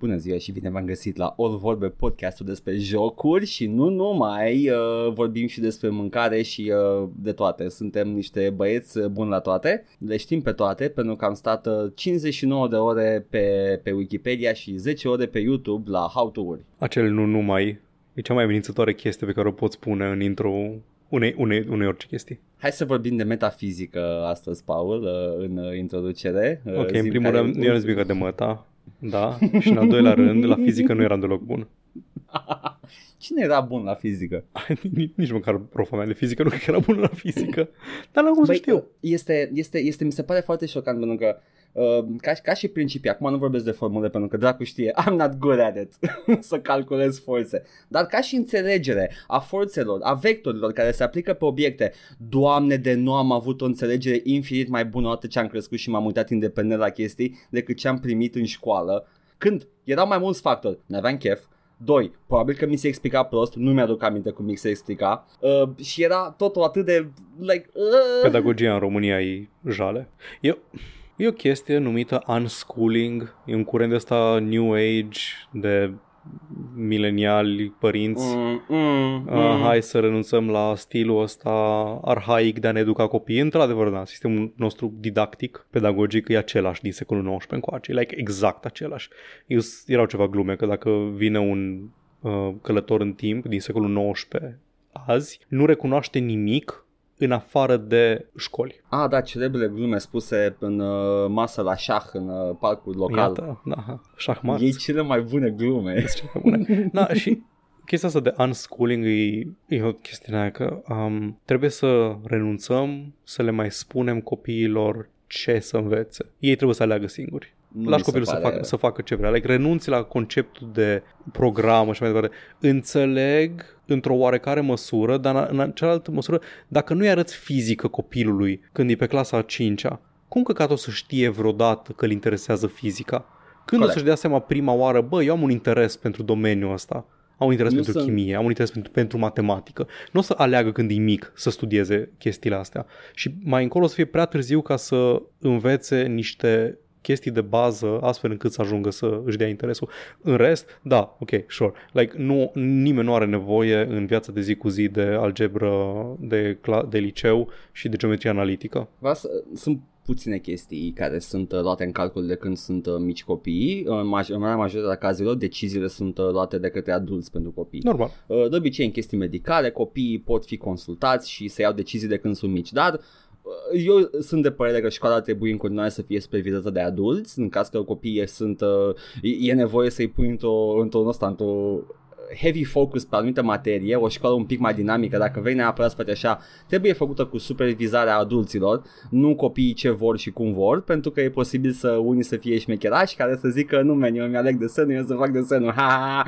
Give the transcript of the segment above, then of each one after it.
Bună ziua și bine v-am găsit la All Vorbe, podcastul despre jocuri și nu numai, uh, vorbim și despre mâncare și uh, de toate. Suntem niște băieți uh, buni la toate, le știm pe toate pentru că am stat uh, 59 de ore pe, pe Wikipedia și 10 ore pe YouTube la how-to-uri. Acel nu numai e cea mai amenințătoare chestie pe care o poți pune în intro unei, unei, unei orice chestii. Hai să vorbim de metafizică astăzi, Paul, uh, în uh, introducere. Uh, Ok, în zi primul care- rând nu eram zbicat de măta, da, și în al doilea rând, la fizică nu eram deloc bun. Cine era bun la fizică? Nici, nici măcar profa mea de fizică nu cred că era bună la fizică, dar n-am cum să Băi, știu. Este, este, este, mi se pare foarte șocant pentru că uh, ca, ca și principii, acum nu vorbesc de formule pentru că dracu știe, I'm not good at it să calculez forțe, dar ca și înțelegere a forțelor, a vectorilor care se aplică pe obiecte, doamne de nu am avut o înțelegere infinit mai bună odată ce am crescut și m-am uitat independent la chestii decât ce am primit în școală, când erau mai mulți factori, n-aveam chef, Doi, probabil că mi se explica prost, nu mi-aduc aminte cum mi se explica uh, și era totul atât de like, uh, Pedagogia în România e jale. E, e o chestie numită unschooling, e un curent ăsta new age de mileniali, părinți. Mm, mm, Uh, mm. hai să renunțăm la stilul ăsta arhaic de a ne educa copiii. Într-adevăr, da, sistemul nostru didactic, pedagogic, e același din secolul XIX încoace. E like exact același. Eu, erau ceva glume că dacă vine un uh, călător în timp din secolul XIX azi, nu recunoaște nimic în afară de școli. Ah, da, celebrele glume spuse în uh, masă la șah în uh, parcul local. Iată, da, șahmat. Ei cele mai bune glume. Da, și chestia asta de unschooling e, e o chestie aia că um, trebuie să renunțăm să le mai spunem copiilor ce să învețe. Ei trebuie să aleagă singuri. Nu Lași mi se copilul să pare- facă, să facă ce vrea. Like, renunți la conceptul de programă și mai departe. Înțeleg într-o oarecare măsură, dar în, în cealaltă măsură, dacă nu-i arăți fizică copilului când e pe clasa a 5-a, cum căcat o să știe vreodată că îl interesează fizica? Când Corect. o să-și dea seama prima oară, bă, eu am un interes pentru domeniul ăsta, am un interes Nu pentru sunt- chimie, am un interes pentru, pentru matematică. Nu o să aleagă când e mic să studieze chestiile astea. Și mai încolo o să fie prea târziu ca să învețe niște chestii de bază astfel încât să ajungă să își dea interesul. În rest, da, ok, sure. Like, nu, nimeni nu are nevoie în viața de zi cu zi de algebră, de, cla- de liceu și de geometrie analitică. Vreau să, sunt puține chestii care sunt uh, luate în calcul de când sunt uh, mici copii. În, maj- în marea majoritatea cazurilor, deciziile sunt uh, luate de către adulți pentru copii. Normal. Uh, De obicei, în chestii medicale, copiii pot fi consultați și să iau decizii de când sunt mici, dar uh, eu sunt de părere că școala ar trebui în continuare să fie supervizată de adulți, în caz că copiii sunt, uh, e e nevoie să-i pui într-o, într-o, ăsta, într-o heavy focus pe anumită materie, o școală un pic mai dinamică, dacă vrei neapărat să faci așa, trebuie făcută cu supervizarea adulților, nu copiii ce vor și cum vor, pentru că e posibil să unii să fie șmecherași care să zică nu, man, eu mi-aleg desenul, eu să fac desenul, ha, ha, ha,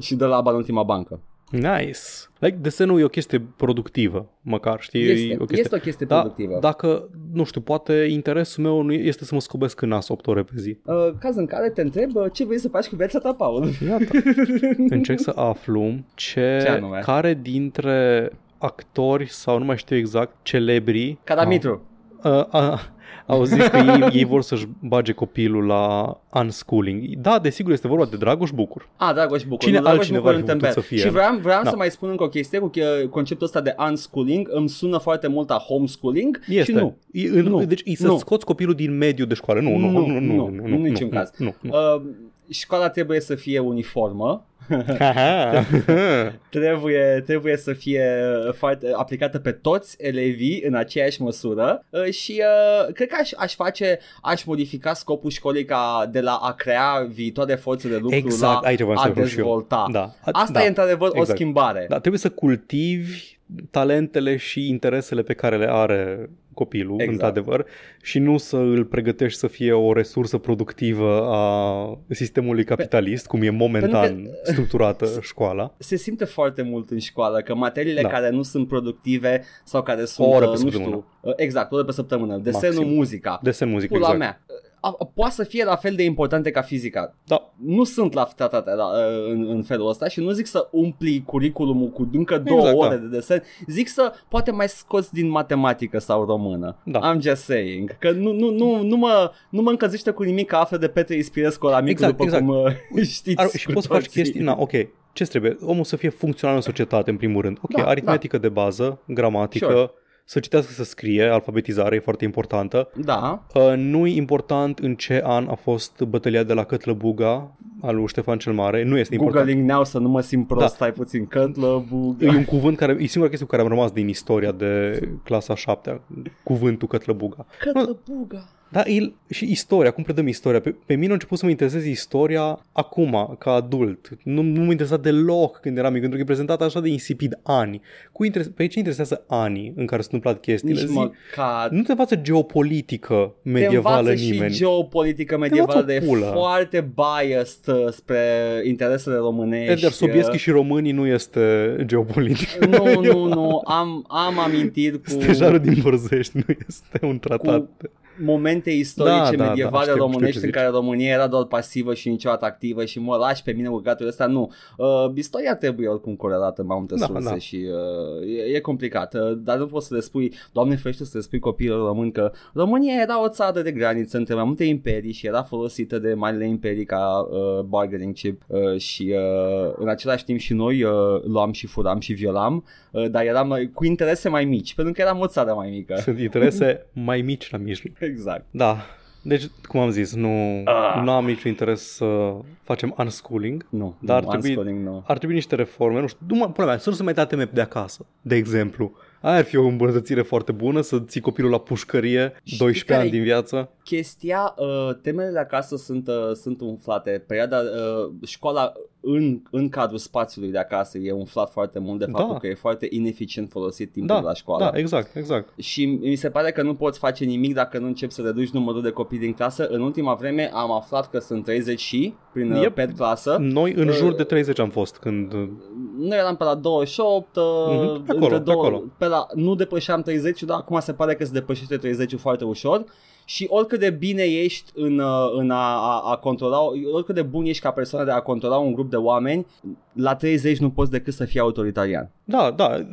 și dă la bani ultima bancă. Nice. Like, desenul e o chestie productivă, măcar, știi? Este, e o chestie... este o chestie Da, productivă. dacă, nu știu, poate interesul meu nu este să mă scobesc în nas 8 ore pe zi. Uh, caz în care te întreb uh, ce vrei să faci cu viața ta, Paul. Iată. Încerc să aflu ce, Ce anume? care dintre actori sau nu mai știu exact, celebri Cadamitru. au, uh, uh, au zis că ei, ei vor să-și bage copilul la unschooling. Da, desigur, este vorba de Dragoș Bucur. Ah, Dragoș Bucur. Cine Nu, Dragoș altcineva Bucur ar fi în putut Tembel. să fie? Și vreau, vreau Da. să mai spun încă o chestie cu că conceptul ăsta de unschooling îmi sună foarte mult a homeschooling Este. și nu. E, în, Nu. Deci e să Nu. scoți copilul din mediul de școală. Nu, nu, nu, nu, nu, nu, nu, în niciun nu, caz. Nu, nu. Uh, școala trebuie să fie uniformă, Haha. trebuie, trebuie să fie foarte aplicată pe toți elevii în aceeași măsură uh, și uh, cred că aș, aș face, aș modifica scopul școlii ca de la a crea viitoare forțe de lucru Exact, la aici vreau să a ajung și eu. dezvolta. Da. Asta da. e într-adevăr o exact. schimbare. Da, trebuie să cultivi talentele și interesele pe care le are copilul, Exact. într-adevăr, și nu să îl pregătești să fie o resursă productivă a sistemului capitalist, cum e momentan Pentru structurată școala. se simte foarte mult în școală că materiile Da. care nu sunt productive sau care sunt, oră uh, pe nu săptămână. știu, uh, exact, o oră pe săptămână, desenul, Maxim. muzica, Desen muzică, pula exact. mea, uh, a, poate să fie la fel de importante ca fizica. Da. Nu sunt la tratate da, în, în felul ăsta și nu zic să umpli curriculumul cu încă două Exact, ore da. de desen. Zic să poate mai scoți din matematică sau română. Da. I'm just saying. Că nu, nu, nu, nu, mă, nu mă încălzește cu nimic că află de Petre Ispirescu la mic Exact, după exact. cum uh, știți. Ar, și cu poți să faci toții. chestii, na, ok, ce trebuie? Omul să fie funcțional în societate, în primul rând. Ok, Da, aritmetică de bază, gramatică, Sure. Să citească, să scrie, alfabetizare e foarte importantă. Da, Uh, nu e important în ce an a fost bătălia de la Cătlăbuga al lui Ștefan cel Mare, nu este important. Googling now să nu mă simt prost, Da. stai puțin, cătlă, bug. E un cuvânt care, e singura chestie cu care am rămas din istoria de clasa 7 cuvântul Cătlăbuga. Cătlă, buga. Da, el, și istoria, cum predăm istoria. Pe, pe mine a început să mă intereseze istoria acum, ca adult. Nu, nu mă interesa deloc când eram mic, pentru că e prezentată așa de insipid ani. Cu interes, pe ce interesează anii în care s-au întâmplat chestiile? Nici Zi, măcar. nu te învață geopolitică medievală te învață nimeni. și geopolitică medievală învață de o pulă. foarte biased uh, spre interesele românești. Edgar Sobieschi uh, și românii nu este geopolitică. Nu, nu, nu, am, am amintiri cu Stejarul din Borzești nu este un tratat. Cu- momente istorice Da, da, da, medievale știu- știu românești ce în zici. care România era doar pasivă și niciodată activă și mă lași pe mine cu gatul ăsta, nu. Uh, istoria trebuie oricum corelată în mai multe Da, surse da. și uh, e, e complicat, uh, dar nu poți să le spui, Doamne ferește să le spui copiilor români că România era o țară de graniță între mai multe imperii și era folosită de marile imperii ca uh, bargaining chip uh, și uh, în același timp și noi uh, luam și furam și violam, uh, dar eram uh, cu interese mai mici, pentru că eram o țară mai mică. Sunt interese mai mici la mijloc. Exact. Da. Deci, cum am zis, nu, Ah. nu am niciun interes să facem unschooling. Nu, Dar nu, ar trebui- unschooling, nu. Ar trebui niște reforme, nu știu, numai, până mea, să nu se mai dea teme de acasă, de exemplu. Aia ar fi o îmbunătățire foarte bună, să ții copilul la pușcărie Știi 12 care ani e- din viață. Chestia, uh, temele de acasă sunt, uh, sunt umflate. Perioada, uh, școala în, în cadrul spațiului de acasă e umflat foarte mult de Da. faptul că e foarte ineficient folosit timpul Da, la școală. da, exact, exact. Și mi se pare că nu poți face nimic dacă nu începi să reduci numărul de copii din clasă. În ultima vreme am aflat că sunt 30 și prin Yep. yep. per clasă. Noi în Uh, jur de 30 am fost când... Noi eram pe la 28, uh, Mhm, pe acolo, între pe două, acolo. pe la, nu depășeam 30, dar acum se pare că se depășește 30 foarte ușor. Și oricât de bine ești în, uh, în a, a, a controla, oricât de bun ești ca persoană de a controla un grup de oameni, la 30 nu poți decât să fii autoritarian. Da, da,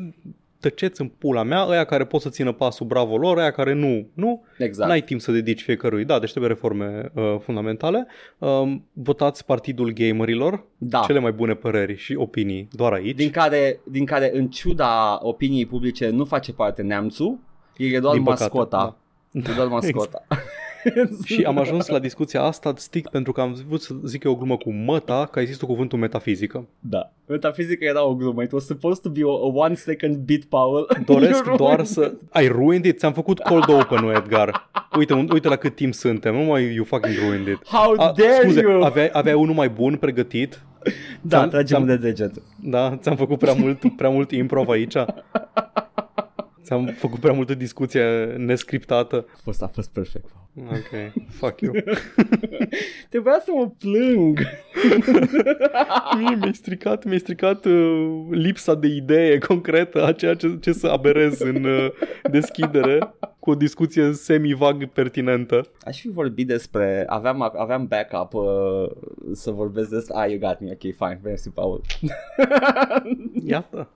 tăceți în pula mea, ăia care pot să țină pasul bravo lor, ăia care nu, nu, Exact. N-ai timp să dedici fiecărui. Da, deci trebuie reforme uh, fundamentale. Um, votați Partidul Gamerilor, Da. cele mai bune păreri și opinii doar aici. Din care, din care, în ciuda opiniei publice, nu face parte neamțul, el e doar Din păcate, mascota. da. E doar mascota. Și am ajuns la discuția asta strict pentru că am vrut să zic eu o glumă cu măta, că există cuvântul metafizică. Da. Metafizica era o glumă. It was supposed to be a, a one second bit, Paul. Doresc You doar ruined să... Ai ruined it? Ți-am făcut cold open Edgar. Uite, un- uite la cât timp suntem. Nu mai you fucking ruined it. How A, dare scuze, you? aveai, aveai unul mai bun pregătit? Da, ți-am- tragem ți-am- de deget. Da, ți-am făcut prea mult, prea mult improv aici. Ți-am făcut prea multă discuție nescriptată. A fost, a fost perfect. Ok, fuck you. Trebuia să mă plâng. Mie mi-ai stricat, mi-ai stricat uh, lipsa de idee concretă a ceea ce, ce să aberez în uh, deschidere cu o discuție semi-vag pertinentă. Aș fi vorbit despre... Aveam, aveam backup uh, să vorbesc despre... Ah, you got me. Ok, fine. Mersi, Paul. Iată.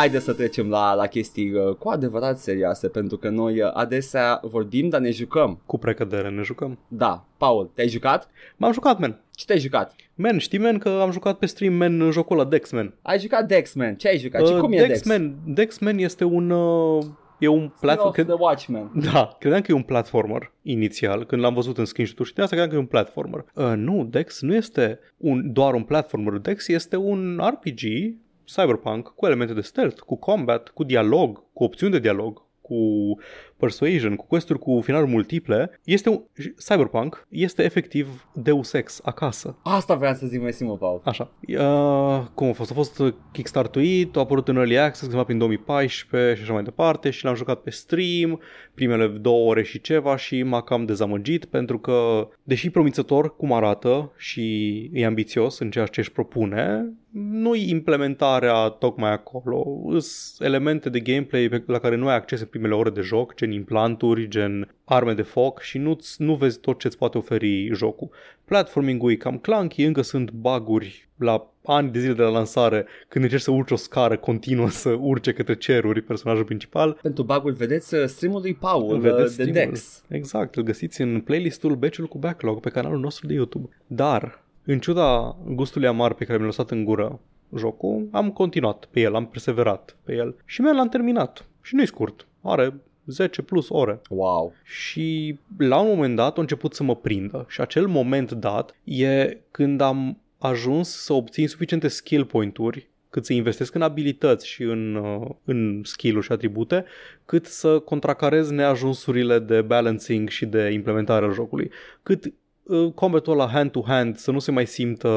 Haideți să trecem la, la chestii uh, cu adevărat serioase, pentru că noi uh, adesea vorbim, dar ne jucăm. Cu precădere ne jucăm. Da, Paul, te-ai jucat? M-am jucat, man. Ce te-ai jucat? Man, știi, man, că am jucat pe stream, man, jocul ăla Dex, man. Ai jucat Dex, man. Ce ai jucat? și Uh, cum e Dex, Dex? man, Dex, man, este un... Uh, e un Spin-off platform... The Watchmen. Da, credeam că e un platformer inițial, când l-am văzut în screenshot-uri și de asta credeam că e un platformer. Uh, nu, Dex nu este un, doar un platformer, Dex este un RPG cyberpunk cu elemente de stealth, cu combat, cu dialog, cu opțiuni de dialog, cu Persuasion, cu quest cu finaluri multiple, este un, Cyberpunk este efectiv Deus Ex acasă. Asta vreau să zic mai simplu, Paul. Așa. Uh, cum a fost? A fost Kickstarter-uit, a apărut în Early Access cândva prin 2014 și așa mai departe și l-am jucat pe stream primele două ore și ceva și m-a cam dezamăgit pentru că, deși promițător cum arată și e ambițios în ceea ce își propune, nu-i implementarea tocmai acolo. Sunt elemente de gameplay pe, la care nu ai acces în primele ore de joc, gen implanturi, gen arme de foc și nu, nu vezi tot ce-ți poate oferi jocul. Platforming-ul e cam clunky, încă sunt baguri la ani de zile de la lansare când încerci să urci o scară continuă să urce către ceruri personajul principal. Pentru baguri vedeți uh, streamul lui Paul uh, vedeți de streamul. Dex. Exact, îl găsiți în playlistul Beciul cu Backlog pe canalul nostru de YouTube. Dar în ciuda gustului amar pe care mi l-a lăsat în gură jocul, am continuat pe el, am perseverat pe el și mi l-am terminat. Și nu-i scurt, are 10 plus ore. Wow. Și la un moment dat a început să mă prindă și acel moment dat e când am ajuns să obțin suficiente skill point-uri cât să investesc în abilități și în, uh, în skill-uri și atribute, cât să contracarez neajunsurile de balancing și de implementare a jocului. Cât Uh, combatul la hand-to-hand să nu se mai simtă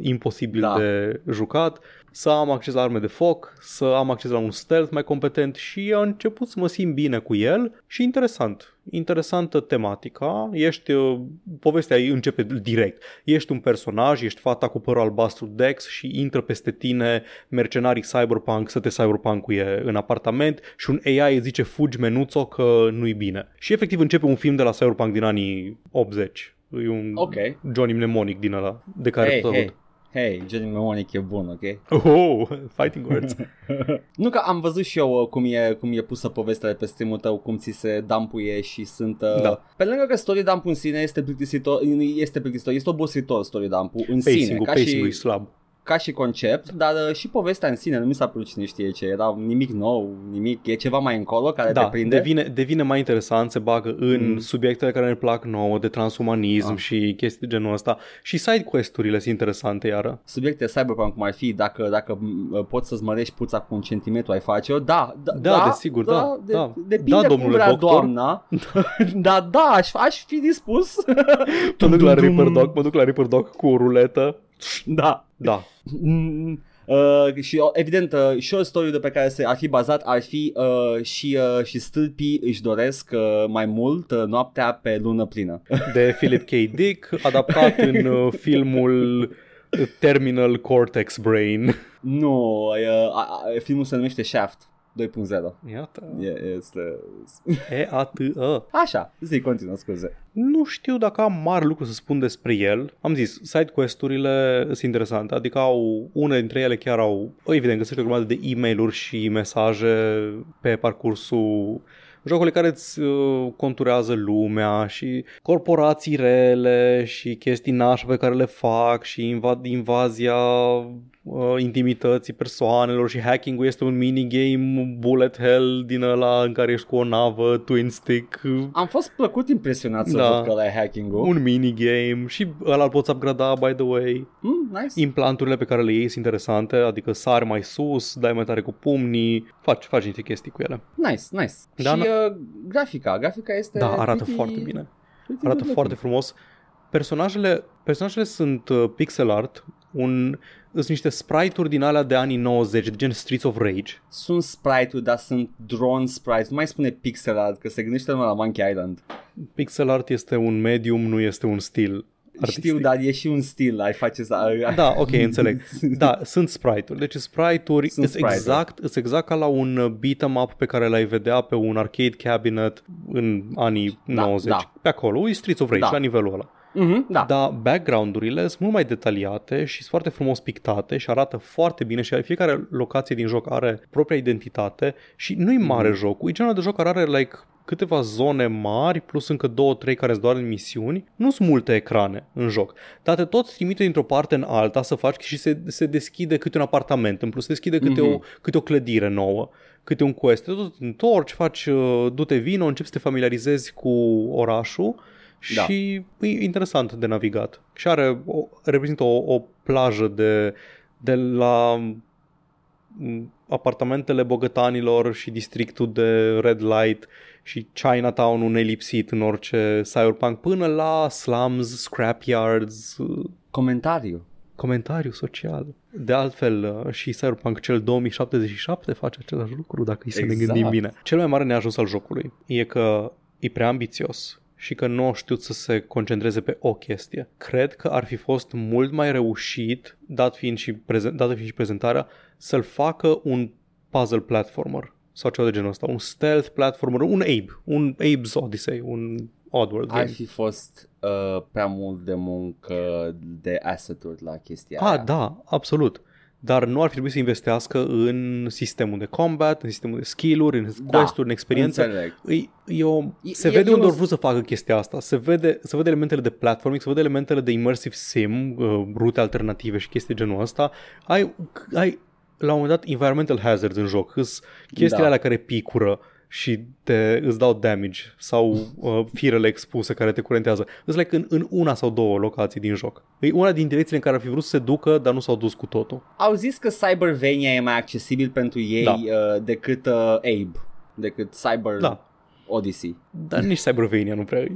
imposibil da. de jucat, să am acces la arme de foc, să am acces la un stealth mai competent și a început să mă simt bine cu el și interesant. Interesantă tematica, ești, uh, povestea începe direct. Ești un personaj, ești fata cu părul albastru Dex și intră peste tine mercenarii cyberpunk să te cyberpunk-uie în apartament și un AI îți zice fugi menuțo că nu-i bine. Și efectiv începe un film de la cyberpunk din anii 80 E un okay. Johnny Mnemonic din ăla de care hey, tot hey. Hey, Johnny Mnemonic e bun, ok? Oh, fighting words. nu că am văzut și eu uh, cum e, cum e pusă povestea pe stream tău, cum ți se dampuie și sunt... Uh, da. Pe lângă că story dump în sine este plictisitor, este plictisitor, este obositor story dump în pacing sine. Ca și, slab ca și concept, dar uh, și povestea în sine nu mi s-a părut cine știe ce, era nimic nou, nimic, e ceva mai încolo care da, te prinde. Devine, devine mai interesant, se bagă în mm. subiectele care ne plac nouă, de transumanism ah. și chestii de genul ăsta și side quest-urile sunt interesante iară. Subiecte cyberpunk cum ar fi, dacă, dacă poți să-ți mărești puța cu un centimetru ai face-o, da, da, da, da desigur, da, da, de, da. Depinde da, cum vrea doctor. doamna, da, da, aș, aș fi dispus. mă duc la Reaper Dog, mă duc la Reaper Dog cu o ruletă. Da. Da. Uh, și evident uh, short story de pe care se ar fi bazat ar fi uh, și, uh, și stâlpii își doresc uh, mai mult uh, noaptea pe lună plină. De Philip K. Dick, adaptat în uh, filmul Terminal Cortex Brain. Nu, uh, filmul se numește Shaft. 2.0. Iată. E, este... e a t -a. Așa, zi, continuă, scuze. Nu știu dacă am mare lucru să spun despre el. Am zis, side quest-urile sunt interesante, adică au, une dintre ele chiar au, evident, găsești o grămadă de e mail și mesaje pe parcursul jocul care îți uh, conturează lumea și corporații rele și chestii nașe pe care le fac și invad- invazia uh, intimității persoanelor și hacking-ul este un minigame bullet hell din ăla în care ești cu o navă, twin stick. Am fost plăcut impresionat să da, văd că ăla e hacking-ul. Un minigame și ăla îl poți upgrada, by the way. Mm, nice. Implanturile pe care le iei sunt interesante, adică sari mai sus, dai mai tare cu pumnii, faci, faci niște chestii cu ele. Nice, nice. Da, și uh, grafica, grafica este Da, arată pretty... foarte bine. Arată foarte frumos. Personajele, personajele sunt uh, pixel art, un, sunt niște sprite-uri din alea de anii 90, de gen Streets of Rage. Sunt sprite-uri, dar sunt drone sprites. Nu mai spune pixel art, că se gândește numai la Monkey Island. Pixel art este un medium, nu este un stil. Artistic. Știu, dar e și un stil, ai face să... Da, ok, înțeleg. Da, sunt sprite-uri. Deci sprite-uri sunt sprite exact, sunt exact ca la un beat up pe care l-ai vedea pe un arcade cabinet în anii da, 90. Da. Pe acolo, e Streets of Rage, da. la nivelul ăla. Mm-hmm, da. Dar background-urile sunt mult mai detaliate și sunt foarte frumos pictate și arată foarte bine și fiecare locație din joc are propria identitate și nu-i mare mm-hmm. jocul, e genul de joc care are like câteva zone mari plus încă două, trei care sunt doar în misiuni. Nu sunt multe ecrane în joc, dar te tot trimite dintr-o parte în alta să faci și se, se deschide câte un apartament, în plus se deschide câte, mm-hmm. o, câte o clădire nouă câte un quest, te tot întorci, faci, uh, du-te vino, începi să te familiarizezi cu orașul da. și e interesant de navigat. Și are, o, reprezintă o, o plajă de, de la apartamentele bogătanilor și districtul de red light și Chinatown-ul nelipsit în orice cyberpunk până la slums, scrapyards, uh, Comentariu. comentariu social. De altfel, uh, și Cyberpunk cel 2077 face același lucru, dacă îi să ne Exact. gândim bine. Cel mai mare neajuns al jocului e că e prea ambițios și că nu au știut să se concentreze pe o chestie. Cred că ar fi fost mult mai reușit, dat fiind și, prezen- dată fiind și prezentarea, să-l facă un puzzle platformer sau ceva de genul ăsta, un stealth platformer, un Abe, un Abe's Odyssey, un Oddworld Ar game. fi fost uh, prea mult de muncă de asset-uri la chestia Ah, aia. da, absolut. Dar nu ar fi trebuit să investească în sistemul de combat, în sistemul de skill-uri, în Da, quest-uri, în experiență. Înțeleg. E, e o, E- se e- vede e unde o- au vrut să facă chestia asta. Se vede, se vede elementele de platforming, se vede elementele de immersive sim, uh, rute alternative și chestii genul ăsta. Ai, ai la un moment dat environmental hazards în joc. Îs chestiile Da. alea care picură și te, îți dau damage sau uh, firele expuse care te curentează. Îți like în, în una sau două locații din joc. E una din direcțiile în care ar fi vrut să se ducă, dar nu s-au dus cu totul. Au zis că Cybervania e mai accesibil pentru ei Da. uh, decât uh, Abe, decât Cyber Da. Odyssey. Dar nici Cybervania nu prea e.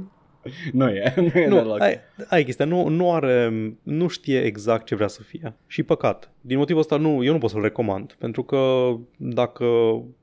Nu e, nu e Nu, deloc. ai, ai chestia, nu, nu are, nu știe exact ce vrea să fie. Și păcat. Din motivul ăsta nu, eu nu pot să-l recomand, pentru că dacă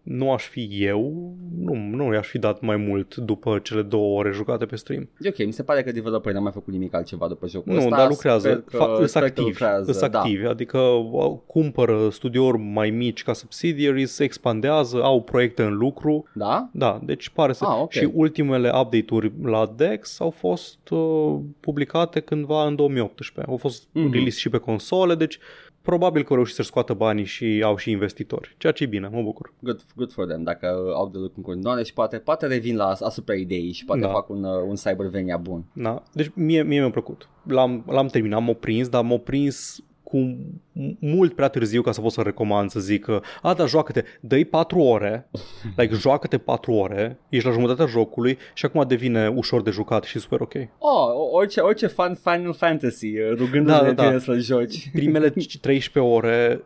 nu aș fi eu, nu, nu i-aș fi dat mai mult după cele două ore jucate pe stream. E ok, mi se pare că developerii n-au mai făcut nimic altceva după jocul Nu, ăsta. dar lucrează, Sper că, fa- îs sper că activi, lucrează, îs da. activi, adică au- cumpără studiouri mai mici ca subsidiaries, se expandează, au proiecte în lucru, Da? Da, deci pare să... Ah, ok. Și ultimele update-uri la DeX au fost uh, publicate cândva în 2018. Au fost Mhm. mm-hmm. release și pe console, deci probabil că au reușit să-și scoată banii și au și investitori. Ceea ce e bine, mă bucur. Good, good for them, dacă au de lucru în continuare și poate, poate revin la asupra ideii și poate Da. fac un, uh, un Cybervania bun. Da. Deci mie, mie mi-a plăcut. L-am, l-am terminat, m-a prins, dar m-a prins cu m- mult prea târziu ca să pot să recomand să zic că a, da, joacă-te, dă-i 4 ore, like, joacă-te 4 ore, ești la jumătatea jocului și acum devine ușor de jucat și super ok. Oh, orice, orice fan Final Fantasy, uh, rugându-te Da, de da, tine da. să-l joci. primele 13 ore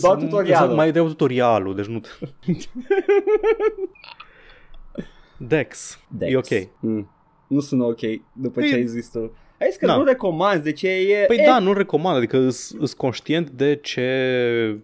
Doar tutorialul. mai dau tutorialul, deci nu Dex. Dex. E ok. Mm. Nu sună ok după Păi- ce ai zis tu. Ai zis că Da. nu recomanzi, de ce e... Păi e, da, nu recomand, adică sunt conștient de ce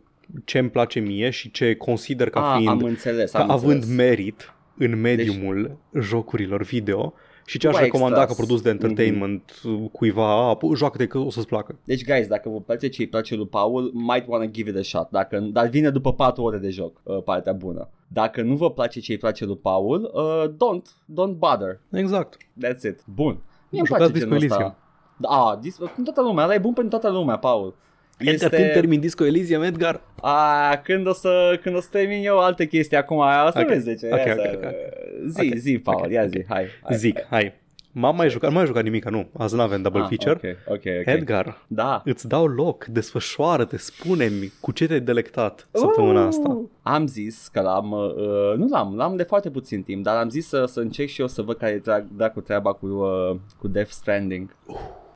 ce îmi place mie și ce consider ca a, fiind am înțeles, ca am având înțeles. merit în mediumul jocurilor video și ce Tu aș ai recomanda extras. ca produs de entertainment cuiva, a, pu- joacă-te că o să-ți placă. Deci, guys, dacă vă place ce îi place lui Paul, might wanna give it a shot. Dacă, dar vine după 4 ore de joc, uh, partea bună. Dacă nu vă place ce îi place lui Paul, uh, don't, don't bother. Exact. That's it. Bun. Mie îmi Jucați place Disco genul ăsta. Elysium. Da, dis- pentru toată lumea, ăla e bun pentru toată lumea, Paul. Edgar, când termin Disco Elysium, Edgar? A, când o să, când o să termin eu alte chestii acum, o să Ok. vezi de ce. Ok, ia ok, să- ok. Zi, Ok, zi, Paul, ok, ia ok. zi, hai. hai Zic, hai. hai. M-am mai jucat, nu mai jucat nimic, nu. Azi nu avem double Ah, feature. Ok, ok, ok. Edgar, Da. îți dau loc, desfășoară-te, spune-mi cu ce te-ai delectat săptămâna asta. Uh, Am zis că l-am, uh, nu l-am, l-am de foarte puțin timp, dar am zis să, să încerc și eu să văd care e tra- dracu treaba cu, uh, cu Death Stranding.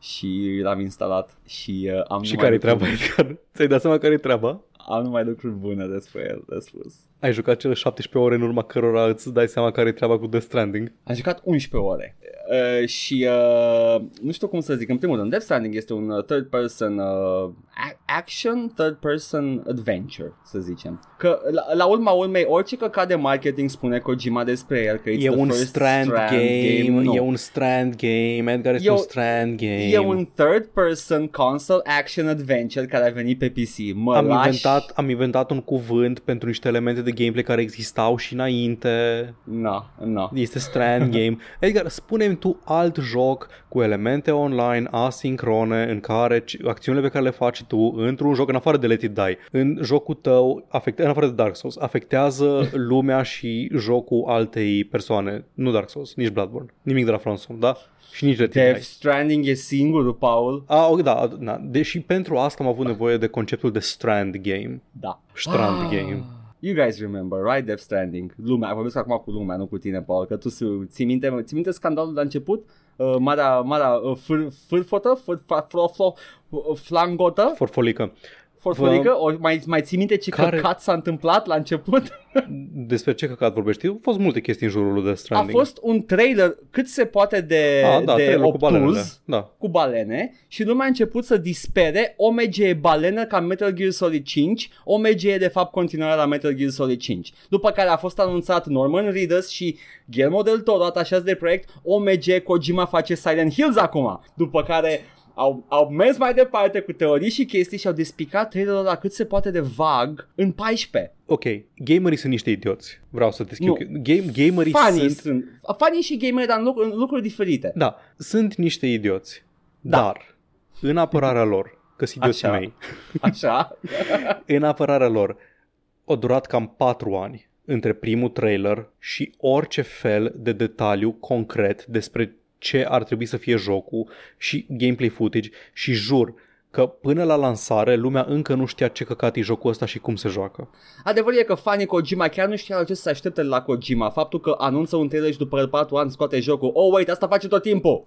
Și l-am instalat și uh, am Și numai care-i lucruri- treaba, Edgar? Ți-ai dat seama care-i treaba? Am numai lucruri bune despre el de spus. Ai jucat cele 17 ore în urma cărora îți dai seama care-i treaba cu Death Stranding? Am jucat 11 ore uh, și uh, nu știu cum să zic, în primul rând, Death Stranding este un uh, third person uh, a- action, third person adventure, să zicem. Că la, la urma urmei, orice căcat de marketing spune Kojima despre el, că it's E the un first strand, game, nu. e un strand game, Edgar este E un o- strand game. E un third person console action adventure care a venit pe PC. Mă am lași... inventat, am inventat un cuvânt pentru niște elemente de gameplay care existau și înainte. No, no. Este strand game. Edgar, spune-mi tu alt joc cu elemente online asincrone în care ci- acțiunile pe care le faci tu într-un joc, în afară de Let It Die, în jocul tău, afecte, în afară de Dark Souls, afectează lumea și jocul altei persoane. Nu Dark Souls, nici Bloodborne, nimic de la From Software, da? Și nici Let It Death Die. Stranding e singurul, Paul. Ah, ok, da, da, deși pentru asta am avut nevoie de conceptul de strand game. Da. Strand game. You guys remember, right? Death Stranding. Lumea, vorbesc acum cu lumea, nu cu tine, Paul, că tu su- ții minte, ții minte scandalul de la început? Uh, marea, marea uh, fâr, fârfotă, fâr, fa, flo, flo, uh, flangotă, Forfolică. Forforică? O, mai, mai ții minte ce Care- căcat s-a întâmplat la început? Despre ce căcat vorbești? Au fost multe chestii în jurul lui Death A Stranding. fost un trailer cât se poate de, ah, da, de trailer cu balenele. obtuz Da. cu balene și lumea a început să dispere OMG e balenă ca Metal Gear Solid 5, OMG e de fapt continuarea la Metal Gear Solid 5. După care a fost anunțat Norman Reedus și Guillermo del Toro atașați de proiect, OMG Kojima face Silent Hills acum. După care au, au mers mai departe cu teorii și chestii și au despicat trailerul la cât se poate de vag în 14. Ok, gamerii sunt niște idioți. Vreau să te schimb. Nu. Game, gamerii Fanii sunt... sunt, fanii și gameri, dar în lucruri, în lucruri diferite. Da, sunt niște idioți. Da. Dar, în apărarea lor, că sunt idioții Așa. mei, Așa? în apărarea lor, au durat cam 4 ani între primul trailer și orice fel de detaliu concret despre ce ar trebui să fie jocul și gameplay footage și jur că până la lansare lumea încă nu știa ce căcat e jocul ăsta și cum se joacă. Adevărul e că fanii Kojima chiar nu știau ce să se aștepte la Kojima. Faptul că anunță un trailer și după 4 ani scoate jocul. Oh, wait, asta face tot timpul.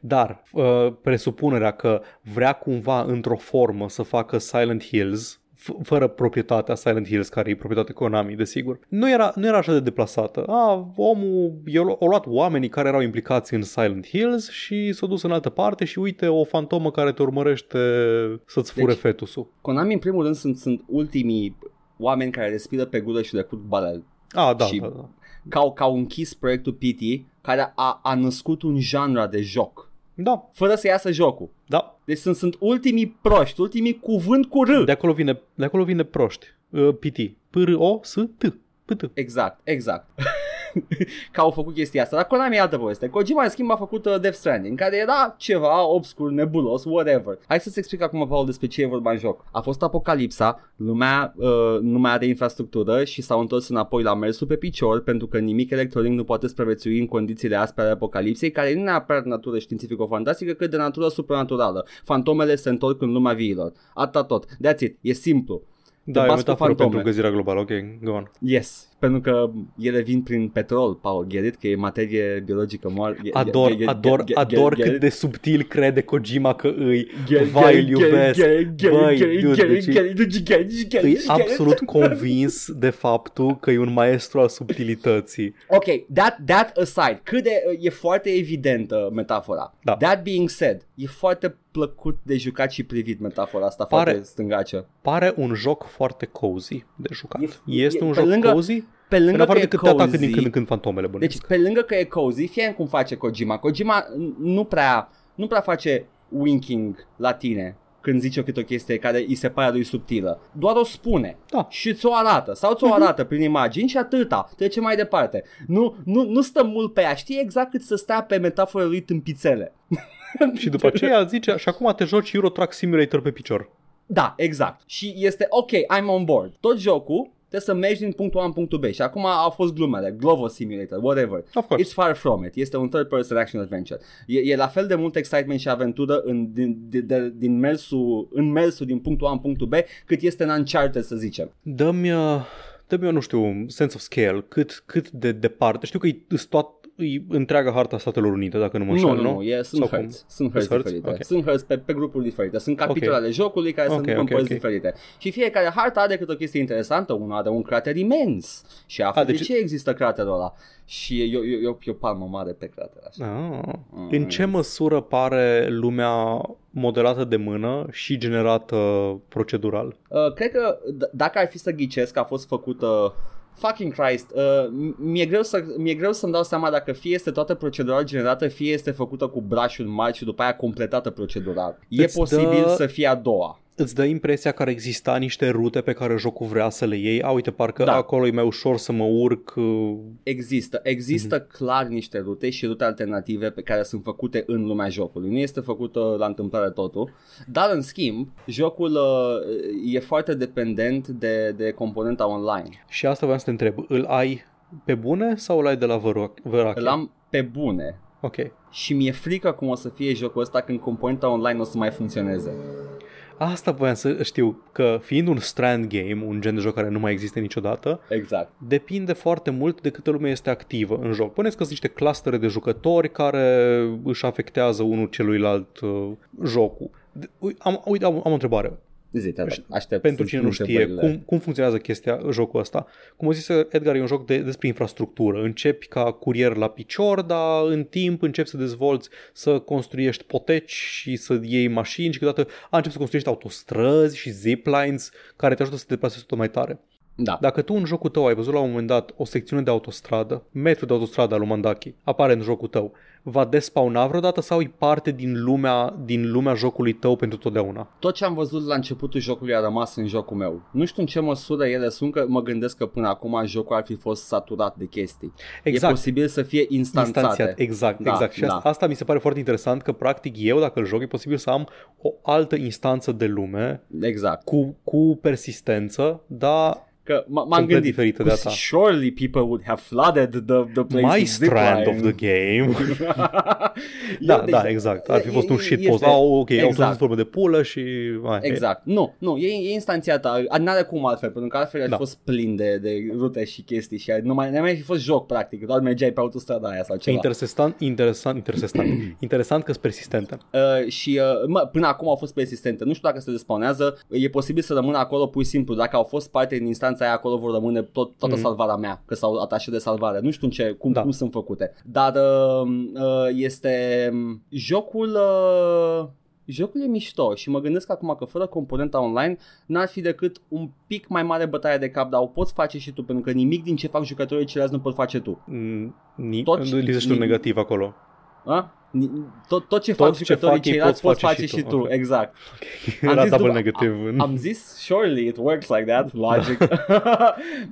Dar uh, presupunerea că vrea cumva într-o formă să facă Silent Hills f- fără proprietatea Silent Hills, care e proprietate Konami, desigur, nu era, nu era așa de deplasată. A, omul, i-a au luat oamenii care erau implicați în Silent Hills și s-au dus în altă parte și uite o fantomă care te urmărește să-ți fure Deci- fetusul. Konami, în primul rând, sunt, sunt ultimii oameni care respiră pe gură și recrut balel. A, da, și- da, da. Că au, că au închis proiectul PT, care a, a născut un genre de joc. Da, Fără să iasă jocul. da. Deci sunt, sunt ultimii proști, ultimii cuvânt cu R. De acolo vine, de acolo vine proști. Uh, PT. P-R-O-S-T. P-T. Exact, exact. că au făcut chestia asta. Dar Konami e altă poveste. Kojima, în schimb, a făcut uh, Death Stranding, care era ceva obscur, nebulos, whatever. Hai să-ți explic acum, Paul, despre ce e vorba în joc. A fost apocalipsa, lumea uh, nu mai are infrastructură și s-au întors înapoi la mersul pe picior pentru că nimic electronic nu poate supraviețui în condițiile aspre ale apocalipsei, care nu neapărat de natură științifico-fantastică, cât de natură supranaturală. Fantomele se întorc în lumea viilor. Atâta tot. That's it. E simplu. Da, e o bați cu metaforă fantome. pentru găzirea globală. Ok, go on. Yes, pentru că ele vin prin petrol, Paul, get it? Că e materie biologică moartă. Ador, ador, ador cât de subtil crede Kojima că îi. Vai, îl iubesc. Băi, dude, deci E absolut convins de faptul că e un maestru al subtilității. Ok, that, that aside, cât de, e foarte evidentă metafora. Da. That being said, e foarte plăcut de jucat și privit metafora asta Pare- foarte stângace. Pare un joc foarte cozy de jucat. E- este e- un pe joc lângă- cozy? Pe În lângă afară că de e cât te atacă din cozy, când în când fantomele deci bănuiesc. pe lângă că e cozy, fie cum face Kojima. Kojima nu prea, nu prea face winking la tine când zice câte o chestie care îi se pare lui subtilă. Doar o spune Da. și ți-o arată sau ți-o arată prin imagini și atâta. Trece mai departe. Nu, nu, nu stă mult pe ea. Știe exact cât să stea pe metafora lui tâmpițele. Și după aceea zice, și acum te joci Euro Truck Simulator pe picior. Da, exact. Și este ok, I'm on board. Tot jocul trebuie să mergi din punctul A în punctul B și acum au fost glumele, Glovo Simulator, whatever. Of course. It's far from it. Este un third person action adventure. E, e la fel de mult excitement și aventură în, din, din, de, din mersul, în mersul din punctul A în punctul B cât este în Uncharted, să zicem. Dă-mi, uh, dă-mi nu știu, un sense of scale, cât, cât de departe. Știu că e, îs toat, e întreaga harta Statelor Unite, dacă nu mă înșel, nu, nu, nu, e, sunt Sau cum? hărți. Sunt hărți Sunt hărți? diferite. Ok. Sunt hărți pe, pe grupuri diferite. Sunt capitole Ok. ale jocului care Ok, sunt în ok, părți ok. diferite. Și fiecare hartă are câte o chestie interesantă. Una are un crater imens. Și află A, de deci- ce există craterul ăla. Și e, e, e, e o palmă mare pe crater așa. Ah. Mm. În ce măsură pare lumea modelată de mână și generată procedural? Uh, cred că d- dacă ar fi să ghicesc că a fost făcută Fucking Christ, uh, m- mi-e, greu să, mi-e greu să-mi dau seama dacă fie este toată procedural generată, fie este făcută cu brașuri mari și după aia completată procedural. E Îți posibil dă- să fie a doua. Îți dă impresia că ar exista niște rute pe care jocul vrea să le iei? A, uite, parcă Da. acolo e mai ușor să mă urc. uh, Există, există mm-hmm. clar niște rute și rute alternative pe care sunt făcute în lumea jocului. Nu este făcută la întâmplare totul, dar în schimb, jocul uh, e foarte dependent de, de componenta online. Și asta vreau să te întreb. Îl ai pe bune sau îl ai de la Văro- Vărache? Îl am pe bune Ok. și mi-e frică cum o să fie jocul ăsta când componenta online o să mai funcționeze. Asta voiam să știu, că fiind un strand game, un gen de joc care nu mai există niciodată, Exact. depinde foarte mult de câtă lume este activă în joc. Puneți că sunt niște clustere de jucători care își afectează unul celuilalt uh, jocul. De- ui, Am, uite, am, am o întrebare. Zi, te rog, aștept Pentru să cine nu spun știe întrebările. cum, cum funcționează chestia, jocul ăsta. Cum o zis Edgar, e un joc de, despre infrastructură. Începi ca curier la picior, dar în timp începi să dezvolți, să construiești poteci și să iei mașini și câteodată a, începi să construiești autostrăzi și ziplines care te ajută să te deplasezi tot mai tare. Da. Dacă tu în jocul tău ai văzut la un moment dat o secțiune de autostradă, metru de autostradă al lui Mandaki, apare în jocul tău, va despawna vreodată sau e parte din lumea, din lumea jocului tău pentru totdeauna? Tot ce am văzut la începutul jocului a rămas în jocul meu. Nu știu în ce măsură ele sunt, că mă gândesc că până acum jocul ar fi fost saturat de chestii. Exact. E posibil să fie instanțate. Instanțiat, exact, Da, exact. Și da. asta, asta mi se pare foarte interesant că practic eu dacă îl joc e posibil să am o altă instanță de lume Exact. cu, cu persistență, dar Că m- m-am Complet gândit, diferită de cu- a ta. surely people would have flooded the, the place my with strand of zipline. the game. da, Eu, deci, da, exact. Ar fi fost un e- shitpost. este- Ah, ok, exact. exact. au formă de pulă și... Mai, Exact. Nu, nu, e, e instanțiată. N-are cum altfel, pentru că altfel ar Da. fi fost plin de, de rute și chestii și nu mai, nu mai fi fost joc, practic. Doar mergeai pe autostrada aia sau E ceva. interesant, interesant, interesant, interesant că sunt persistente. Uh, și uh, mă, până acum au fost persistente. Nu știu dacă se despawnează. E posibil să rămână acolo pur și simplu. Dacă au fost parte din instanța aia, acolo vor rămâne tot, toată Mhm. salvarea mea, că s-au atașat de salvare. Nu știu în ce, cum, Da. cum sunt făcute. Dar uh, uh, este um, jocul... Uh, Jocul e mișto și mă gândesc acum că fără componenta online n-ar fi decât un pic mai mare bătaie de cap, dar o poți face și tu, pentru că nimic din ce fac jucătorii ceilalți nu pot face tu. Mm, Ni, Tot- lipsește un ni- negativ acolo. A? Ni- Tot, tot ce Tot fac ce jucătorii fac ei ceilalți poți poți face face și și tu. tu, Ok. exact. Era zis double după- negative. Am zis, surely it works like that, logic.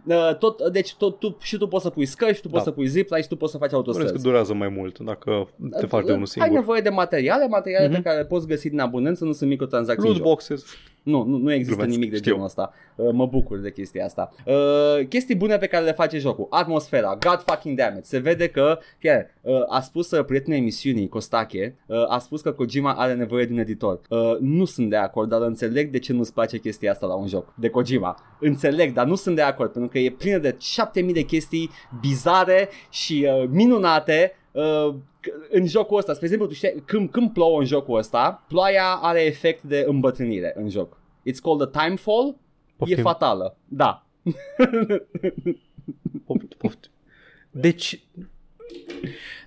Uh, tot, deci tot, tu, și tu poți să pui scări, și tu poți Da. să pui zipline și tu poți să faci Bănuiesc că autostrăzi. durează mai mult dacă te faci de unul Ai singur. nevoie de materiale, materiale Mhm. pe care le poți găsi din abundență, nu sunt microtransacții în Loot joc. boxes. Nu, nu, nu există Glumesc, nimic de știu. genul ăsta. Uh, mă bucur de chestia asta. Uh, chestii bune pe care le face jocul. Atmosfera, god fucking damn it. Se vede că, chiar, uh, a spus uh, prietenul emisiunii, Costache, uh, a spus că Kojima are nevoie de un editor. Uh, nu sunt de acord, dar înțeleg de ce nu-ți place chestia asta la un joc de Kojima. Înțeleg, dar nu sunt de acord, pentru că e plină de 7000 de chestii bizare și uh, minunate uh, în jocul ăsta, spre exemplu, tu știi, când, când plouă în jocul ăsta, ploaia are efect de îmbătrânire în joc. It's called a time fall. Poftim. E fatală. Da. Poft, poft. Deci,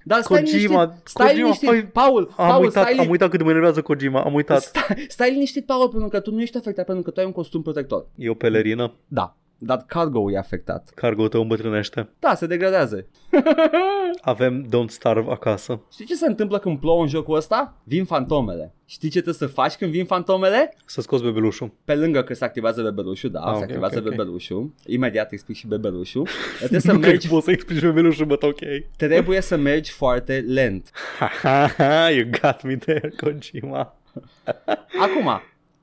Dar stai Kojima- liniștit, stai Kojima, liniștit, fai- Paul, am Paul, uitat, stai, am uitat cât de mă enervează Kojima, am uitat. stai, stai liniștit, Paul, pentru că tu nu ești afectat, pentru că tu ai un costum protector. E o pelerină, Da, dar cargo e afectat. cargo tău îmbătrânește. Da, se degradează. Avem Don't Starve acasă. Știi ce se întâmplă când plouă în jocul ăsta? Vin fantomele. Știi ce trebuie să faci când vin fantomele? Să scoți bebelușul. Pe lângă că se activează bebelușul, da, Ah, se ok, activează ok, ok. bebelușul. Imediat explic și bebelușul. Trebuie să Nu că mergi, poți să explici bebelușul, but ok. trebuie să mergi foarte lent. you got me there, Kojima. Acum,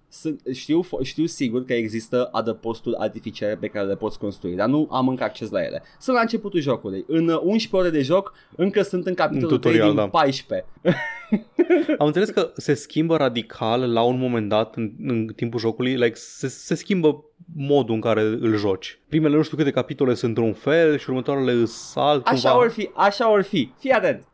sunt, știu, fo- știu sigur că există adăposturi artificiale pe care le poți construi, dar nu am încă acces la ele. Sunt la începutul jocului. În uh, 11 ore de joc, încă sunt în capitolul În 3 tutorial, din da. 14. Am înțeles că se schimbă radical la un moment dat în, în timpul jocului, like, se, se schimbă modul în care îl joci. Primele nu știu câte capitole sunt într-un fel și următoarele îs alt Așa cumva. or fi, așa or fi. Fii atent.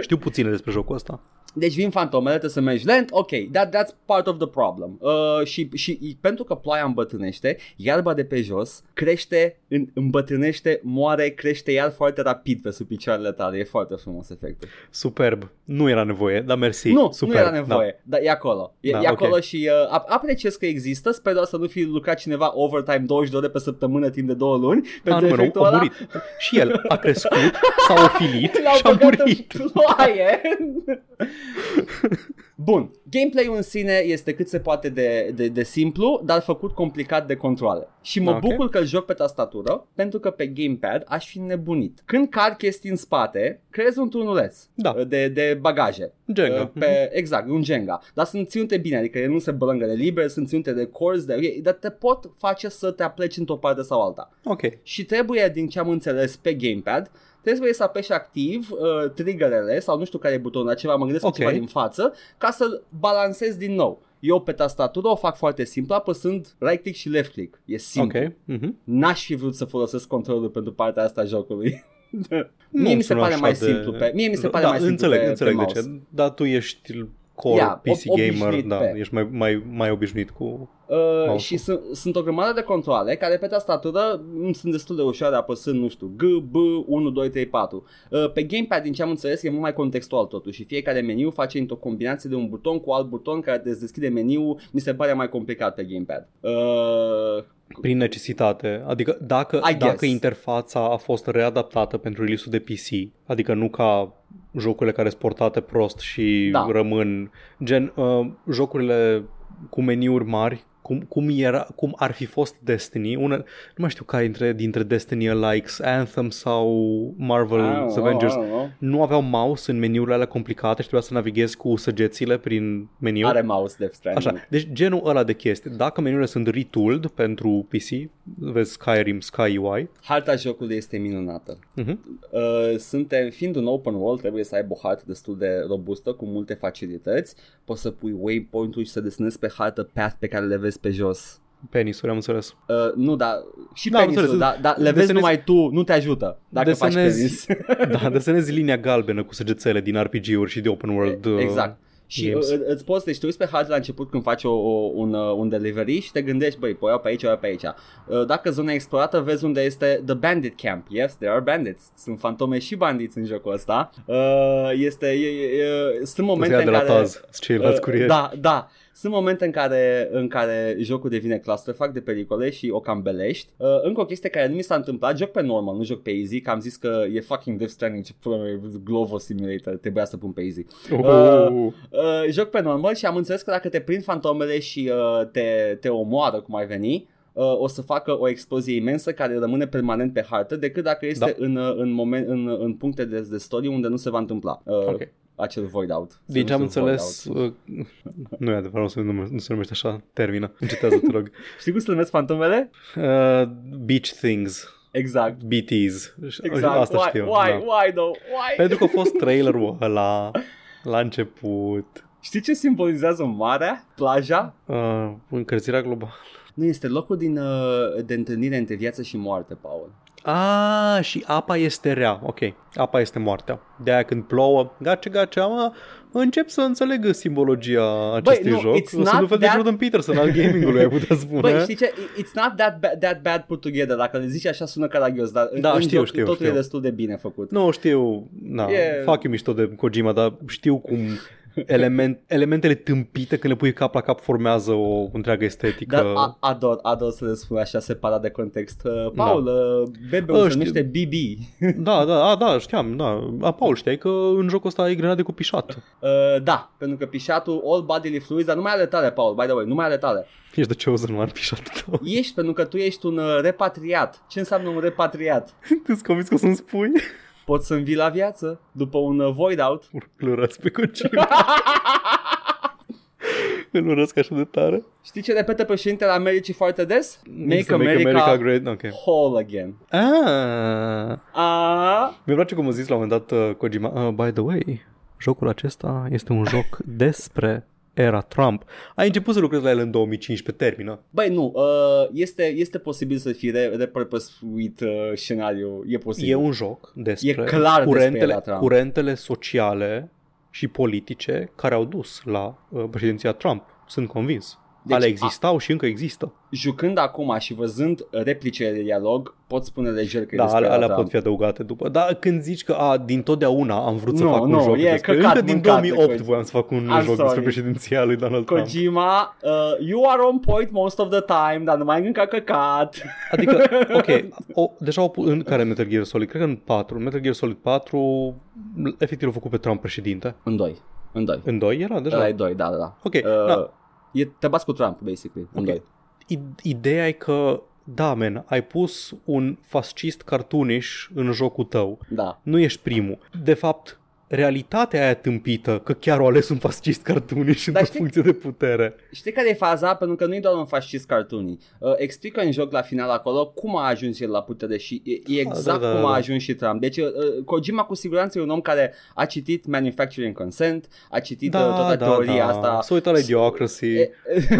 Știu puține despre jocul ăsta. Deci vin fantomele, trebuie să mergi lent, ok, that, that's part of the problem. Uh, și, și pentru că ploaia îmbătrânește, iarba de pe jos crește, în, îmbătrânește, moare, crește iar foarte rapid pe sub picioarele tale. E foarte frumos efectul. Superb. Nu era nevoie, dar mersi. nu, Superb. nu era nevoie, dar e acolo. E, Da, e acolo ok. și uh, ap- apreciez că există, sper doar să nu fi lucrat cineva overtime 20 de ore pe săptămână timp de două luni Da. A, pentru nu, nu, efectul a ăla. murit. Și el a crescut, s-a ofilit L-au și a băgat murit. în ploaie. Bun, gameplay-ul în sine este cât se poate de, de, de simplu, dar făcut complicat de controle. Și mă Ok. bucur că îl joc pe tastatură, pentru că pe gamepad aș fi nebunit. Când car chestii în spate, creezi un turnuleț Da. de, de bagaje. Jenga. Uh, Pe, exact, un Jenga. Dar sunt ținute bine, adică ele nu se bălângă de liber, sunt ținute de corzi, de, dar te pot face să te apleci într-o parte sau alta Ok. și trebuie, din ce am înțeles pe gamepad, trebuie să apeși activ uh, triggerele sau nu știu care e butonul, dar ceva, mă gândesc Ok. okay. ceva din față, ca să balancezi din nou. Eu pe tastatură o fac foarte simplu, apăsând right click și left click. E simplu. Ok. Mhm. N-aș fi vrut să folosesc controlul pentru partea asta a jocului. Nu mie mi se sună pare așa mai de- simplu pe, mie mi se pare da, mai simplu înțeleg, pe, înțeleg pe de mouse. ce. Dar tu ești core Yeah, PC ob- gamer, obișnuit da, pe. ești mai, mai, mai obișnuit cu... Uh, Mouse-ul. și sunt, sunt o grămadă de controle care pe tastatură îmi sunt destul de ușoare apăsând, nu știu, G, B, 1, 2, 3, 4. Uh, pe gamepad, din ce am înțeles, e mult mai contextual totuși și fiecare meniu face într-o combinație de un buton cu alt buton care îți deschide meniul, mi se pare mai complicat pe gamepad. Uh, Prin necesitate. Adică dacă, I dacă guess. interfața a fost readaptată pentru release-ul de PC, adică nu ca jocurile care sunt portate prost și Da. rămân gen uh, jocurile cu meniuri mari cum, cum, era, cum ar fi fost Destiny, una, nu mai știu care dintre, dintre Destiny likes Anthem sau Marvel's I don't know, Avengers, I don't know. nu aveau mouse în meniurile alea complicate și trebuia să navighezi cu săgețile prin meniu. Are mouse Death Stranding. Așa, deci genul ăla de chestii. Dacă meniurile sunt retooled pentru PC, vezi Skyrim, Sky UI, Harta jocului este minunată. uh-huh. Uh, suntem, fiind un open world, trebuie să aibă o hartă destul de robustă, cu multe facilități. Poți să pui waypoint-uri și să desenezi pe hartă path pe care le vezi pe jos. penisuri, am înțeles. Uh, nu, dar și Da, am penisul, înțeles. dar da, le vezi Desenezi- numai tu, nu te ajută dacă faci penis. Desenezi, da, desenezi linia galbenă cu săgețele din RPG-uri și de open world. uh, Exact. Și games. uh, îți poți, deci te uiți pe hartă la început când faci o, o, un, uh, un delivery și te gândești, băi, păi iau pe aici, iau pe aici. Uh, Dacă zona e explorată, vezi unde este The Bandit Camp. Yes, there are bandits. Sunt fantome și bandiți în jocul ăsta. Uh, Este, e, e, e, sunt momente Ăia în de la care... Taz, ceilalți Uh, curieri. Da, da. Sunt momente în care, în care jocul devine clusterfuck de pericole și o cam belești. Uh, încă o chestie care nu mi s-a întâmplat, joc pe normal, nu joc pe easy, că am zis că e fucking Death Stranding, ce pula mea, e Glovo Simulator, trebuia să pun pe easy. Uh, Uh, joc pe normal și am înțeles că dacă te prind fantomele și uh, te, te omoară, cum ai veni, uh, o să facă o explozie imensă care rămâne permanent pe hartă decât dacă este Da. în, uh, în, moment, în, în puncte de, de story unde nu se va întâmpla uh, Ok. Acel void out. Din ce am Sunt void înțeles, out. uh, nu e adevărat, nu se, nume, nu se numește așa, termină, încetează, te rog. Știi cum se numesc fantomele? Uh, beach things, Exact. BTs, Exact. asta why, știu. why, da. why though? Why? Pentru că a fost trailerul ăla la început. Știi ce simbolizează marea? Plaja? Uh, încălzirea globală. Nu este locul din, uh, de întâlnire între viață și moarte, Paul. Ah, și apa este rea. Ok, apa este moartea. De aia când plouă, gace, gace, mă, încep să înțeleg simbologia acestui nu, joc. it's Sunt not un fel de that- Jordan Peterson al gamingului, ai putea spune. Băi, știi ce? It's not that bad, that bad put together. Dacă le zici așa sună caragios, dar în, Da, în știu, joc știu, totul știu. e destul de bine făcut. Nu știu, na, E- fac eu mișto de Kojima, dar știu cum element, elementele tâmpite când le pui cap la cap formează o întreagă estetică. Dar a, ador, ador să le spun așa separat de context. Uh, Paul, uh, bebeul Uh, se știu. numește BB. Da, da, a, da, știam, da. A, Paul, știai că în jocul ăsta ai grenade cu pișat. Uh, da, pentru că pișatul all bodily fluids, dar numai ale tale, Paul, by the way, numai ale tale. Ești the chosen one, pișatul tău. Ești pentru că tu ești un uh, repatriat. Ce înseamnă un repatriat? Te-ți convins că o să-mi spui? Poți să învii la viață după un uh, void out. Îl urăsc pe Kojima. Îl urăsc așa de tare. Știi ce repetă președintele Americii foarte des? Make, Să America, America great. Ok. whole again. Ah, Ah, mi-a place cum a zis la un moment dat uh, Kojima. Uh, by the way, jocul acesta este un joc despre era Trump. Ai început să lucrezi la el în 2015, termină. Băi, nu, uh, este, este posibil să fie re- repurposuit uh, scenariu, e posibil. E un joc despre, E clar despre curentele, era Trump. curentele sociale și politice care au dus la uh, președinția Trump. Sunt convins. Deci, Deci, Ale existau și încă există jucând acum și văzând uh, replicile de dialog, pot spune lejer că da, e alea pot fi adăugate după. Dar când zici că a, din totdeauna am vrut să no, fac no, un joc e despre... Căcat, încă din 2008 voiam să fac un I'm joc sorry. despre președinția lui Donald Kojima, Trump. Kojima, uh, you are on point most of the time, dar nu mai încă căcat. Adică, ok, o, deja au în care Metal Gear Solid? Cred că în 4. Metal Gear Solid 4 efectiv l-a făcut pe Trump președinte. În 2. În 2. În 2 era deja? Era 2, da, da, da. Ok, uh, da. E, te bați cu Trump, basically. Okay. În 2. Ideea e că, da, man, ai pus un fascist cartoonish în jocul tău. Da. Nu ești primul. De fapt, realitatea aia tâmpită, că chiar o ales un fascist cartoonish într-o știi- funcție de putere. Știi care e faza? Pentru că nu e doar un fascist cartoony. Uh, explică în joc la final acolo cum a ajuns el la putere și e, e exact da, da, cum a da. ajuns și Trump. Deci uh, Kojima cu siguranță e un om care a citit Manufacturing Consent, a citit uh, toată teoria asta. S-a uitat la Idiocracy. E,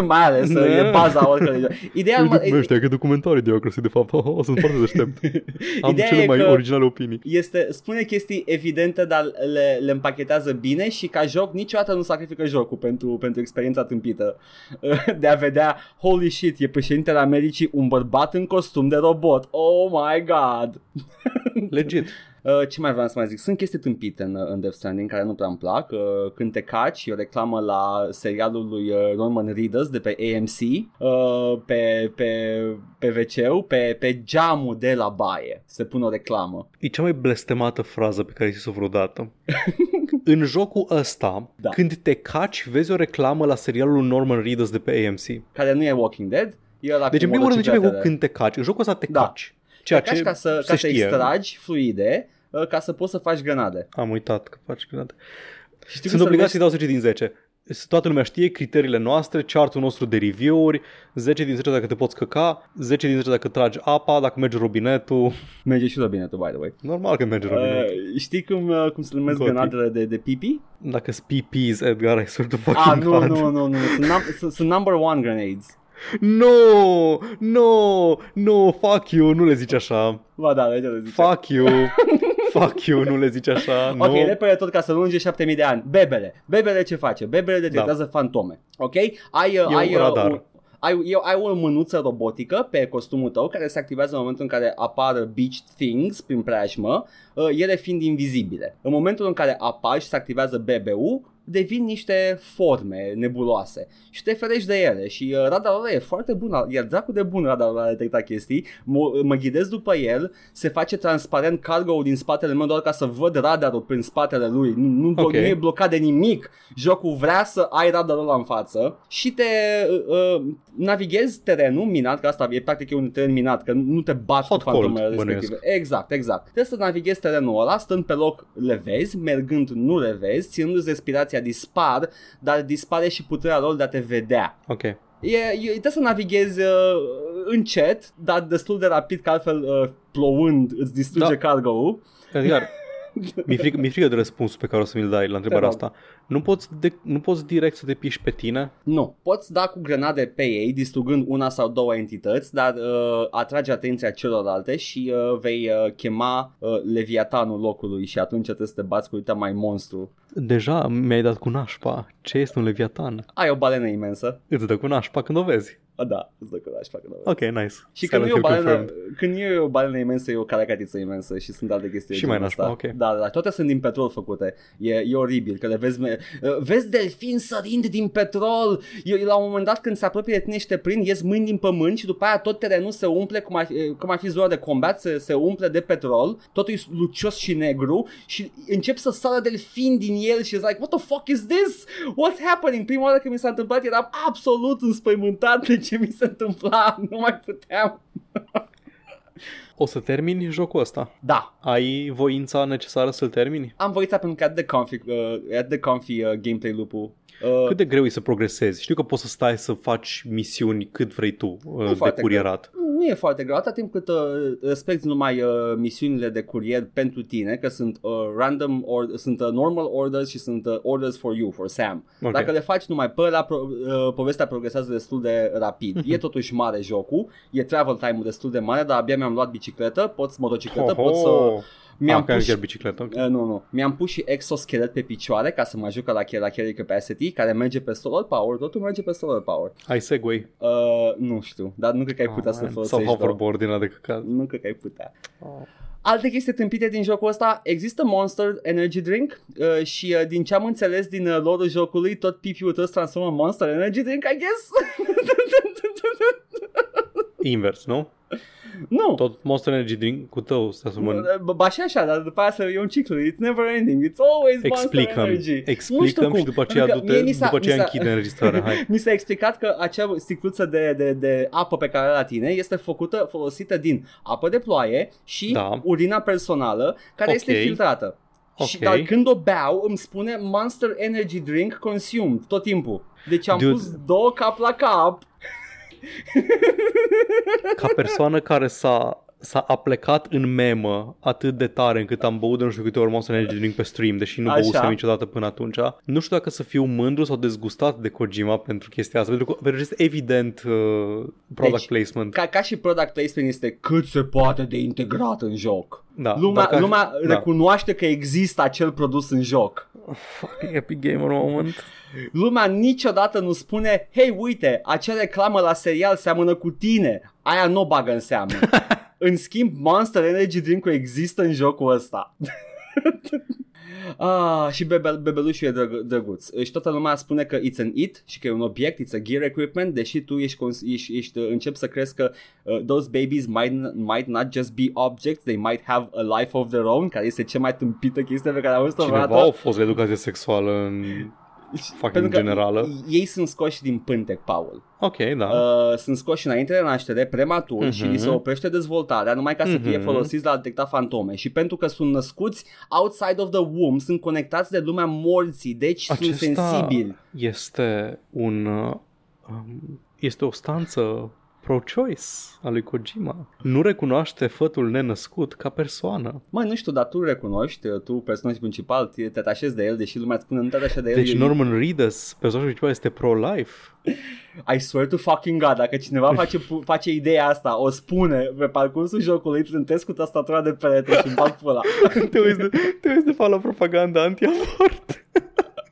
mai ales, uh, e baza oricărui. Ideea, mă, Uite, știa că documentar Idiocracy, de fapt. Oh, sunt foarte deștept. Am Ideea cele e mai că- originale opinii. este, spune chestii evidente, dar le, le împachetează bine și ca joc niciodată nu sacrifică jocul pentru, pentru experiența tâmpită de a vedea holy shit, e președintele Americii un bărbat în costum de robot. Oh my god! Legit. Uh, ce mai vreau să mai zic? Sunt chestii tâmpite în, în Death Stranding care nu prea îmi plac. Uh, când te caci, o reclamă la serialul lui uh, Norman Reedus de pe AMC, uh, pe, pe, pe wc pe, pe geamul de la baie se pune o reclamă. E cea mai blestemată frază pe care ai zis-o vreodată. în jocul ăsta, Da. când te caci, vezi o reclamă la serialul lui Norman Reedus de pe AMC. Care nu e Walking Dead. E ăla Deci, cu în primul rând, de ce mai cu motocicletele. când te caci? În jocul ăsta te Da. caci. Ceea Te caci ce ca să, se ca să știe. extragi fluide uh, ca să poți să faci grenade. Am uitat că faci grenade. Și știu Sunt cum se obligat să-i numește- dau 10 din 10. Toată lumea știe criteriile noastre, chartul nostru de review-uri, 10 din 10 dacă te poți căca, 10 din 10 dacă tragi apa, dacă merge robinetul. Merge și robinetul, by the way. Normal că merge robinetul. Uh, știi cum, uh, cum se numesc Gotic. grenadele de, de pipi? Dacă PPs, Edgar, I swear to Ah, fucking nu, God. nu, nu, nu. Sunt, num- sunt, sunt number one grenades. No, no, no, fuck you, nu le zici așa. Ba da, legea le zice. Fuck you, fuck you, nu le zici așa. Ok, nu. repede tot ca să lunge 7000 de ani. Bebele. Bebele ce face? Bebele detectează fantome. Ok? Ai, uh, Da. E ai, un uh, radar. un- ai, eu, ai o mânuță robotică pe costumul tău care se activează în momentul în care apar beached things prin preajmă, uh, ele fiind invizibile. În momentul în care apar și se activează BBU, devin niște forme nebuloase și te ferești de ele și uh, radarul ăla e foarte bun, e dracu de bun radarul ăla de detecta chestii, mă, mă ghidez după el, se face transparent cargo din spatele meu doar ca să văd radarul prin spatele lui, nu, nu, Ok. nu e blocat de nimic, jocul vrea să ai radarul ăla în față și te uh, uh, navighezi terenul minat, că asta e practic e un teren minat, că nu te bați Hot cu fantomele cold, bănuiesc. respective. Exact, exact. Trebuie să navighezi terenul ăla, stând pe loc le vezi, mergând nu le vezi, ținându-ți respirația dispar, dar dispare și puterea lor de a te vedea. Ok. E, e, trebuie să navighezi uh, încet, dar destul de rapid, că altfel uh, plouând îți distruge Da. cargo-ul. Edgar, mi-e frică, mi-e frică de răspunsul pe care o să mi-l dai la întrebarea Te rog. asta. Nu poți, de, nu poți direct să te piși pe tine? Nu, poți da cu grenade pe ei, distrugând una sau două entități, dar uh, atrage atenția celorlalte și uh, vei uh, chema uh, leviatanul locului și atunci trebuie să te bați cu uita mai monstru. Deja mi-ai dat cu nașpa. Ce este un leviatan? Ai o balenă imensă. Îți dă cu nașpa când o vezi. A, da, îți dă curaj, fac că Ok, nice. Și când nu, e o Silent Hill balenă, confirmed. când nu e o balenă imensă, e o caracatiță imensă și sunt alte chestii. de Și mai genul nașpa, ăsta. ok. Da, da, toate sunt din petrol făcute. E, e oribil, că le vezi, me- uh, vezi delfin sărind din petrol. E, la un moment dat când se apropie de tine și te prind, ies mâini din pământ și după aia tot terenul se umple, cum ar fi, cum ar fi zona de combat, se, se umple de petrol, totul e lucios și negru și încep să sară delfin din el și e like, what the fuck is this? What's happening? Prima oară când mi s-a întâmplat eram absolut înspăimântat de ce mi se întâmpla, nu mai puteam. O să termini jocul ăsta. Da, Ai voința necesară să-l termini? am voit pentru că atât de comfy, uh, e atât de comfy uh, gameplay loop-ul. Uh, Cât de greu e să progresezi? Știu că poți să stai să faci misiuni cât vrei tu uh, de foarte curierat. nu e foarte greu, atâta timp cât uh, respecti numai uh, misiunile de curier pentru tine, că sunt uh, random, or- sunt uh, normal orders și sunt uh, orders for you, for Sam. Ok. Dacă le faci numai pe ăla, pro- uh, povestea progresează destul de rapid. Mhm. E totuși mare jocul, e travel time-ul destul de mare, dar abia mi-am luat bicicletă, pot motocicletă, Ho, ho. pot să... Mi-am ah, chiar, pus chiar bicicletă. ok. Uh, nu, nu. Mi-am pus și exoschelet pe picioare ca să mă ajute la, la carry capacity, care merge pe solar power, totul merge pe solar power. Ai Segway. Uh, nu știu, dar nu cred că ai putea Ah, să man. folosești. Sau două. hoverboard din ăla de căcat. Nu cred că ai putea. Alte chestii tâmpite din jocul ăsta, există Monster Energy Drink uh, și uh, din ce am înțeles din uh, lore jocului, tot PP-ul tău se transformă în Monster Energy Drink, I guess? Invers, nu? nu. Tot Monster Energy Drink-ul tău se asumă în... B- Ba și așa, dar după aia să- e un ciclu, it's never ending, it's always Monster Explicăm, Energy. Nu știu explicăm cum, și după aceea, pentru că du-te, mie mi s-a- după aceea mi s-a- închide înregistrarea. Hai. Mi s-a explicat că acea sticluță de, de, de apă pe care are la tine este făcută, folosită din apă de ploaie și Da. urina personală care Ok. este filtrată. Și Ok. dar când o beau îmi spune Monster Energy Drink consumed tot timpul. Deci am Dude. pus două cap la cap. Ca persoană care s-a s-a aplecat în memă atât de tare încât am băut de nu știu câte ori Monster Energy Drink pe stream, deși nu Așa. băusem niciodată până atunci. Nu știu dacă să fiu mândru sau dezgustat de Kojima pentru chestia asta, pentru că, pentru că este evident uh, product Deci, placement. Ca, ca și product placement este cât se poate de integrat în joc. Da, lumea dar ca- lumea da. recunoaște că există acel produs în joc. Fucking Epic Gamer moment. Lumea niciodată nu spune, hei uite, acea reclamă la serial seamănă cu tine, aia nu o bagă în seamă. în schimb, Monster Energy Drink-ul există în jocul ăsta. Ah, și bebe- bebelușul e drăg- drăguț. Și toată lumea spune că it's an it și că e un obiect, it's a gear equipment, deși tu ești, cons- ești, ești începi să crezi că uh, those babies might, might not just be objects, they might have a life of their own, care este cea mai tâmpită chestie pe care am văzut-o Cineva vreodată. a fost la educație sexuală în fucking Pentru că generală. ei sunt scoși din pântec, Paul. Ok, da. Uh, sunt scoși înainte de naștere, prematur și Mhm. li se oprește dezvoltarea numai ca să fie Mhm. folosiți la a detecta fantome. Și pentru că sunt născuți outside of the womb, sunt conectați de lumea morții, deci sunt Acesta sensibili. este un... uh, um, este o stanță pro-choice a lui Kojima. Nu recunoaște fătul nenăscut ca persoană. Măi, nu știu, dar tu recunoști, tu personajul principal, te te atașezi de el, deși lumea îți spune nu te atașezi de el. Deci e- Norman Reedus, personajul principal, este pro-life. I swear to fucking God, dacă cineva face, pu- face ideea asta, o spune pe parcursul jocului, trântesc cu tastatura de perete și îmi bag pula. te uiți de, te uiți de fapt la propaganda anti-avort.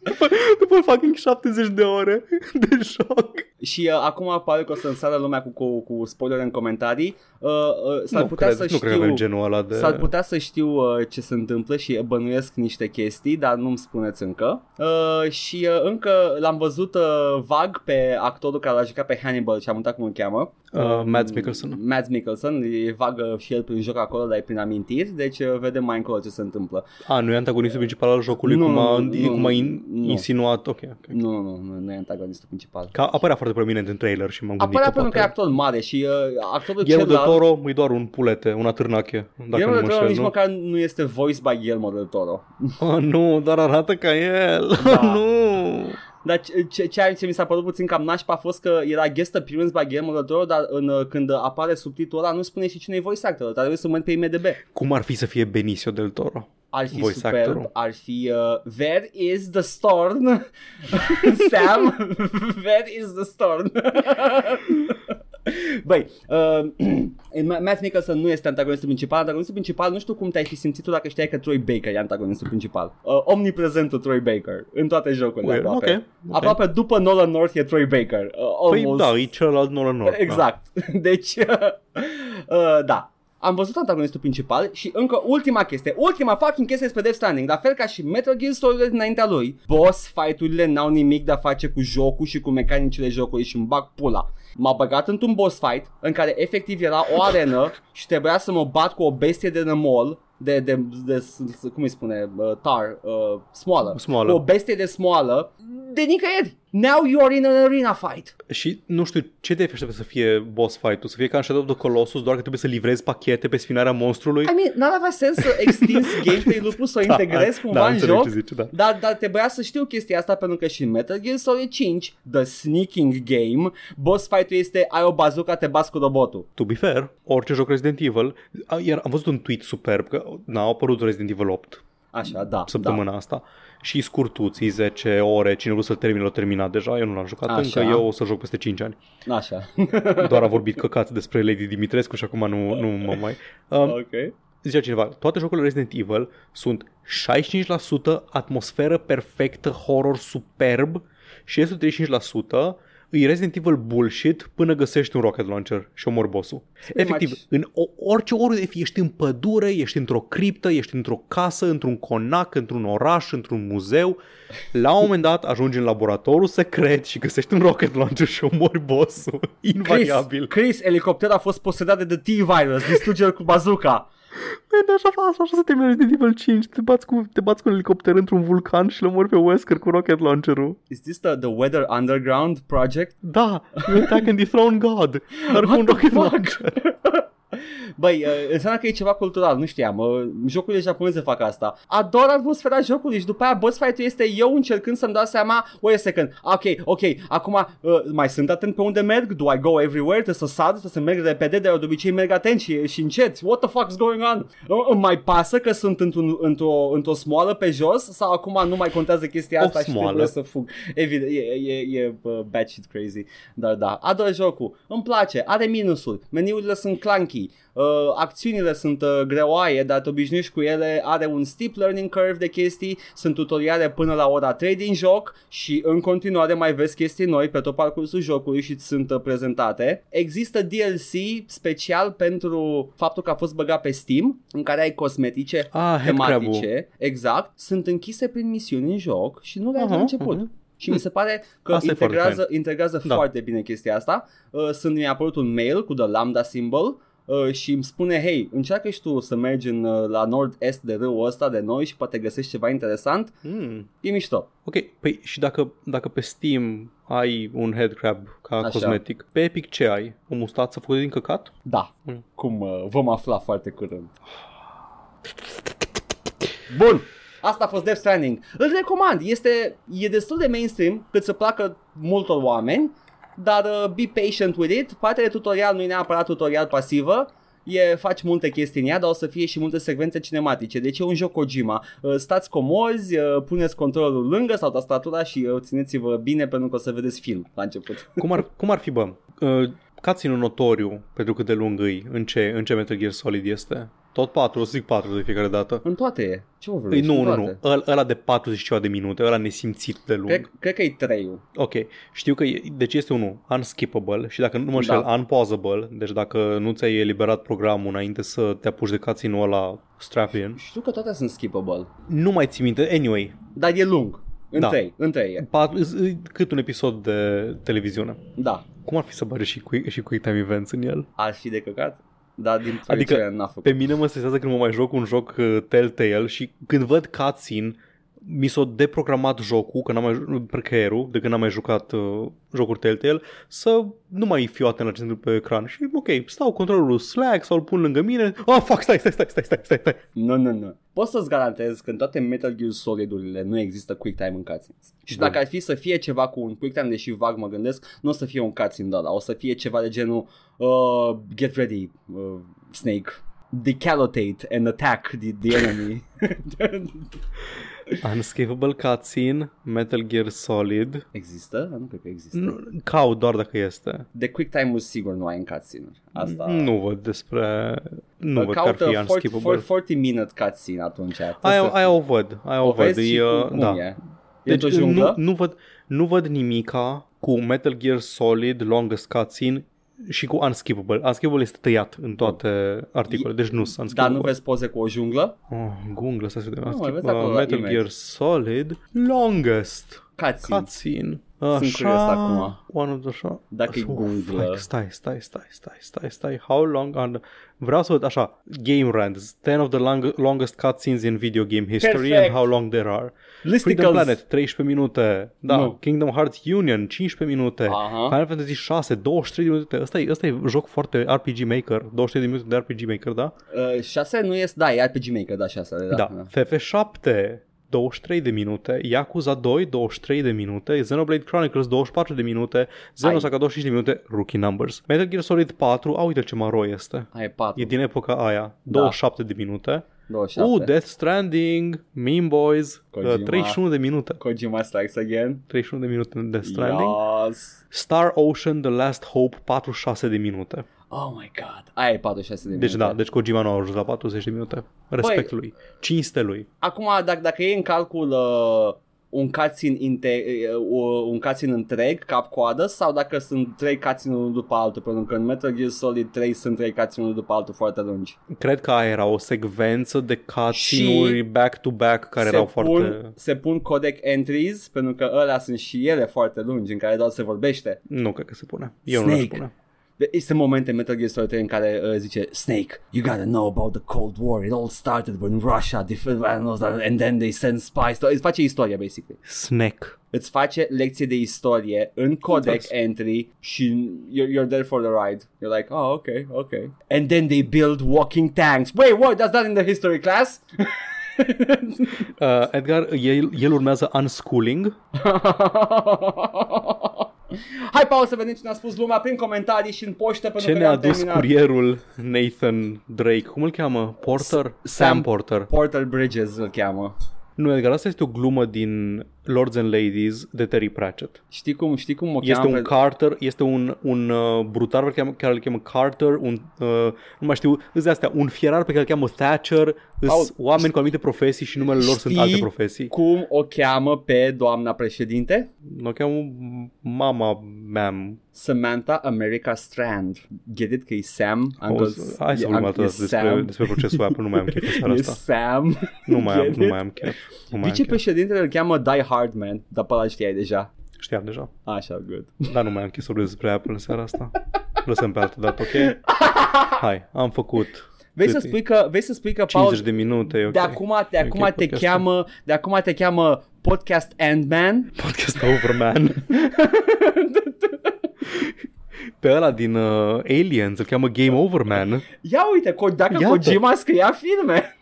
După, după fucking 70 de ore de joc. Și uh, acum pare că o să însară lumea cu, cu, cu spoiler în comentarii. Uh, uh, s-ar nu putea cred, să nu cred că avem știu... genul ăla de... S-ar putea să știu uh, ce se întâmplă și bănuiesc niște chestii, dar nu-mi spuneți încă. Uh, și uh, încă l-am văzut uh, vag pe actorul care l-a jucat pe Hannibal și am uitat cum îl cheamă. Uh, Mads Mikkelsen. Mads Mikkelsen, e vagă și el prin joc acolo, dar e prin amintiri, deci uh, vedem mai încolo ce se întâmplă. A, nu e antagonistul principal al jocului, Nu, cum a, nu, cum a in, nu. insinuat. Ok, ok. Nu, nu, nu, nu e antagonistul principal. Că apărea foarte prominent în trailer și m-am gândit Apărea că pentru că e poate... actor mare și uh, actorul Guillermo del celălalt... Toro e doar un pulete, un atârnache, dacă Guillermo nu del mă Toro înșel, nici nu? măcar nu este voiced by Guillermo del Toro. Oh, nu, doar arată ca el. Da. nu. Dar ce, ce, ce, ce mi s-a părut puțin cam nașpa a fost că era guest appearance by Guillermo del Toro, dar în, uh, când apare subtitlul ăla nu spune și cine e voice actor, dar trebuie să mă uit pe IMDB. Cum ar fi să fie Benicio del Toro? Ar fi Voice superb, actorul. ar fi uh, Where is the storm? Sam, where is the storm? Băi, uh, Matt Mikkelsen nu este antagonistul principal Antagonistul principal, nu știu cum te-ai fi simțit tu dacă știai că Troy Baker e antagonistul principal uh, Omniprezentul Troy Baker În toate jocurile Well, aproape ok, ok. Aproape după Nolan North e Troy Baker uh, Păi almost. da, e celălalt Nolan North. Exact. Deci, uh, da. Am văzut antagonistul principal și încă ultima chestie, ultima fucking chestie despre Death Stranding, la fel ca și Metal Gear Solid dinaintea lui. Boss fight-urile n-au nimic de a face cu jocul și cu mecanicile jocului și îmi bag pula. M-a băgat într-un boss fight în care efectiv era o arenă și trebuia să mă bat cu o bestie de nămol de, de, de, de cum îi spune, uh, tar, uh, smoală. Smoală. Cu o bestie de smoală de nicăieri. Now you are in an arena fight. Și nu știu ce te așteaptă să fie boss fight-ul, să fie ca în Shadow of the Colossus, doar că trebuie să livrezi pachete pe spinarea monstrului. I mean, n-ar avea sens să extinzi gameplay-ul plus să o integrezi cumva da, în înțeleg joc. ce zici, da. Dar, dar trebuia să știu chestia asta pentru că și în Metal Gear Solid 5, The Sneaking Game, boss fight-ul este ai o bazuca, te bați cu robotul. To be fair, orice joc Resident Evil, a- iar am văzut un tweet superb că n-a apărut Resident Evil 8 Așa, da. săptămâna asta și scurtuții, 10 ore, cine vrut să-l termine, l-a terminat deja, eu nu l-am jucat Așa. încă, eu o să joc peste 5 ani. Da. Așa. Doar a vorbit căcat despre Lady Dimitrescu și acum nu, nu mă mai... Um, ok. zicea cineva, toate jocurile Resident Evil sunt 65% atmosferă perfectă, horror superb și restul 35% e Resident Evil bullshit până găsești un rocket launcher și omori bossul. Efectiv, much. în o, orice ori fi, ești în pădure, ești într-o criptă, ești într-o casă, într-un conac, într-un oraș, într-un muzeu, la un moment dat ajungi în laboratorul secret și găsești un rocket launcher și omori bossul. Chris, Invariabil. Chris, elicopterul a fost posedat de The T-Virus, distruge cu bazuca. Bine, așa, așa, așa se termină Resident Evil 5. Te bați cu, te bați cu un elicopter într-un vulcan și le mori pe Wesker cu rocket launcher-ul. Is this the, the Weather Underground project? Da, you attack and dethrone God. Dar cu What un the rocket fuck? launcher. Băi, uh, înseamnă că e ceva cultural, nu știam. Uh, jocurile japoneze fac asta. Ador atmosfera jocului și după aia boss fight-ul este eu încercând să-mi dau seama, wait a second, ok, ok, acum uh, mai sunt atent pe unde merg? Do I go everywhere? Trebuie să sar, trebuie să merg repede, dar eu de obicei merg atent și, și încet. What the fuck is going on? Uh, îmi mai pasă că sunt într-un, într-o, într-o smoală pe jos sau acum nu mai contează chestia asta O și smoală. trebuie să fug? Evident, e, e, e uh, bad shit crazy. Dar da, ador jocul. Îmi place, are minusuri. Meniurile sunt clunky. Uh, acțiunile sunt uh, greoaie, dar te obișnuiești cu ele, are un steep learning curve de chestii, sunt tutoriale până la ora 3 din joc și în continuare mai vezi chestii noi pe tot parcursul jocului și ți sunt uh, prezentate. Există DLC special pentru faptul că a fost băgat pe Steam, în care ai cosmetice Ah, headcrab-ul. tematice, exact, sunt închise prin misiuni în joc și nu le ai de la Aha, început. aha. Și mi se pare că Asta e foarte integrează, integrează Da. foarte bine chestia asta. Uh, sunt, mi-a apărut un mail cu the lambda symbol uh, și îmi spune, hei, încearcă și tu să mergi în, uh, la nord-est de râul ăsta de noi și poate găsești ceva interesant. Mm. E mișto. Ok, păi și dacă, dacă pe Steam ai un headcrab ca Așa. cosmetic, pe Epic ce ai? O mustață făcută din căcat? Da, Mm. cum uh, vom afla foarte curând. Bun, asta a fost Death Stranding. Îl recomand, este, e destul de mainstream cât să placă multor oameni, dar uh, be patient with it. Partea de tutorial nu e neapărat tutorial pasivă, E, faci multe chestii în ea, dar o să fie și multe secvențe cinematice. Deci e un joc Kojima. Uh, Stați comozi, uh, puneți controlul lângă sau tastatura și uh, țineți-vă bine pentru că o să vedeți film la început. Cum ar, cum ar fi, bă? Uh, Cutscene-ul notoriu pentru cât de lung îi, în ce, în ce Metal Gear Solid este? Tot 4, o să zic 4 de fiecare dată. În toate e. Ce vă Păi vreți? nu, În nu, toate. nu. Ăla, ăla de 40 și ceva de minute, ăla nesimțit de lung. Cred, cred că e 3 Ok, știu că e, deci este unul unskippable și dacă nu mă înșel, Da. unpausable, deci dacă nu ți-ai eliberat programul înainte să te apuci de cutscene-ul ăla strap-in, Știu că toate sunt skippable, nu mai ții minte, anyway, dar e lung. În Da. 3, în 3 e. pat, cât un episod de televiziune. Da, Cum ar fi să bagi și, quick, și quick time events în el? ar fi de căcat, dar din Adică, fericire n-a făcut. Pe mine mă stresează când mă mai joc un joc uh, Telltale și când văd cutscene, mi s-a deprogramat jocul, că n-am mai, ju- precare-ul, de când n-am mai jucat uh, jocuri Telltale, să nu mai fiu atent la ce se întâmplă pe ecran. Și ok, stau controlul Slack sau îl pun lângă mine. Oh, fuck, stai, stai, stai, stai, stai, stai, stai. Nu, nu, nu. Pot să-ți garantez că în toate Metal Gear Solid-urile nu există quick time în cutscenes. Și Bun. dacă ar fi să fie ceva cu un quick time, deși vag mă gândesc, nu o să fie un cutscene de ăla, o să fie ceva de genul uh, Get ready, uh, Snake. Decalotate and attack the, the enemy. Unscapable cutscene, Metal Gear Solid. există? Nu cred că există. Nu, caut doar dacă este. De quick time sigur nu ai în cutscene Asta... Nu văd despre... Nu văd că ar Caută fi 40, unscapable. 40 minute cutscene atunci. Trebuie Aia, să aia o văd, aia o, o văd. vezi și E, cum, cum da. e. E Deci într-o nu, junglă? nu, văd, nu văd nimica cu Metal Gear Solid Longest Cutscene și cu Unskippable. Unskippable este tăiat în toate articolele, deci nu sunt Dar Unskippable. nu vezi poze cu o junglă? Oh, Google, să vedem. Nu, mai Unskip- vezi uh, acolo la Metal image. Gear Solid Longest Cutscene. Cutscene. Sunt curios acum. One of the shot. Dacă e Uf, Google. like, Stai, stai, stai, stai, stai, stai. How long on... Vreau să văd așa. Game Rants. 10 of the long, longest cutscenes in video game history Perfect. and how long there are. Freedom Listicles. Planet 13 minute. Da. Nu. Kingdom Hearts Union 15 minute. Aha. Final Fantasy 6 23 de minute. Ăsta e, ăsta e joc foarte RPG Maker. 23 de minute de RPG Maker, da? Uh, 6 nu este, da, e RPG Maker, da, 6, da. Da. da. FF7 23 de minute, Yakuza 2 23 de minute, Xenoblade Chronicles 24 de minute, Xenosaga 25 de minute, rookie numbers. Metal Gear Solid 4, a uite ce maro este. Aia e 4. E din epoca aia, 27 de minute. 27. Uh, Death Stranding, Meme Boys, Kojima. uh, 31 de minute. Kojima Strikes Again. 31 de minute în Death Stranding. Yes. Star Ocean The Last Hope 46 de minute. Oh my god. Aia e 46 de Deci minute. da, deci Kojima nu a ajuns la 40 de minute. Respect lui. Cinste lui. Acum, dacă, dacă e în calcul uh, un cutscene, inte- uh, un cutscene întreg, cap-coadă, sau dacă sunt trei cutscene unul după altul, pentru că în Metal Gear Solid 3 sunt trei cutscene unul după altul foarte lungi. Cred că aia era o secvență de cutscene-uri back-to-back care se erau pun, foarte... Se pun codec entries, pentru că ălea sunt și ele foarte lungi, în care doar se vorbește. Nu cred că se pune. Eu nu Snake. aș pune. Este momente în Metal Gear Solid 3 în care uh, zice Snake, you gotta know about the Cold War. It all started when Russia defeated and then they sent spies. Îți face istoria, basically. Snake. Îți face lecție de istorie în codec Nice. entry și you're, you're there for the ride. You're like, oh, okay, okay. And then they build walking tanks. Wait, what? That's not in the history class? Uh, Edgar, el, el urmează unschooling. Hai, Paul, să vedem ce ne-a spus lumea prin comentarii și în poștă pentru Ce că ne-a ne-am adus terminat. curierul Nathan Drake? Cum îl cheamă? Porter? Sam, Porter. Porter Bridges îl cheamă. Nu, Edgar, asta este o glumă din Lords and Ladies de Terry Pratchett. Știi cum, știi cum o Este cheamă? un pe- Carter, este un, un uh, brutar pe care, care îl cheamă Carter, un, uh, nu mai știu, îți de astea, un fierar pe care îl cheamă Thatcher, îs Au, oameni cu anumite profesii și numele lor sunt Știi alte profesii. cum o cheamă pe doamna președinte? Nu o cheamă mama ma'am. Samantha America Strand. Get it că e Sam? Am Auzi, găs- Hai să e- vorbim am- altă e dată despre, Sam. despre procesul Apple, nu mai am chef în seara E asta. Sam. Nu mai am, Get nu it? mai am chef. Nu mai am chef. Vicepreședintele îl cheamă Die Hard Man, dar pe ăla știai deja. Știam deja. Așa, good. Dar nu mai am chef să vorbesc despre Apple în seara asta. Lăsăm pe altă dată, ok? Hai, am făcut Vrei să Cât e? spui că, vrei să spui că Paul, 50 de minute, e ok. de acum, de E acum ok te podcastul. cheamă, de acum te cheamă Podcast Ant-Man? Podcast over, man. Pe ăla din uh, Aliens îl cheamă Game Over, man. Ia uite, co- dacă Iată. Kojima scria filme.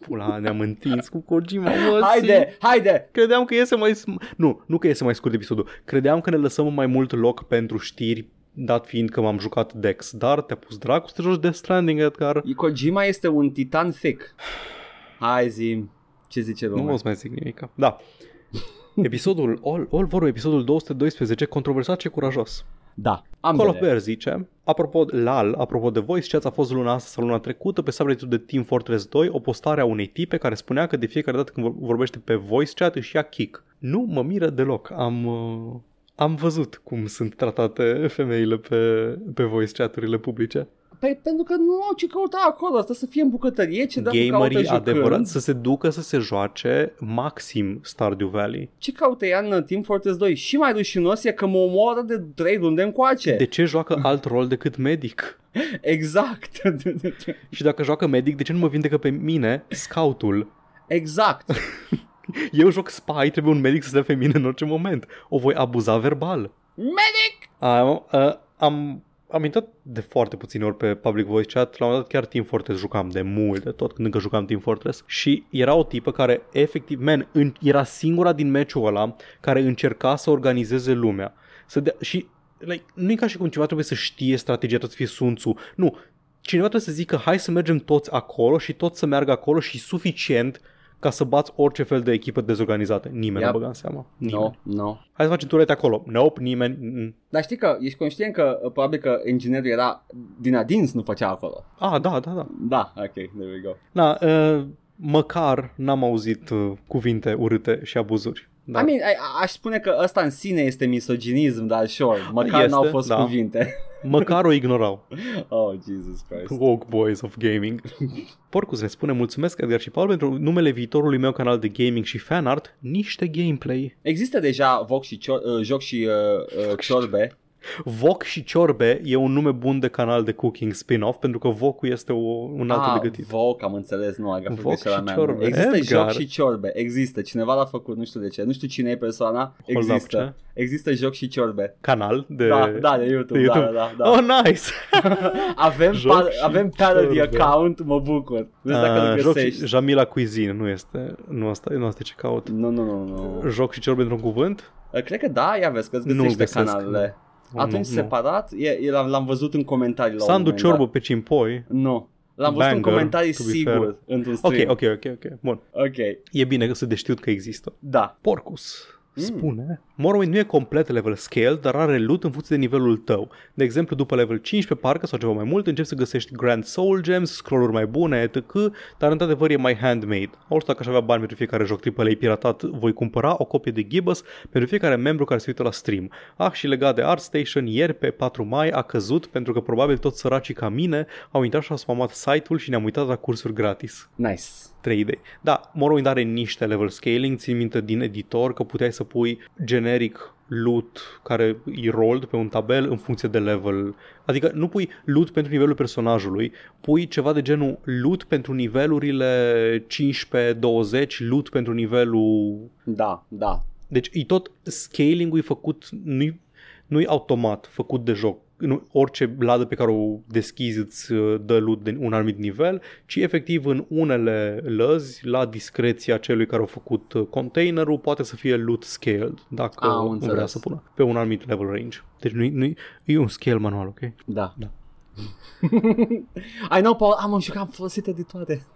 Pula, ne-am întins cu Kojima, mă, haide, haide. Credeam că iese mai... sm- Nu, nu că iese mai scurt episodul. Credeam că ne lăsăm mai mult loc pentru știri, dat fiind că m-am jucat Dex. Dar te-a pus dracu să te joci Death Stranding, Edgar. Kojima este un titan thick. Hai zi, ce zice Nu lumea? o să mai zic nimic. Da. Episodul, all, all vorba, episodul 212, controversat și curajos. Da, Call of ambele. Bear zice, apropo, LAL, apropo de voice chat, a fost luna asta sau luna trecută pe subreddit de Team Fortress 2 o postare a unei tipe care spunea că de fiecare dată când vor- vorbește pe voice chat își ia kick. Nu mă miră deloc. Am, uh, am văzut cum sunt tratate femeile pe, pe voice chaturile publice. Păi pentru că nu au ce căuta acolo, asta să fie în bucătărie, ce dacă caută Gamerii jucând. adevărat să se ducă să se joace maxim Stardew Valley. Ce caută ea în Team Fortress 2? Și mai rușinos e că mă omoară de 3 runde încoace. De ce joacă alt rol decât medic? Exact. Și dacă joacă medic, de ce nu mă vindecă pe mine scoutul? exact. Eu joc spy, trebuie un medic să se dea pe mine în orice moment. O voi abuza verbal. Medic! Am, a, am, am intrat de foarte puține ori pe public voice chat, la un moment dat chiar Team Fortress jucam de mult, de tot când încă jucam Team Fortress și era o tipă care efectiv, man, în, era singura din meciul ăla care încerca să organizeze lumea. Să dea, și like, nu e ca și cum cineva trebuie să știe strategia, trebuie să fie sunțu. Nu, cineva trebuie să zică hai să mergem toți acolo și toți să meargă acolo și suficient ca să bați orice fel de echipă dezorganizată. Nimeni Yep. nu băga în seama. Nimeni. No, no. Hai să facem turete acolo. Nope, nimeni. Mm-mm. Dar știi că ești conștient că uh, probabil că inginerul era din adins nu făcea acolo. Ah, da, da, da. Da, ok, there we go. Da, uh, măcar n-am auzit uh, cuvinte urâte și abuzuri. Da. I mean, a- aș spune că ăsta în sine este misoginism, dar sure, măcar Este, n-au fost da. cuvinte. Măcar o ignorau. Oh, Jesus Christ. Woke boys of gaming. Porcus ne spune mulțumesc Edgar și Paul pentru numele viitorului meu canal de gaming și fanart, niște gameplay. Există deja voc și cio- uh, joc și uh, uh, ciorbe. Voc și ciorbe e un nume bun de canal de cooking spin-off pentru că vocul este o, un altul ah, de gătit. Voc, am înțeles, nu, aga Voc greșeala și mea. ciorbe. Există Edgar. joc și ciorbe, există, cineva l-a făcut, nu știu de ce, nu știu cine e persoana, Hold up, există, există joc și ciorbe. Canal de, Da, da, de YouTube, de da, YouTube. da, da. Oh, nice! Avem, Joc pa- și avem parody ciorbe. account, mă bucur. Vezi dacă Ah, îl joc și, găsești. Jamila Cuisine, nu este, nu asta, nu asta e ce caut. Nu, nu, nu, nu. Joc și ciorbe într-un cuvânt? Uh, Cred că da, ia vezi că îți Nu-l găsește găsesc. canalele. Nu, Atunci nu. separat, e, e, l-am, l-am văzut în comentarii la un Sandu moment ciorbă dat. pe cimpoi. Nu. L-am văzut în Banger, comentarii to be sigur, fair. într-un Ok, stream. ok, ok, ok. Bun. ok. E bine că să de știut că există. Da. Porcus spune Morrowind nu e complet level scale, dar are loot în funcție de nivelul tău. De exemplu, după level 15 parcă sau ceva mai mult, începi să găsești Grand Soul Gems, scroll-uri mai bune, etc., dar într-adevăr e mai handmade. Orice dacă aș avea bani pentru fiecare joc AAA piratat, voi cumpăra o copie de Gibbous pentru fiecare membru care se uită la stream. Ah, și legat de ArtStation, ieri pe 4 mai a căzut pentru că probabil toți săracii ca mine au intrat și au spamat site-ul și ne-am uitat la cursuri gratis. Nice. 3 idei. Da, Morrowind are niște level scaling, țin minte din editor că puteai să pui gen generic loot care e rolled pe un tabel în funcție de level. Adică nu pui loot pentru nivelul personajului, pui ceva de genul loot pentru nivelurile 15-20, loot pentru nivelul... Da, da. Deci e tot scaling-ul e făcut, nu-i, nu-i automat făcut de joc nu, orice ladă pe care o deschizi îți uh, dă loot de un anumit nivel, ci efectiv în unele lăzi, la discreția celui care a făcut uh, containerul, poate să fie loot scaled, dacă Ah, vrea să pună pe un anumit level range. Deci nu nu e un scale manual, ok? Da. Da. I know, Paul, am jucat, am folosit de toate.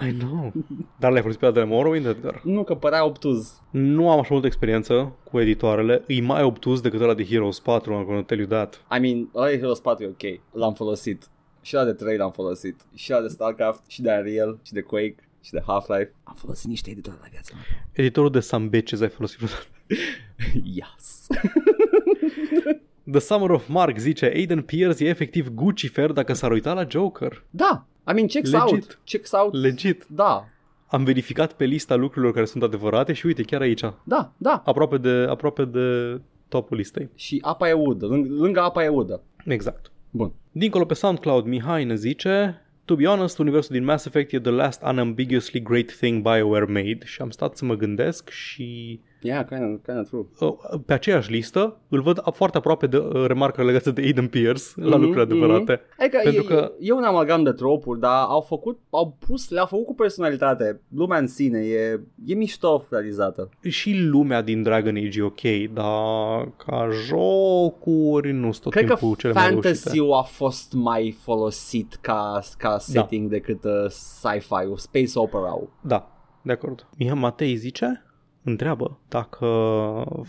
I know. Dar le-ai folosit pe la de Morrowind, Edgar? Nu, că părea obtuz. Nu am așa multă experiență cu editoarele. E mai obtuz decât ăla de Heroes 4, I'm gonna tell you that. I mean, ăla de Heroes 4 e ok. L-am folosit. Și la de 3 l-am folosit. Și la de StarCraft, și de Unreal, și de Quake, și de Half-Life. Am folosit niște editori la viața mea. Editorul de Some Bitches ai folosit vreodată? Yes. The Summer of Mark zice Aiden Pierce e efectiv Guccifer dacă s-ar uita la Joker. da. I mean, checks Legit. out. Checks out. Legit. da. Am verificat pe lista lucrurilor care sunt adevărate și uite, chiar aici, Da, da. aproape de, aproape de topul listei. Și apa e udă. Lângă, lângă apa e udă. Exact. Bun. Dincolo pe SoundCloud, Mihai ne zice To be honest, universul din Mass Effect e the last unambiguously great thing BioWare made și am stat să mă gândesc și Yeah, kind of, kind of true. uh, pe aceeași listă îl văd foarte aproape de uh, remarca legată de Aiden Pierce la Mhm, lucruri adevărate. Adică Pentru e, că- e un amalgam de tropuri, dar au făcut, au pus, le-au făcut cu personalitate. Lumea în sine e, e mișto realizată. Și lumea din Dragon Age e ok, dar ca jocuri nu sunt tot Cred că timpul cele mai reușite. fantasy-ul a fost mai folosit ca, ca setting decât uh, sci-fi-ul, space opera-ul. Da, de acord. Mihai Matei zice, întreabă dacă...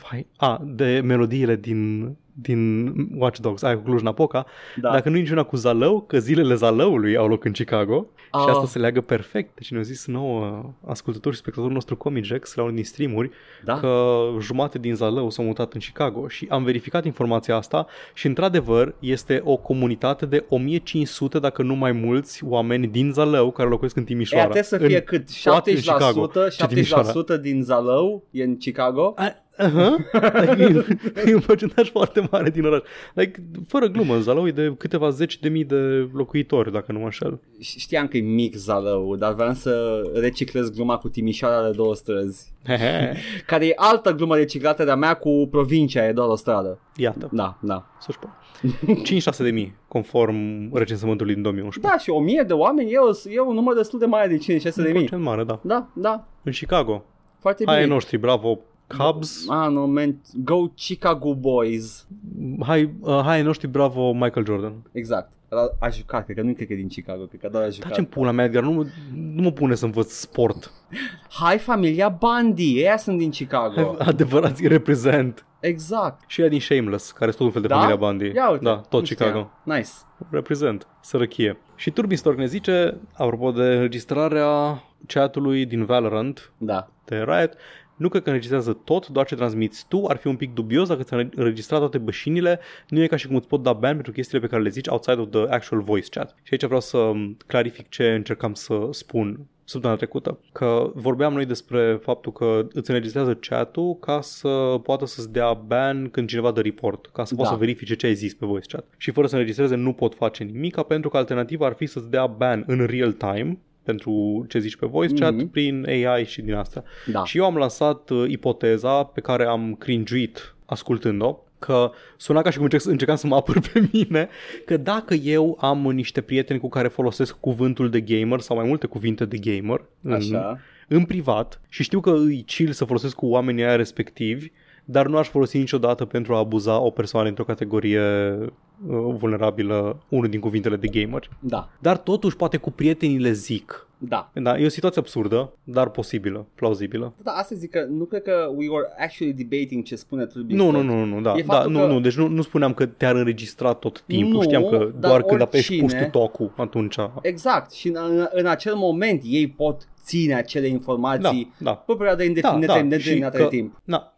Vai, a, de melodiile din, din Watch Dogs, aia cu Cluj-Napoca, Da. dacă nu e niciuna cu Zalău, că zilele Zalăului au loc în Chicago Ah. și asta se leagă perfect. Deci ne-a zis nouă ascultători și spectatorul nostru Comigex la unul din streamuri da? că jumate din Zalău s-au mutat în Chicago și am verificat informația asta și într-adevăr este o comunitate de 1500 dacă nu mai mulți oameni din Zalău care locuiesc în Ea Timișoara. trebuie să În- fie cât? toate în Chicago. 70%, Și Timișoara. 70% din Zalău e în Chicago? A- Aha, like, e, e un procentaj foarte mare din oraș. Like, fără glumă, Zalău e de câteva zeci de mii de locuitori, dacă nu mă înșel. Știam că e mic Zalău, dar vreau să reciclez gluma cu Timișoara de două străzi. Care e altă glumă reciclată de-a mea cu provincia, e doar o stradă. Iată, Da, da. să știu. 5-6 de mii, conform recensământului din 2011. Da, și o mie de oameni e, o, e un număr destul de mare de 56 de Un mii. procent mare, da. Da, da, În Chicago. foarte Hai ai bine. noștri, bravo. Cubs. Ah, no, man, go Chicago Boys. Hai, uh, hai ai noștri, bravo Michael Jordan. Exact. A, a jucat, cred că nu cred că e din Chicago, cred că doar a jucat. Taci-mi pula mea, Edgar, nu, mă- nu mă pune să învăț sport. Hai familia Bundy, ei sunt din Chicago. Adevărați reprezent. exact. Și ea din Shameless, care este tot un fel de Da? familia Bundy. Ia uite, da, tot nu Chicago. știam. Nice. Reprezent, sărăchie. Și Turbin Stork ne zice, apropo de înregistrarea chatului din Valorant Da. de Riot, nu cred că înregistrează tot, doar ce transmiți tu, ar fi un pic dubios dacă ți-a înregistrat toate bășinile, nu e ca și cum îți pot da ban pentru chestiile pe care le zici outside of the actual voice chat. Și aici vreau să um, clarific ce încercam să spun săptămâna trecută, că vorbeam noi despre faptul că îți înregistrează chat-ul ca să poată să-ți dea ban când cineva dă report, ca să poată Da. să verifice ce ai zis pe voice chat. Și fără să înregistreze nu pot face nimic, pentru că alternativa ar fi să-ți dea ban în real time, pentru ce zici pe voice chat, Mhm. prin AI și din asta. Da. Și eu am lansat uh, ipoteza pe care am cringuit ascultând-o, că suna ca și cum încerc, încercam să mă apăr pe mine, că dacă eu am niște prieteni cu care folosesc cuvântul de gamer sau mai multe cuvinte de gamer în, Așa. în privat și știu că îi chill să folosesc cu oamenii aia respectivi, dar nu aș folosi niciodată pentru a abuza o persoană într-o categorie uh, vulnerabilă, unul din cuvintele de gamer. Da. Dar totuși poate cu prietenii le zic. Da. Da, e o situație absurdă, dar posibilă, plauzibilă. Da, asta zic că nu cred că we were actually debating ce spune Turbin Nu, nu, Stork. nu, nu, da, E da faptul nu, că- nu, deci nu, nu spuneam că te-ar înregistra tot timpul, Nu, știam că dar doar când apeși oricine- push to talk atunci. Exact. Și în, în, în acel moment ei pot ține acele Da, informații da. pe o perioadă Da, indefinită, da, nedeterminată și de că- timp. Da,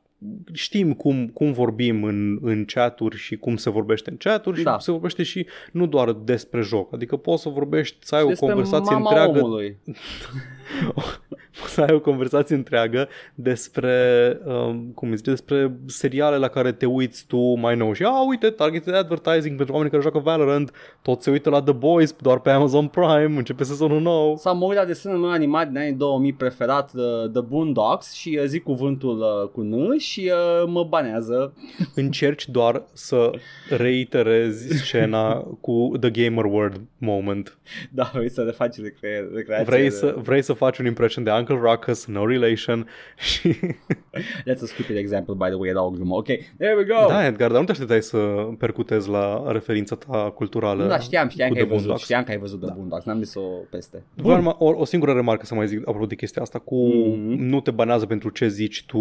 știm cum, cum vorbim în, în chaturi și cum se vorbește în chaturi și Da. se vorbește și nu doar despre joc. Adică poți să vorbești, să ai o Despre conversație mama întreagă omului. să ai o conversație întreagă despre, um, cum îi zice, despre seriale la care te uiți tu mai nou și, a, uite, targeted advertising pentru oamenii care joacă Valorant, tot se uită la The Boys doar pe Amazon Prime, începe sezonul nou. Sau mă uit la desenul meu animat din anii 2000 preferat, uh, The Boondocks, și uh, zic cuvântul uh, cu N și uh, mă banează. Încerci doar să reiterezi scena cu The Gamer World moment. Da, vrei să refaci recre- recreație. Vrei de- să, vrei să faci un impression de Uncle Ruckus, no relation și... That's a stupid example, by the way, era o glumă. Ok, there we go. Da, Edgar, dar nu te așteptai să percutezi la referința ta culturală Nu, da, știam, știam cu că ai The văzut, Boondocks. știam că ai văzut The Boondocks, n-am zis-o peste. Vreau numai o, o singură remarcă să mai zic apropo de chestia asta cu Mhm. nu te banează pentru ce zici tu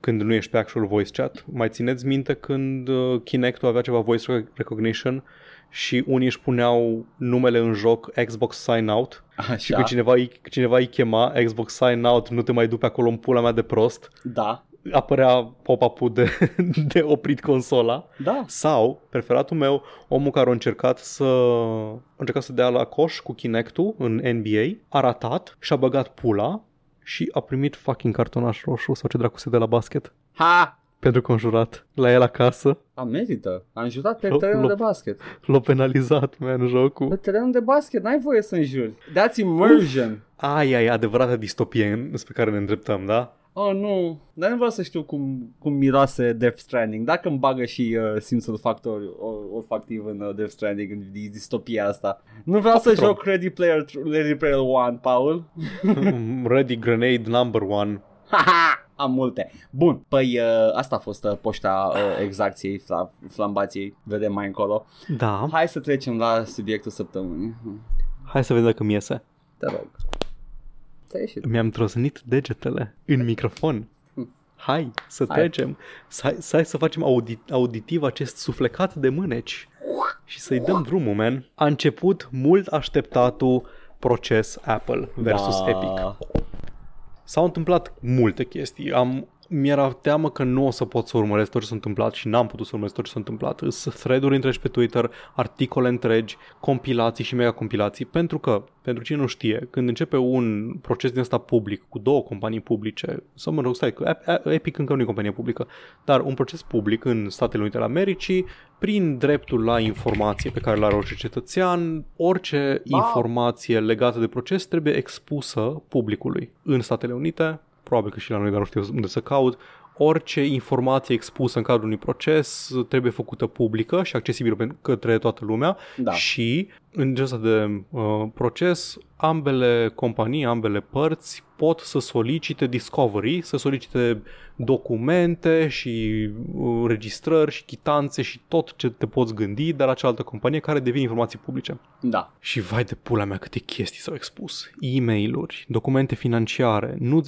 când nu ești pe actual voice chat. Mai țineți minte când uh, Kinect-ul avea ceva voice rec- recognition și unii își puneau numele în joc Xbox Sign Out și Așa, când cineva, îi, cineva îi chema Xbox Sign Out, nu te mai du pe acolo în pula mea de prost, da, apărea pop-up-ul de, de oprit consola. da. Sau, preferatul meu, omul care a încercat să a încercat să dea la coș cu Kinect-ul în NBA, a ratat și a băgat pula și a primit fucking cartonaș roșu sau ce dracu se de la basket Ha! Pentru că înjurat la el acasă. A merită. A înjurat pe terenul de basket. L-a penalizat, man, jocul. Pe terenul de basket n-ai voie să înjuri. That's immersion. Uf. Aia e adevărata distopie spre care ne îndreptăm, da? Oh, nu. Dar nu vreau să știu cum, cum miroase Death Stranding. Dacă îmi bagă și uh, simțul factor olfactiv în uh, Death Stranding, în distopia asta. Nu vreau să joc Ready Player, Ready Player One, Paul. Mm, Ready Grenade Number 1. Am multe. Bun, păi uh, asta a fost uh, poșta uh, exacției, fla- flambației. Vedem mai încolo. Da. Hai să trecem la subiectul săptămânii. Hai să vedem dacă mi iese. Te rog. Ți-a ieșit. Mi-am trosnit degetele în microfon. Hai să Hai. trecem. Să, hai, să, hai să facem audit, auditiv acest suflecat de mâneci și să-i dăm drumul, man. A început mult așteptatul proces Apple versus Da. Epic. S-au întâmplat multe chestii. Am, mi-era teamă că nu o să pot să urmăresc tot ce s-a întâmplat și n-am putut să urmăresc tot ce s-a întâmplat. Sunt thread-uri întregi pe Twitter, articole întregi, compilații și mega compilații, pentru că, pentru cine nu știe, când începe un proces din ăsta public cu două companii publice, sau mă rog, stai, că Ep- Epic încă nu e companie publică, dar un proces public în Statele Unite ale Americii, prin dreptul la informație pe care îl are orice cetățean, orice Wow. informație legată de proces trebuie expusă publicului. În Statele Unite, probabil că și la noi, dar nu știu unde să caut, orice informație expusă în cadrul unui proces trebuie făcută publică și accesibilă pentru- către toată lumea Da. și în genul ăsta de uh, proces ambele companii, ambele părți pot să solicite discovery, să solicite documente și uh, registrări și chitanțe și tot ce te poți gândi de la cealaltă companie care devin informații publice. Da. Și vai de pula mea câte chestii s-au expus. E-mail-uri, documente financiare. Nu,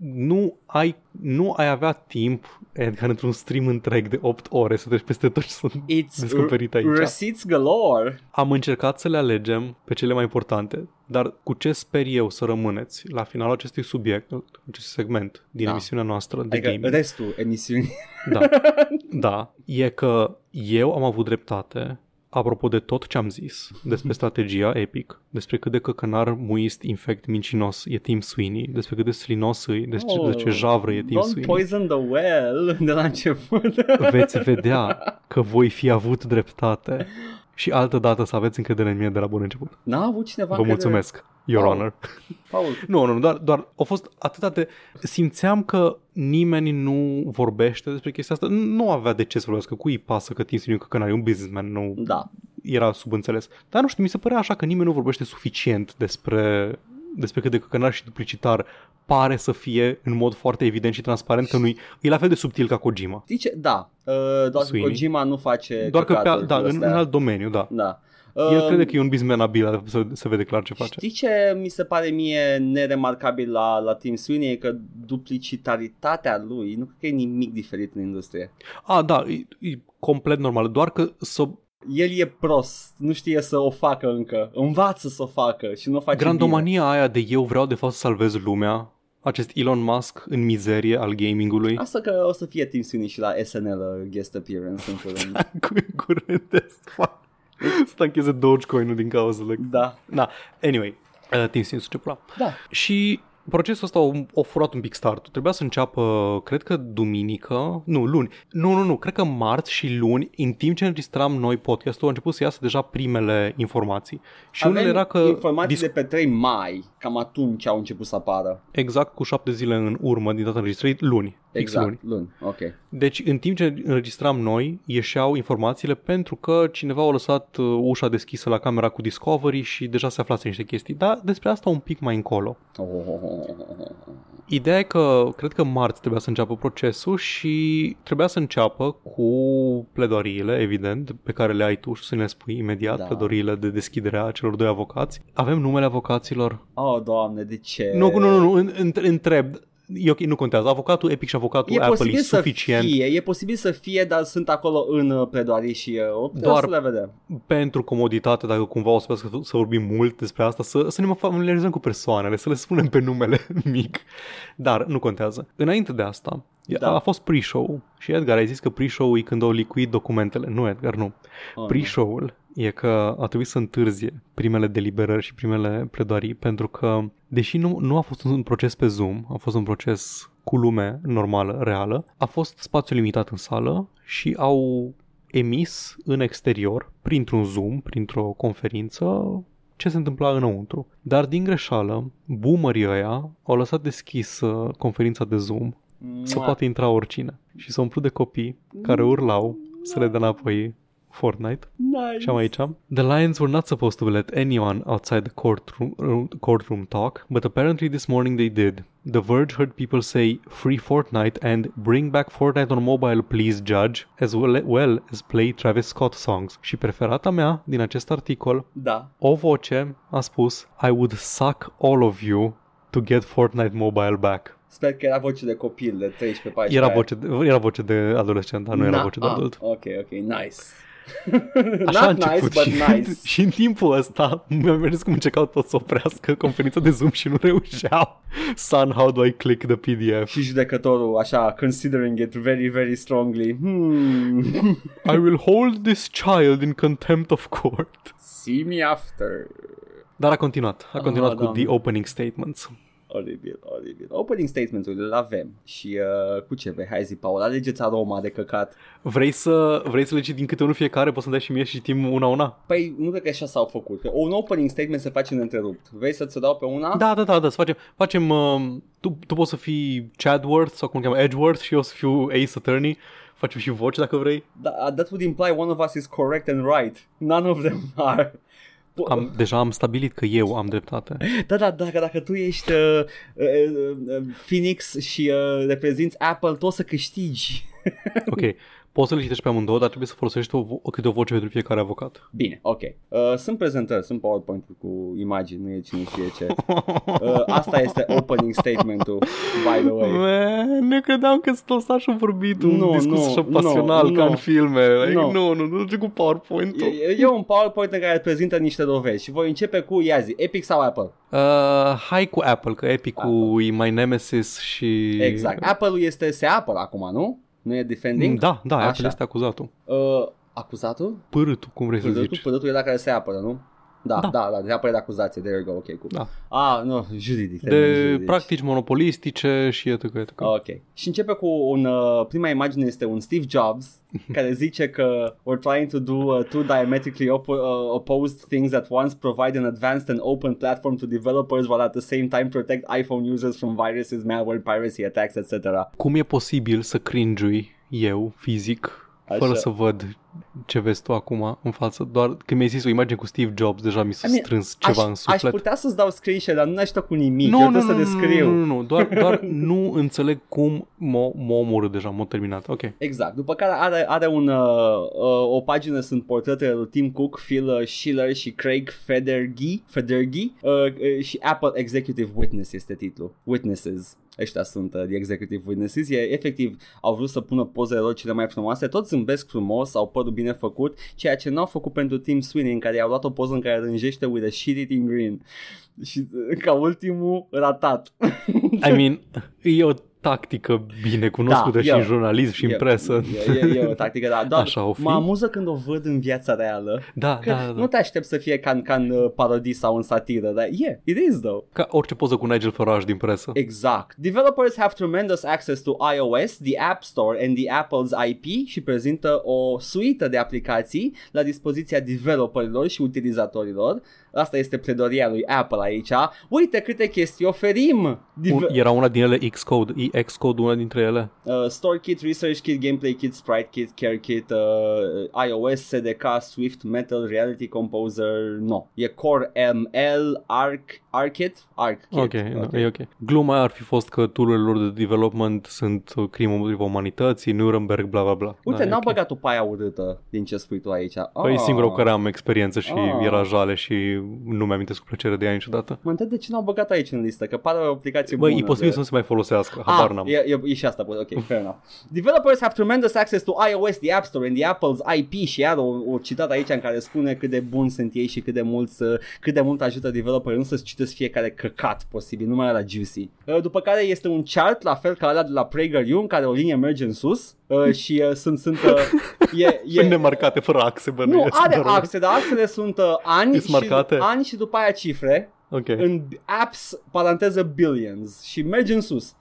nu, ai, nu ai avea timp, Edgar, într-un stream întreg de 8 ore să treci peste tot ce s-a It's descoperit r- aici. receipts galore. Am încercat să le alegem pe cele mai importante, dar cu ce sper eu să rămâneți la finalul acestui subiect, acest segment din Da. emisiunea noastră de Adică gaming, restul emisiunii. da, da, e că eu am avut dreptate apropo de tot ce am zis despre strategia Epic, despre cât de căcănar, muist, infect, mincinos e Tim Sweeney, despre cât de slinos e, despre Oh, de ce javră e Tim Don't Sweeney, poison the well de la început. veți vedea că voi fi avut dreptate și altă dată să aveți încredere în mine de la bun început. N-a avut cineva Vă încredere? mulțumesc, Your Paul. Honor. Paul, Nu, nu, nu, doar, doar au fost atâta de... Simțeam că nimeni nu vorbește despre chestia asta. Nu avea de ce să vorbească. Cui îi pasă că Tim Sweeney că n-are un businessman, nu da. era subînțeles. Dar nu știu, mi se părea așa că nimeni nu vorbește suficient despre despre cât de căcănar și duplicitar pare să fie în mod foarte evident și transparent că nu e la fel de subtil ca Kojima. Știi ce? Da. Uh, doar că Sweeney. Kojima nu face Doar că pe, căcaturi da, în, astea. în alt domeniu, da. Da. El Um, crede că e un businessman abil, să se vede clar ce face. Știi ce mi se pare mie neremarcabil la, la Tim Sweeney? E că duplicitaritatea lui nu cred că e nimic diferit în industrie. A, da, e, e complet normal, doar că să El e prost, nu știe să o facă încă, învață să o facă și nu o face bine. Grandomania aia de eu vreau de fapt să salvez lumea acest Elon Musk în mizerie al gamingului. Asta că o să fie Tim Sweeney și la SNL uh, guest appearance în curând. cu curent as fuck. Să încheze Dogecoin-ul din cauzele. da. Da, anyway, uh, Tim Sweeney ce pula. Da. Și procesul ăsta a, a furat un pic startul. Trebuia să înceapă, cred că duminică, nu, luni. Nu, nu, nu, cred că marți și luni, în timp ce înregistram noi podcastul, au început să iasă deja primele informații. Și Avem unele era că... informații dis- de pe 3 mai, cam atunci au început să apară. Exact cu șapte zile în urmă din data înregistrării, luni. Fix Exact, luni. luni. Ok. Deci, în timp ce înregistram noi, ieșeau informațiile pentru că cineva a lăsat uh, ușa deschisă la camera cu Discovery și deja se aflase niște chestii. Dar despre asta un pic mai încolo. Oh, oh, oh, oh, oh, oh. Ideea e că cred că marți trebuia să înceapă procesul și trebuia să înceapă cu pledoariile, evident, pe care le ai tu și să ne spui imediat, Da. da. pledoariile de deschidere a celor doi avocați. Avem numele avocaților? oh, doamne, de ce? Nu, nu, nu, nu, în- în- întreb. E ok, nu contează. Avocatul Epic și avocatul E Apple posibil e să suficient fie, e posibil să fie, dar sunt acolo în uh, pledoarii și uh, Doar- Doar... să le vedem. pentru comoditate, dacă cumva o să să, să vorbim mult despre asta, să, să ne familiarizăm cu persoanele, să le spunem pe numele mic. Dar nu contează. Înainte de asta, Da. da. a fost pre-show și Edgar ai zis că pre-show e când au licuit documentele. Nu, Edgar, nu. Oh, Pre-show-ul e că a trebuit să întârzie primele deliberări și primele pledoarii pentru că, deși nu, nu a fost un proces pe Zoom, a fost un proces cu lume normală, reală, a fost spațiu limitat în sală și au emis în exterior, printr-un Zoom, printr-o conferință, ce se întâmpla înăuntru. Dar din greșeală, boomerii ăia au lăsat deschis uh, conferința de Zoom să Mua. poată intra oricine și s-a umplut de copii care urlau să le dea înapoi Fortnite. Nice. Și am aici. The Lions were not supposed to let anyone outside the courtroom, uh, courtroom talk, but apparently this morning they did. The Verge heard people say free Fortnite and bring back Fortnite on mobile please judge, as well, well as play Travis Scott songs. Și preferata mea din acest articol, Da. o voce a spus I would suck all of you to get Fortnite mobile back. Sper că era voce de copil de 13-14 Era ani. voce de, era voce de adolescent, dar nu era Na- voce de ah, adult. Ok, ok, nice. Așa a Not nice, început but și, nice. și în timpul ăsta mi-a mers cum încercau tot să oprească conferința de Zoom și nu reușeau. Son, how do I click the PDF? Și judecătorul, așa, considering it very, very strongly. Hmm. I will hold this child in contempt of court. See me after. Dar a continuat. A continuat Ah, cu doamne. the opening statements. Oribil, oribil. Opening statement-ul îl avem. Și uh, cu ce vrei? Hai zi, Paul, alegeți aroma de căcat. Vrei să, vrei să le citim din câte unul fiecare? Poți să-mi dai și mie și citim una-una? Păi, nu cred că așa s-au făcut. Că un opening statement se face întrerupt. Vrei să-ți o dau pe una? Da, da, da, da, să facem. facem uh, tu, tu poți să fii Chadworth sau cum îl cheamă, Edgeworth și eu să fiu Ace Attorney. Facem și voci dacă vrei. Da, that would imply one of us is correct and right. None of them are. Po- Am, deja am stabilit că eu am dreptate. Da, da, dacă, dacă tu ești uh, uh, uh, Phoenix și uh, reprezinți Apple, tu o să câștigi. Ok, poți să le citești pe amândouă, dar trebuie să folosești o, vo- câte o voce pentru fiecare avocat. Bine, ok. Uh, sunt prezentări, sunt PowerPoint cu imagini, nu e cine știe ce. Uh, asta este opening statement-ul, by the way. Man, ne credeam că stă așa și vorbit un Nu, discurs nu, așa nu, pasional ca nu. în filme. Like, Nu. Nu, nu, nu, nu, cu PowerPoint-ul. E, e un PowerPoint în care prezintă niște dovezi și voi începe cu, ia zi, Epic sau Apple? Uh, hai cu Apple, că Epic-ul e my nemesis și... Exact. Apple-ul este se apără acum, nu? Nu e defending? Da, da, Așa. Apple este acuzatul. Uh, acuzatul? Pârâtul, cum vrei să Pădătul, zici. pădătul e la care se apără, nu? Da, da, Da. da, da de apără de acuzație, there you go, ok, cool. Da. Ah, nu, juridic. termen De juridic. practici monopolistice și etc. etc. Ok. Și începe cu un, uh, prima imagine este un Steve Jobs care zice că we're trying to do uh, two diametrically op- uh, opposed things at once, provide an advanced and open platform to developers while at the same time protect iPhone users from viruses, malware, piracy attacks, etc. Cum e posibil să cringe eu, fizic, Așa. fără să văd ce vezi tu acum în față? Doar când mi-ai zis o imagine cu Steve Jobs, deja mi s-a I mean, strâns ceva aș, în aș suflet. putea să-ți dau screenshot, dar nu aș cu nimic. nu, Eu nu, trebuie nu, să nu, descriu. nu, nu, nu, doar, doar nu înțeleg cum m-a m-a omorât deja, m-a terminat. Ok. Exact. După care are, are un, uh, uh, o pagină, sunt portretele lui Tim Cook, Phil uh, Schiller și Craig Federghi, Federghi uh, uh, și Apple Executive Witness este titlul. Witnesses. Ăștia sunt uh, the executive witnesses. E, efectiv, au vrut să pună pozele lor cele mai frumoase, tot zâmbesc frumos, au părul bine făcut, ceea ce n-au făcut pentru Tim Sweeney, în care i-au luat o poză în care rânjește with a shitty Tim Green. Și uh, ca ultimul, ratat. I mean, e o tactică bine cunoscută Da, și e- în jurnalism și în E- presă. E, e, e o tactică, da. Doar Așa o fi. mă amuză când o văd în viața reală. Da, Că da, da. nu te aștept să fie ca în, ca în uh, parodii sau în satiră, dar yeah, it is though. Ca orice poză cu Nigel Farage din presă. Exact. Developers have tremendous access to iOS, the App Store and the Apple's IP și prezintă o suită de aplicații la dispoziția developerilor și utilizatorilor. Asta este pledoria lui Apple aici. Uite câte chestii oferim! Deve- Un, era una din ele Xcode, e Xcode una dintre ele. Uh, Store Kit, Research Kit, Gameplay Kit, Sprite Kit, Care Kit, uh, iOS, SDK, Swift, Metal, Reality Composer, no. E Core ML, Arc, Arcit, Arc Kit. Ok, okay. e ok. Gluma aia ar fi fost că tool lor de development sunt uh, crimă împotriva umanității, Nuremberg, bla bla bla. Uite, Da, e n-au ok. băgat-o pe aia urâtă din ce spui tu aici. Păi e Ah. singurul cu care am experiență și Ah. era jale și nu mi-am cu plăcere de ea niciodată. Mă întreb de ce n-au băgat aici în listă, că pare o aplicație Băi, bună. e posibil de... să nu se mai folosească, habar Ah, n-am. e, e, e și asta, bă, ok, fair enough. Developers have tremendous access to iOS, the App Store and the Apple's IP și iar o, o citat aici în care spune cât de bun sunt ei și cât de mult, să- cât de mult ajută developerii, nu să-ți citesc fiecare căcat posibil, numai la juicy. Uh, După care este un chart, la fel ca ăla de la PragerU, în care o linie merge în sus uh, și uh, sunt, sunt, uh, e, Sunt e, nemarcate fără axe, nu, bănuiesc. are dar- axe, dar axele sunt uh, ani, Sunt și, marcate? ani și după aia cifre Ok. în apps, paranteză billions și merge în sus.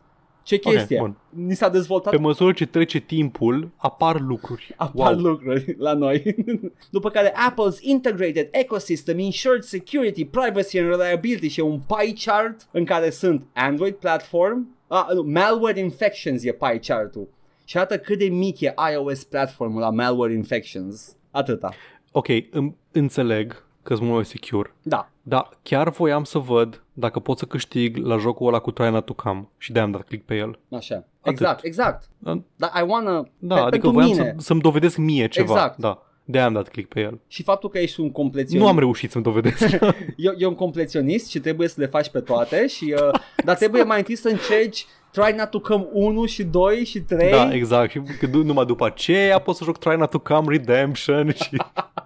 Ce Ok, chestie? bun. Ni s-a dezvoltat Pe măsură ce trece timpul, apar lucruri. apar wow. lucruri la noi. După care Apple's integrated ecosystem ensured security, privacy and reliability și e un pie chart în care sunt Android platform, ah, nu, malware infections e pie chart-ul. Și arată cât de mic e iOS platformul la malware infections. Atâta. Ok, îmi înțeleg că sunt mult mai secure. Da. Dar chiar voiam să văd dacă pot să câștig la jocul ăla cu Try Not To Come și de-aia am dat click pe el. Așa. Exact, exact. Da, Dar I wanna... Da, pe, adică pentru voiam mine. să, să-mi dovedesc mie ceva. Exact. Da, de-aia am dat click pe el. Și faptul că ești un compleționist. Nu am reușit să-mi dovedesc. e, e un compleționist și trebuie să le faci pe toate și uh, dar trebuie mai întâi să încerci Try Not To Come 1 și 2 și 3 da, exact. Și că du- numai după aceea pot să joc Try Not To Come Redemption și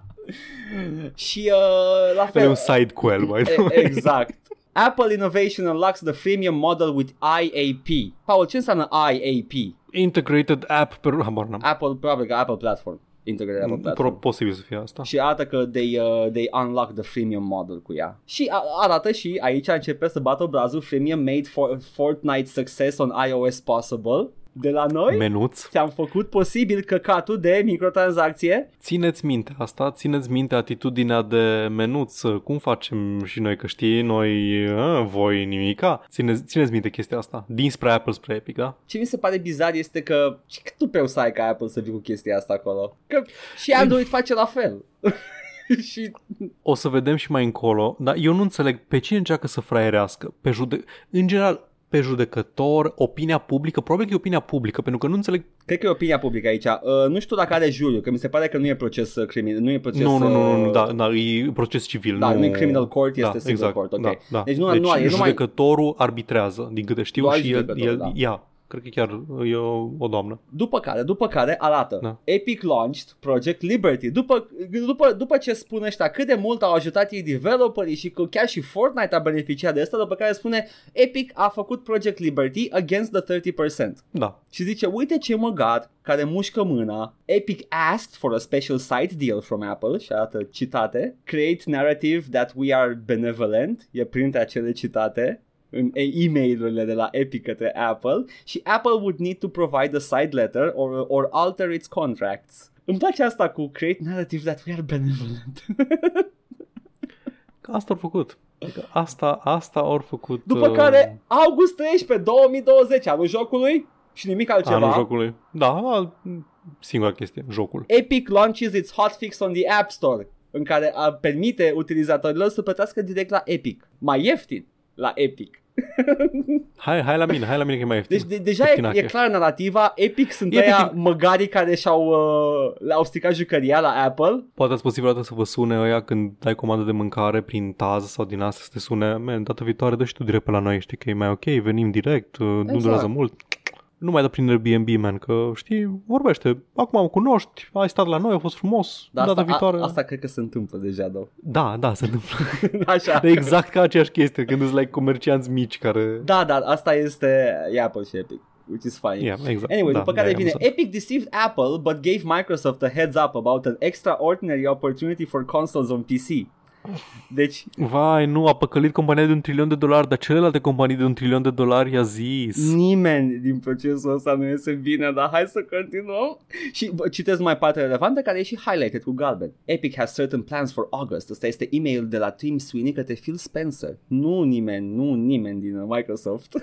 și uh, la e fel un side quel, mai e, exact Apple Innovation unlocks the freemium model with IAP Paul, ce înseamnă IAP? Integrated App per... Habar n-am. Apple, probabil că Apple Platform Integrated Apple Platform Pro- posibil să fie asta. și arată că they, uh, they unlock the freemium model cu ea. Și a- arată și aici începe să bată obrazul freemium made for Fortnite success on iOS possible. De la noi Menuț. ți-am făcut posibil căcatul de microtransacție. Țineți minte asta, țineți minte atitudinea de menuț, cum facem și noi, că știi, noi, a, voi nimica. Țineți, țineți minte chestia asta, dinspre Apple spre Epic, da? Ce mi se pare bizar este că și cât tu pe să ai ca Apple să vii cu chestia asta acolo? Că și Android face la fel. și O să vedem și mai încolo, dar eu nu înțeleg pe cine încearcă să fraierească. Pe jude... În general, pe judecător, opinia publică, probabil că e opinia publică, pentru că nu înțeleg... cred că e opinia publică aici. Uh, nu știu dacă are juriu, că mi se pare că nu e proces uh, criminal, nu e proces Nu, nu, nu, nu, uh, da, da, e proces civil. Da, nu, nu e criminal court, este da, civil exact, court, ok. Da, da. Deci nu- deci nu are- e numai- judecătorul arbitrează, din câte știu, Doar și el, judecătorul, el da. ia. Cred că chiar e o, o doamnă. După care, după care arată Da. Epic launched Project Liberty. După, după, după ce spune ăștia cât de mult au ajutat ei developerii și că chiar și Fortnite a beneficiat de asta, după care spune Epic a făcut Project Liberty against the 30%. Da. Și zice, uite ce măgat care mușcă mâna. Epic asked for a special site deal from Apple și arată citate. Create narrative that we are benevolent. E printre acele citate în e- e-mailurile de la Epic către Apple și Apple would need to provide a side letter or, or alter its contracts. Îmi place asta cu create narrative that we are benevolent. Că asta au făcut. Adică asta, asta au făcut. După uh, care, august 13, 2020, anul jocului și nimic altceva. Anul jocului. Da, a, singura chestie, jocul. Epic launches its hotfix on the App Store, în care a, permite utilizatorilor să plătească direct la Epic. Mai ieftin la Epic. Hai, hai la mine, hai la mine că e mai ieftin. Deci de, deja e, e clar narrativa, Epic sunt Efectiv. aia măgarii care și-au uh, le-au stricat jucăria la Apple. Poate ați posibil dată să vă sune ăia când dai comandă de mâncare prin Taz sau din asta să te sune, man, data viitoare dă și tu direct pe la noi, știi că e mai ok, venim direct, exact. nu Exact. durează mult. Nu mai dă prin Airbnb, man, că știi, vorbește. Acum mă cunoști, ai stat la noi, a fost frumos. Dar data asta, viitoare. a, asta cred că se întâmplă deja, da. Da, da, se întâmplă. Așa. E exact ca aceeași chestie când îți like comercianți mici care... Da, da, asta este e Apple și Epic. Which is funny. Yeah, exact. Anyway, da, după care de-aia vine am înțeles. Epic deceived Apple but gave Microsoft a heads up about an extraordinary opportunity for consoles on PC. Deci, Vai, nu, a păcălit compania de un trilion de dolari, dar celelalte companii de un trilion de dolari i-a zis. nimeni din procesul ăsta nu iese bine, dar hai să continuăm. Și bă, citesc mai parte relevantă care e și highlighted cu galben. Epic has certain plans for August. Ăsta este e-mail de la Tim Sweeney către Phil Spencer. Nu nimeni, nu nimeni din Microsoft.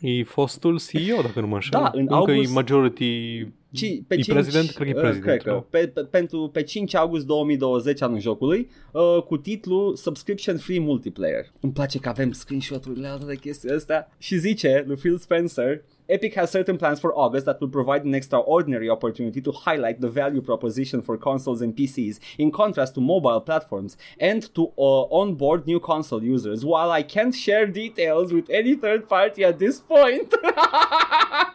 E fostul CEO, dacă nu mă înșel. Da, în Încă august- e majority... Ci, pe E 5, prezident? Cred că e uh, prezident, Cred că. da. Pe, pe, pentru, pe 5 august 2020 anul jocului, uh, cu titlul Subscription Free Multiplayer. Îmi place că avem screenshot-urile alea de chestii astea. Și zice lui Phil Spencer, Epic has certain plans for August that will provide an extraordinary opportunity to highlight the value proposition for consoles and PCs in contrast to mobile platforms and to uh, onboard new console users. While I can't share details with any third party at this point,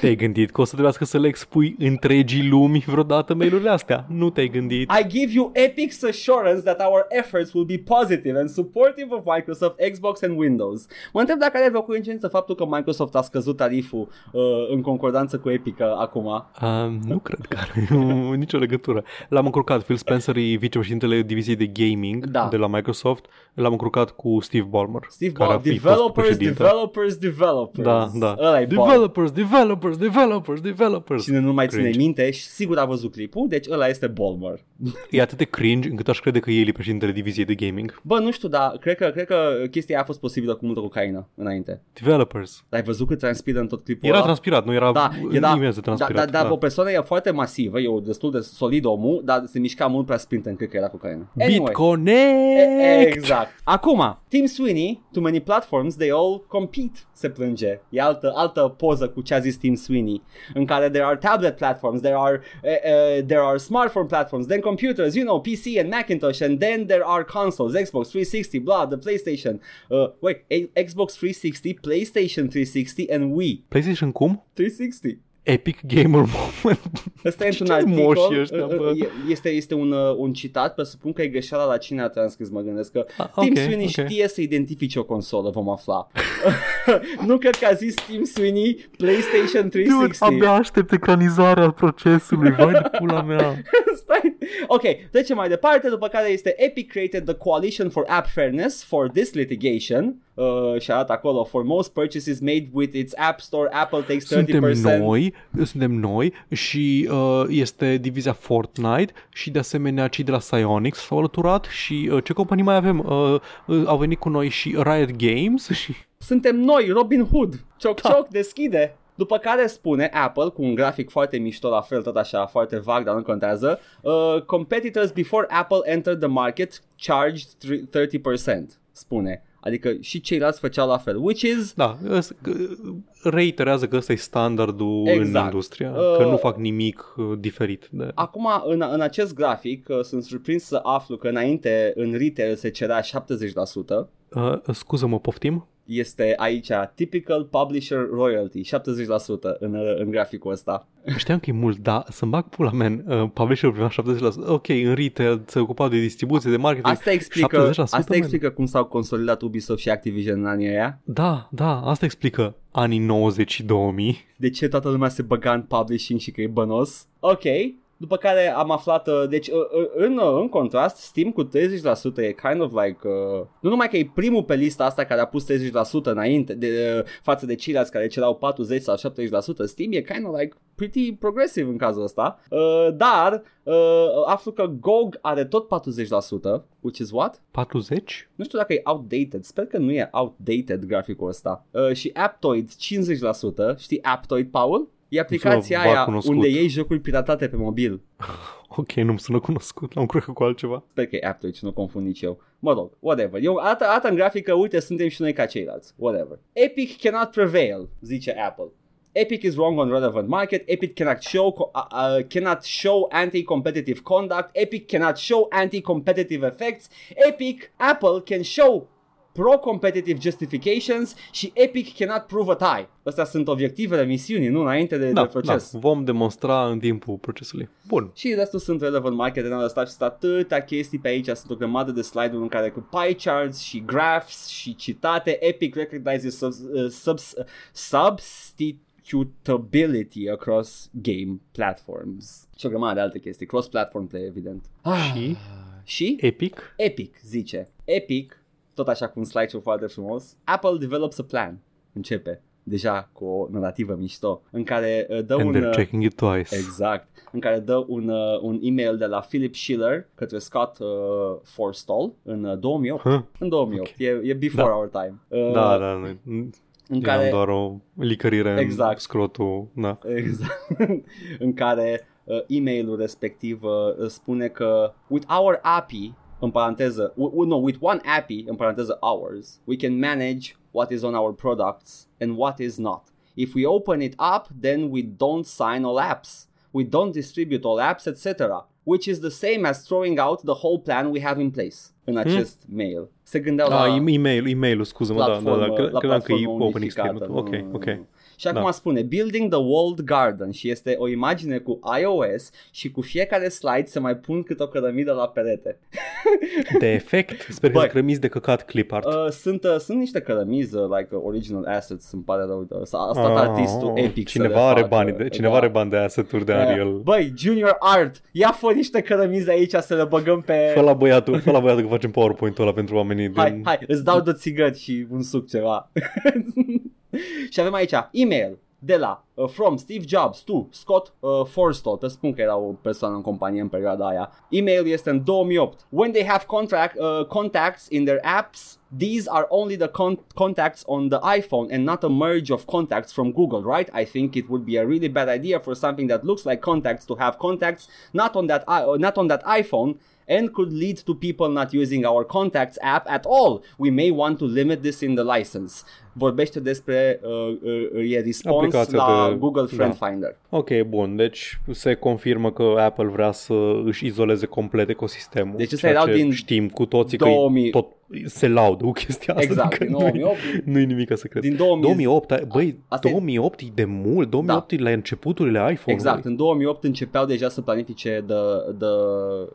Te-ai gândit că o să trebuiască să le expui întregii lumi vreodată mailurile astea? Nu te-ai gândit? I give you Epic's assurance that our efforts will be positive and supportive of Microsoft, Xbox and Windows. Mă întreb dacă are vreo coincidență faptul că Microsoft a scăzut tariful uh, în concordanță cu Epic uh, acum. Uh, nu cred că are nu, nicio legătură. L-am încurcat. Phil Spencer e vicepreședintele diviziei de gaming Da. de la Microsoft. L-am încurcat cu Steve Ballmer. Steve care Ball, a fi fost developers, președinte. developers, developers. Da, da. Ăla-i Ball. Developers, developers, developers, developers. Cine nu mai ține Cringe. minte și sigur a văzut clipul, deci ăla este Ballmer. E atât de cringe încât aș crede că el e președintele diviziei de gaming. Bă, nu știu, dar cred că, cred că chestia aia a fost posibilă cu multă cocaină înainte. Developers. L-ai văzut cât transpiră în tot clipul Era ăla? transpirat, nu era Da, era, imens de da, transpirat. da, da, o persoană e foarte masivă, e destul de solid omul, dar se mișca mult prea sprinten, cred că era cocaină. BitConnect! E- Exact. Acum, Tim Sweeney, too many platforms, they all compete, se plânge. E altă, altă poză cu ce a zis Tim Sweeney, în care there are tablet platforms, there are, uh, uh, there are smartphone platforms, then computers, you know, PC and Macintosh, and then there are consoles, Xbox 360, blah, the PlayStation, uh, wait, A- Xbox 360, PlayStation 360 and Wii PlayStation cum? 360. Epic Gamer Moment. Ăsta e Ce într-un articol, moși ăștia, uh, bă. uh, este, este un, uh, un citat, presupun că e greșeala la cine a transcris, mă gândesc că Ah, Tim ok, Sweeney ok. știe să identifice o consolă, vom afla. nu cred că a zis Tim Sweeney PlayStation 360. abia aștept ecranizarea procesului, vai de pula mea. Stai. Ok, trecem mai departe, după care este Epic created the Coalition for App Fairness for this litigation uh, și arată acolo for most purchases made with its App Store, Apple takes 30%. Suntem noi, suntem noi și uh, este divizia Fortnite și de asemenea cei de la Psyonix s-au alăturat și uh, ce companii mai avem? Uh, uh, au venit cu noi și Riot Games și Suntem noi, Robin Hood. Cioc, Da. cioc, deschide. După care spune Apple, cu un grafic foarte mișto la fel, tot așa, foarte vag, dar nu contează, uh, competitors before Apple entered the market charged thr- 30%, spune. Adică și ceilalți făceau la fel, which is da, ăs- că- reiterează că ăsta e standardul Exact. în industria, Uh, că nu fac nimic uh, diferit. De... Acum, în, în acest grafic, uh, sunt surprins să aflu că înainte în retail se cerea 70%. Uh, scuză-mă, poftim? Este aici typical publisher royalty, 70% în, uh, în graficul ăsta. Știam că e mult, dar să-mi bag pula, man. Uh, publisher primea 70%. Ok, în retail se ocupa de distribuție, de marketing. Asta explică, 70%, asta man. explică cum s-au consolidat Ubisoft și Activision în anii aia. Da, da, asta explică anii 90 și 2000. De ce toată lumea se băga în publishing și că e bănos. Ok, după care am aflat, uh, deci uh, uh, în, uh, în contrast, Steam cu 30% e kind of like, uh, nu numai că e primul pe lista asta care a pus 30% înainte de, uh, față de ceilalți care cerau 40 sau 70%, Steam e kind of like pretty progressive în cazul ăsta, uh, dar uh, aflu că GOG are tot 40%, which is what? 40? Nu știu dacă e outdated, sper că nu e outdated graficul ăsta. Uh, și Aptoid 50%, știi Aptoid, Paul? E aplicația vac aia cunoscut. unde iei jocuri piratate pe mobil. Ok, nu-mi sună cunoscut, l-am crezut cu altceva. Sper că e Aptwitch, nu confund nici eu. Mă rog, whatever. Eu arată, arată în grafică, uite, suntem și noi ca ceilalți. Whatever. Epic cannot prevail, zice Apple. Epic is wrong on relevant market. Epic cannot show co- uh, uh, cannot show anti-competitive conduct. Epic cannot show anti-competitive effects. Epic Apple can show pro-competitive justifications și Epic cannot prove a tie. Astea sunt obiectivele misiunii, nu înainte de, Da, de proces. da, vom demonstra în timpul procesului. Bun. Și restul sunt relevant market and other stuff și sunt atâtea chestii pe aici, sunt o grămadă de slide-uri în care cu pie charts și graphs și citate, Epic recognizes subs, uh, subs, uh, substitutability across game platforms. Și o grămadă de alte chestii, cross-platform play, evident. Ah, Și? și Epic? Epic zice, Epic, tot așa cu un slideshow foarte frumos, Apple develops a plan, începe deja cu o narrativă mișto, în care uh, dă And un... they're uh, checking it twice. Exact. În care dă un, uh, un e-mail de la Philip Schiller către Scott uh, Forstall în uh, 2008. Huh? În 2008. E, e before Da. our time. Uh, Da, da, noi În care... care, doar o licărire Exact. în scrotul. Da. exact, în care uh, e-mailul respectiv uh, spune că with our API în paranteză, w- no, with one API, în paranteză ours, we can manage what is on our products and what is not. If we open it up, then we don't sign all apps. We don't distribute all apps, etc. Which is the same as throwing out the whole plan we have in place în acest mail. Se gândeau la... Ah, e- e-mail, e-mail sul da, da, da, da, cre- la credeam că e platformă open unificată. experience. Ok, Nu, nu, ok. nu. Și acum Da. spune Building the Walled Garden și este o imagine cu iOS și cu fiecare slide se mai pun câte o cărămidă la perete. De efect, sper că Băi. sunt crămiți de căcat clip art. Uh, sunt, uh, sunt niște cărămizi, uh, like uh, original assets, îmi pare rău. Uh, s-a a stat Ah, artistul Epic să le Cineva are facă. bani de, cineva Da. are bani de asset-uri de Ariel. Băi, Junior Art, ia fă niște cărămizi aici să le băgăm pe... Fă la băiatul, fă la băiatul că facem PowerPoint-ul ăla pentru oamenii Hai, din... hai, îți dau de țigări și un suc ceva. și avem aici email de la uh, from Steve Jobs to Scott uh, Forstall, pe spun că era o persoană în companie în perioada aia. Email este în 2008. When they have contract, uh, contacts in their apps, these are only the con- contacts on the iPhone and not a merge of contacts from Google, right? I think it would be a really bad idea for something that looks like contacts to have contacts not on that i- uh, not on that iPhone and could lead to people not using our contacts app at all. We may want to limit this in the license. Vorbește despre uh, uh, e response Aplicația la de- Google Friend da. Finder. Ok, bun, deci se confirmă că Apple vrea să își izoleze complet ecosistemul. Deci ăsta ceea erau ce din știm cu toții 2000. că tot se laudă cu chestia asta. Exact, adică din nu-i- 2008. Nu-i nimic secret. Din 2000 2008, băi, Asta e- 2008 e de mult, 2008 e la începuturile iPhone-ului. Exact, în 2008 începeau deja să planifice the, the,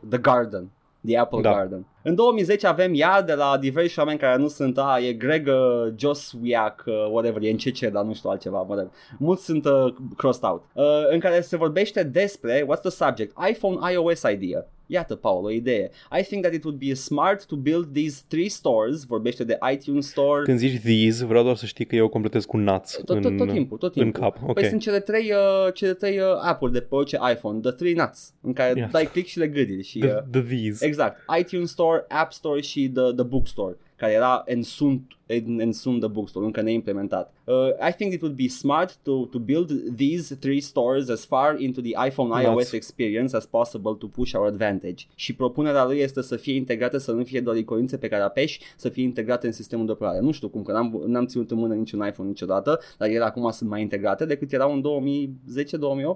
the Garden, The Apple Da. Garden. În 2010 avem iar de la diversi oameni care nu sunt, a, e Greg uh, Joswiak, uh, whatever, e în CC, dar nu știu altceva, whatever. Mulți sunt uh, crossed out. Uh, în care se vorbește despre, what's the subject? iPhone iOS idea. Iată, Paul, o idee. I think that it would be smart to build these three stores, vorbește de iTunes Store, Când zici these, vreau doar să știi că eu completez cu nuts tot, tot, în, tot timpul, tot în timpul. cap. Ok. Păi sunt cele trei, uh, cele trei uh, app-uri de pe orice iPhone, the three nuts, în care Yes. dai click și le gâdiri și... Uh, the, the these. exact, iTunes Store, App Store și the, the Bookstore, care era în sunt, în, în sunt the Bookstore, încă neimplementat. Uh, I think it would be smart to, to build these three stores as far into the iPhone iOS Nuts. experience as possible to push our advantage. Și propunerea lui este să fie integrate, să nu fie doar iconințe pe care apeși, să fie integrate în sistemul de operare. Nu știu cum, că n-am, n-am ținut în mână niciun iPhone niciodată, dar ele acum sunt mai integrate decât erau în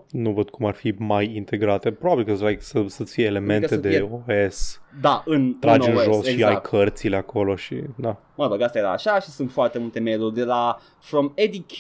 2010-2008. Nu văd cum ar fi mai integrate. Probabil că like, să, să-ți fie elemente Adică să de fie- OS. Da, în Tragi în în OS, jos și ai exact. cărțile acolo și... Da. Mă rog, asta era așa și sunt foarte multe mail-uri de la From Eddie Q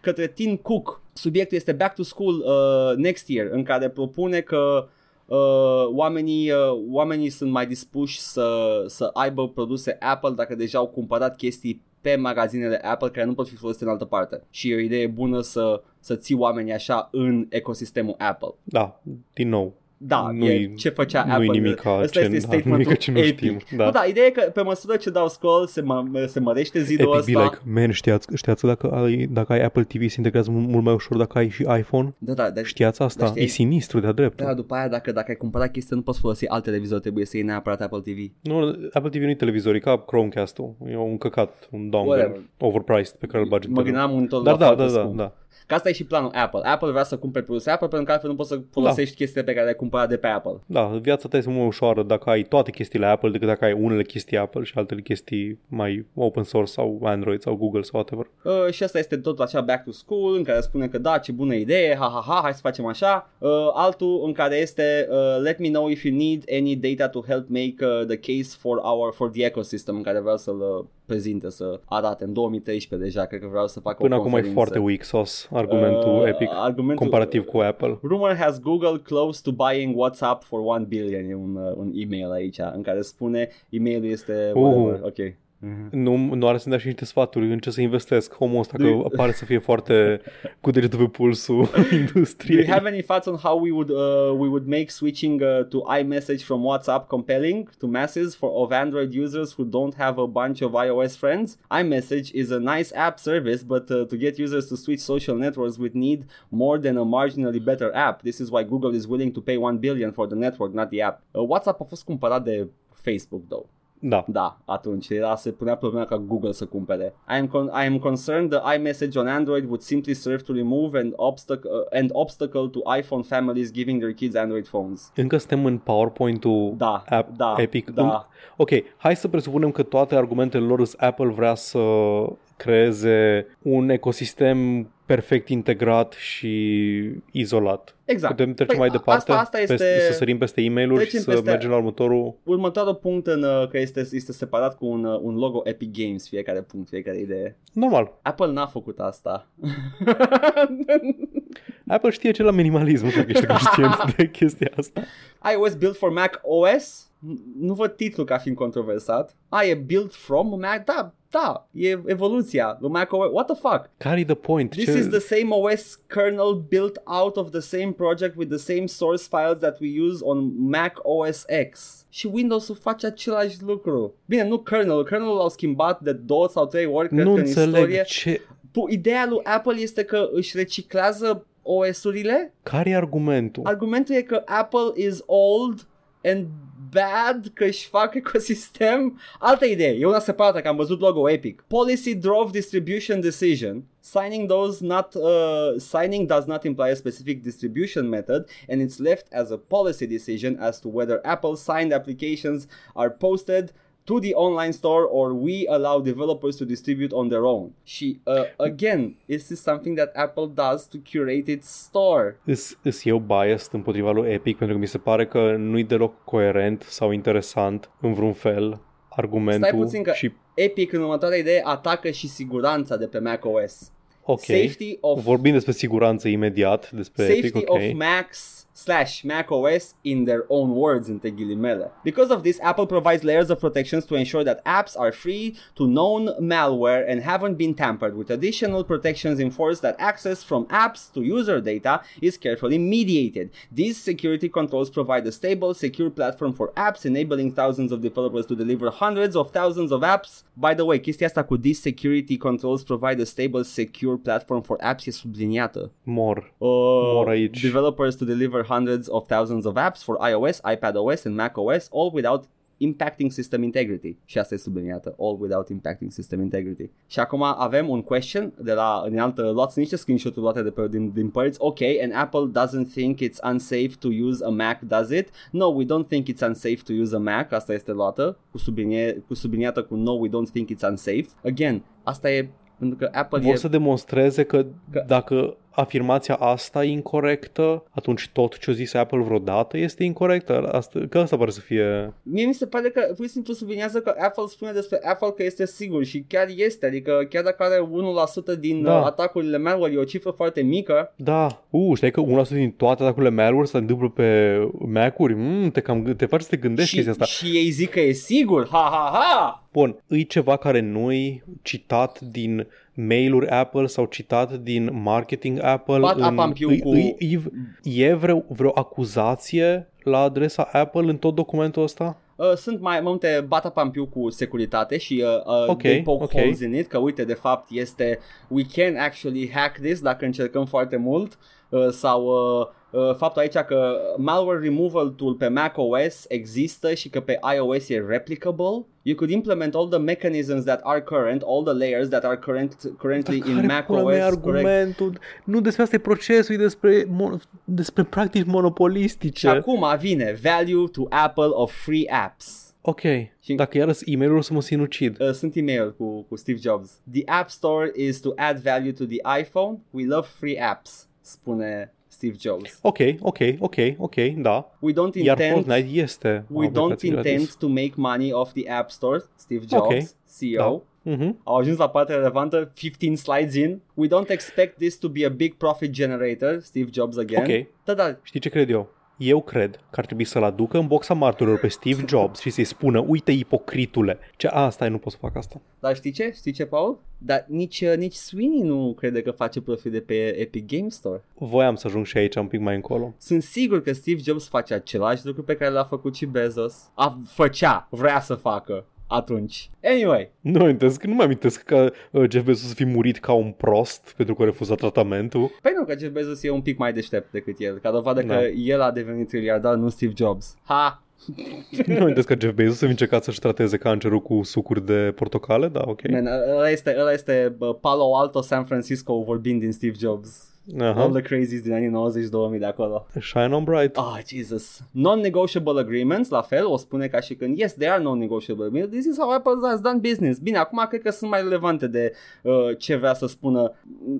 către Tim Cook. Subiectul este Back to School uh, Next Year, în care propune că uh, oamenii, uh, oamenii sunt mai dispuși să, să aibă produse Apple dacă deja au cumpărat chestii pe magazinele Apple care nu pot fi folosite în altă parte. Și e o idee bună să, să ții oamenii așa în ecosistemul Apple. Da, din nou. Da, Nu-i- e ce făcea nu-i Apple. nimica Ăsta ce- este da, statementul nimica ce nu epic. știm, da. Nu, da, ideea e că pe măsură ce dau scroll se, mă, se mărește zidul Epic ăsta. be like, man, știați, știați că dacă ai, dacă ai Apple TV se integrează mult, mult mai ușor dacă ai și iPhone? Da, da, deci, Știați asta? Da, știi. e sinistru de-a dreptul. da, după aia dacă, dacă ai cumpărat chestii nu poți folosi alt televizor, trebuie să iei neapărat Apple TV. Nu, Apple TV nu e televizor, e ca Chromecast-ul. E un căcat, un dongle Whatever. overpriced pe care îl bagi în Mă televizor. gândeam monitorul Dar la da, foarte da, da, scump. da. Că asta e și planul Apple. Apple vrea să cumpere produse Apple pentru că altfel nu poți să folosești da. chestiile pe care le-ai cumpărat de pe Apple. Da, viața ta este mult mai ușoară dacă ai toate chestiile Apple decât dacă ai unele chestii Apple și altele chestii mai open source sau Android sau Google sau whatever. Uh, și asta este tot acea back to school în care spune că da, ce bună idee, ha ha ha, hai să facem așa. Uh, altul în care este uh, let me know if you need any data to help make uh, the case for our for the ecosystem în care vreau să-l uh, prezinte, să arate în 2013 deja, cred că vreau să fac Până o acum e conferință. foarte weak sauce argumentul Uh, Epic argumentul- comparativ cu Apple. Rumor has Google close to buying WhatsApp for 1 billion. E un, uh, un email aici în care spune emailul este Uh. whatever. Ok. Nu, nu are să-mi dea și niște sfaturi în ce să investesc omul ăsta, că pare să fie foarte cu degetul pe pulsul Do you industriei. have any thoughts on how we would uh, we would make switching uh, to iMessage from WhatsApp compelling to masses for of Android users who don't have a bunch of iOS friends? iMessage is a nice app service, but uh, to get users to switch social networks, we need more than a marginally better app. This is why Google is willing to pay 1 billion for the network, not the app. Uh, WhatsApp a fost cumpărat de Facebook, though. Da. Da, atunci era, se punea problema ca Google să cumpere. I am, con- I am concerned the iMessage on Android would simply serve to remove an, obstac- uh, an obstacle to iPhone families giving their kids Android phones. Încă suntem în PowerPoint-ul Da, app, da, Epic. da. În- Ok, hai să presupunem că toate argumentele lor sunt Apple vrea să creeze un ecosistem perfect integrat și izolat. Exact. Putem trece Păi, mai a- departe, asta- asta este- peste, să sărim peste e mail și Trecem să peste- mergem la următorul. Următorul punct în, uh, că este, este separat cu un, uh, un logo Epic Games, fiecare punct, fiecare idee. Normal. Apple n-a făcut asta. Apple știe ce la minimalism, nu știu că ești conștient de chestia asta. iOS built for Mac OS? N- Nu văd titlul ca fiind controversat. A, e built from Mac? Da, da, e evoluția lui Mac OS. What the fuck? Care-i the point? This ce... is the same OS kernel built out of the same project with the same source files that we use on Mac OS X. Și Windows-ul face același lucru. Bine, nu kernel, kernelul l-au schimbat de două sau trei ori, cred nu că în înțeleg istorie. ce... Pu- Ideea lui Apple este că își reciclează OS-urile. Care-i argumentul? Argumentul e că Apple is old and bad că își fac ecosistem. Altă idee, e una separată că am văzut logo Epic. Policy drove distribution decision. Signing those not uh, signing does not imply a specific distribution method and it's left as a policy decision as to whether Apple signed applications are posted to the online store or we allow developers to distribute on their own. Și uh, again, this is something that Apple does to curate its store. Îs, îs eu biased împotriva lui Epic pentru că mi se pare că nu-i deloc coerent sau interesant în vreun fel argumentul Stai puțin că și Epic în următoarea idee atacă și siguranța de pe macOS. ok. Safety of Vorbim despre siguranță imediat, despre safety Epic, ok. of Macs slash macOS in their own words între ghilimele. Because of this, Apple provides layers of protections to ensure that apps are free to known malware and haven't been tampered with. Additional protections enforce that access from apps to user data is carefully mediated. These security controls provide a stable, secure platform for apps, enabling thousands of developers to deliver hundreds of thousands of apps. By the way, chestia asta cu these security controls provide a stable, secure platform for apps e subliniată. Mor. Uh, Mor aici. developers to deliver hundreds of thousands of apps for iOS, iPadOS and macOS, all without impacting system integrity. Și asta e subliniată, all without impacting system integrity. Și acum avem un question de la în altă, luați niște screenshot-uri luate de pe, din, din părți. Ok, and Apple doesn't think it's unsafe to use a Mac, does it? No, we don't think it's unsafe to use a Mac. Asta este luată, cu, sublinie, cu subliniată cu no, we don't think it's unsafe. Again, asta e pentru că Apple Vor e... să demonstreze că, Că- dacă afirmația asta e incorrectă, atunci tot ce a zis Apple vreodată este incorrectă. Asta, că asta pare să fie... Mie mi se pare că pur și simplu subliniază că Apple spune despre Apple că este sigur și chiar este, adică chiar dacă are 1% din Da. da. atacurile malware, e o cifră foarte mică, Da, uh, știi că 1% din toate atacurile malware se întâmplă pe Mac-uri? Mm, te, cam, te faci să te gândești și, chestia asta. și ei zic că e sigur, ha ha ha! Bun, îi ceva care nu-i citat din mail-uri Apple sau citat din marketing Apple? Bat apampiu îi, cu- îi, îi, e vreo, vreo acuzație la adresa Apple în tot documentul ăsta? Uh, sunt mai multe batapampiu cu securitate și uh, uh, Ok, they poke ok. holes in it, că uite, de fapt este we can actually hack this dacă încercăm foarte mult uh, sau uh, uh, faptul aici că malware removal tool pe macOS există și că pe iOS e replicable. You could implement all the mechanisms that are current, all the layers that are current, currently Dar in care pula macOS. mea e correct? argumentul? Nu despre asta e procesul, e despre, mon- despre practici monopolistice. Și acum vine value to Apple of free apps. Ok, Și- dacă iarăs e mail să mă sinucid. Uh, sunt e-mail cu, cu Steve Jobs. The App Store is to add value to the iPhone. We love free apps, spune Steve Jobs. Ok, ok, ok, ok, da. We don't Iar intend Fortnite este o we don't aplicație intend gratis. to make money off the App Store. Steve Jobs, Ok, CEO. Mhm. Au ajuns la partea relevantă 15 slides in. We don't expect this to be a big profit generator. Steve Jobs again. Ok. Da, da. Știi ce cred eu? Eu cred că ar trebui să-l aducă în boxa marturilor pe Steve Jobs și să-i spună, uite ipocritule. Ce, a, stai, nu pot să fac asta. Dar știi ce? Știi ce, Paul? Dar nici, uh, nici Sweeney nu crede că face profit de pe Epic Game Store. Voiam să ajung și aici un pic mai încolo. Sunt sigur că Steve Jobs face același lucru pe care l-a făcut și Bezos. A făcea, vrea să facă atunci. Anyway, Nu amintesc, nu mă amintesc că uh, Jeff Bezos să fi murit ca un prost pentru că a refuzat tratamentul. păi nu că Jeff Bezos e un pic mai deștept decât el, ca dovadă Da. că el a devenit triliardar, nu Steve Jobs. Ha! Nu amintesc că Jeff Bezos a încercat să-și trateze cancerul cu sucuri de portocale, da, ok. Man, ăla este, ăla este bă, Palo Alto, San Francisco vorbind din Steve Jobs. All Aha. the crazies din anii 90-2000 de acolo. Shine on bright. Ah, Jesus. Non-negotiable agreements, la fel, o spune ca și când, yes, they are non-negotiable agreements. This is how Apple has done business. Bine, acum cred că sunt mai relevante de uh, ce vrea să spună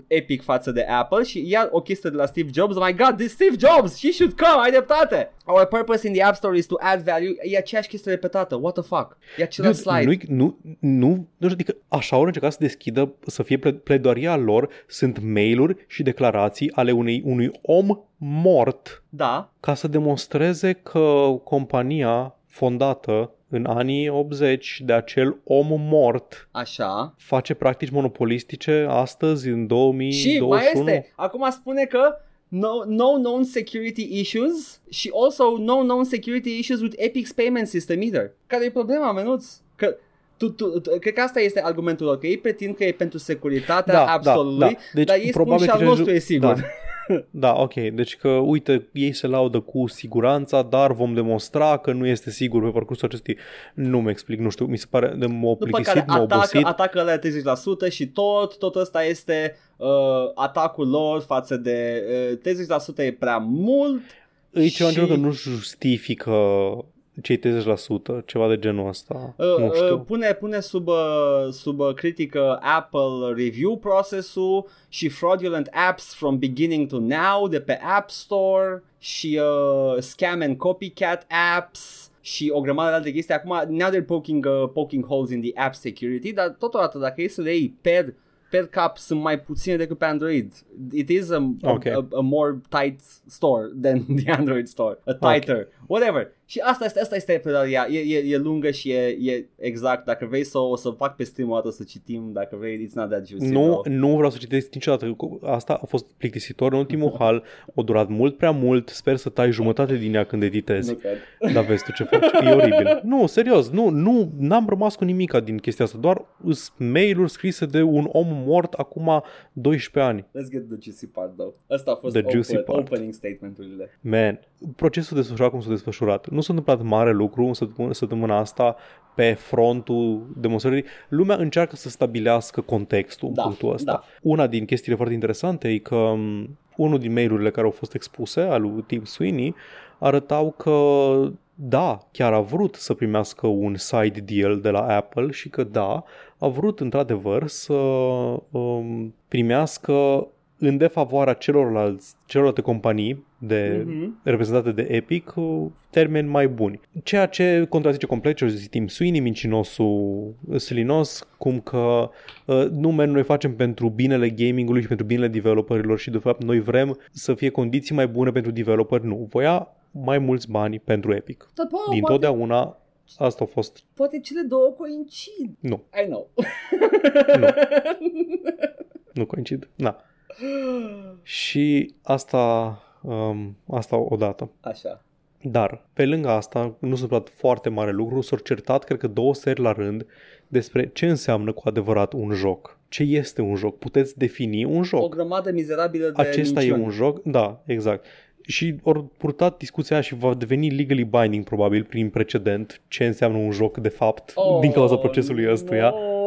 Epic față de Apple și iar o chestie de la Steve Jobs. Oh my God, this Steve Jobs, he should come, ai dreptate. Our purpose in the App Store is to add value. E aceeași chestie repetată. What the fuck? E același Dude, slide. nu, nu, nu, nu știu, adică așa au încercat să deschidă, să fie ple- pledoaria lor, sunt mail-uri și declarații ale unei, unui om mort Da, ca să demonstreze că compania fondată în anii 80 de acel om mort așa. face practici monopolistice astăzi în 2021. Și mai este, acum spune că no, no known security issues și also no known security issues with Epic's payment system either. Care e problema, menuț? Că tu, tu, tu, cred că asta este argumentul lor, că ei pretind că e pentru securitatea Da, absolutului, da, da. Deci, dar ei spun probabil și al că nostru ce- e sigur. Da. Da, ok. Deci că, uite, ei se laudă cu siguranța, dar vom demonstra că nu este sigur pe parcursul acestui... Nu mi explic, nu știu, mi se pare de m-a După plictisit, care m-a atacă, obosit. atacă la 30% și tot, tot ăsta este uh, atacul lor față de uh, 30% e prea mult. E ceva și- și... că nu justifică cei 30%, ceva de genul ăsta. Uh, nu știu. uh, pune, pune sub, uh, sub uh, critică Apple review procesul și fraudulent apps from beginning to now de pe App Store și uh, scam and copycat apps și o grămadă de alte chestii. Acum, now they're poking, uh, poking holes in the app security, dar totodată dacă e să le iei per, per cap sunt mai puține decât pe Android. It is a, a, Ok. a, a more tight store than the Android store. A tighter. Whatever. Și asta este, asta este pedalia. E, e, e lungă și e, e exact. Dacă vrei să o să fac pe stream o dată să citim, dacă vrei, it's not that juicy. Nu, bro. nu vreau să citesc niciodată. Asta a fost plictisitor în ultimul hal. A durat mult prea mult. Sper să tai jumătate din ea când editezi. Nu cred. Dar vezi tu ce faci, e oribil. Nu, serios, nu, nu, n-am rămas cu nimica din chestia asta, doar sunt mail-uri scrise de un om mort acum 12 ani. Let's get the juicy part, though. Asta a fost The juicy open, part. opening statement-urile. Man, procesul desfășurat cum s-a desfășurat. Nu s-a întâmplat mare lucru în săptămâna, săptămâna asta pe frontul demonstrării. Lumea încearcă să stabilească contextul în Da, punctul ăsta. da. Una din chestiile foarte interesante e că m, unul din mail-urile care au fost expuse al lui Tim Sweeney arătau că da, chiar a vrut să primească un side deal de la Apple și că da, a vrut într-adevăr să um, primească în defavoarea celorlalți, celorlalte companii de, Mhm. reprezentate de Epic uh, termeni mai buni. Ceea ce contrazice complet ce zis Tim Sweeney, mincinosul silinos, cum că uh, nu, man, noi facem pentru binele gamingului și pentru binele developerilor și de fapt noi vrem să fie condiții mai bune pentru developeri. Nu, voia mai mulți bani pentru Epic. Dar, bă, Din poate, totdeauna asta a fost. poate cele două coincid. Nu, I know. nu, nu coincid. Na. Și asta, um, asta odată. Așa. Dar, pe lângă asta, nu s-a întâmplat foarte mare lucru, s-au certat, cred că două seri la rând, despre ce înseamnă cu adevărat un joc. Ce este un joc? Puteți defini un O joc. grămadă mizerabilă de Acesta e minciuni. un joc? Da, exact. și ori purtat discuția aia și va deveni legally binding probabil prin precedent ce înseamnă un joc de fapt oh, din cauza procesului ăstuia. no.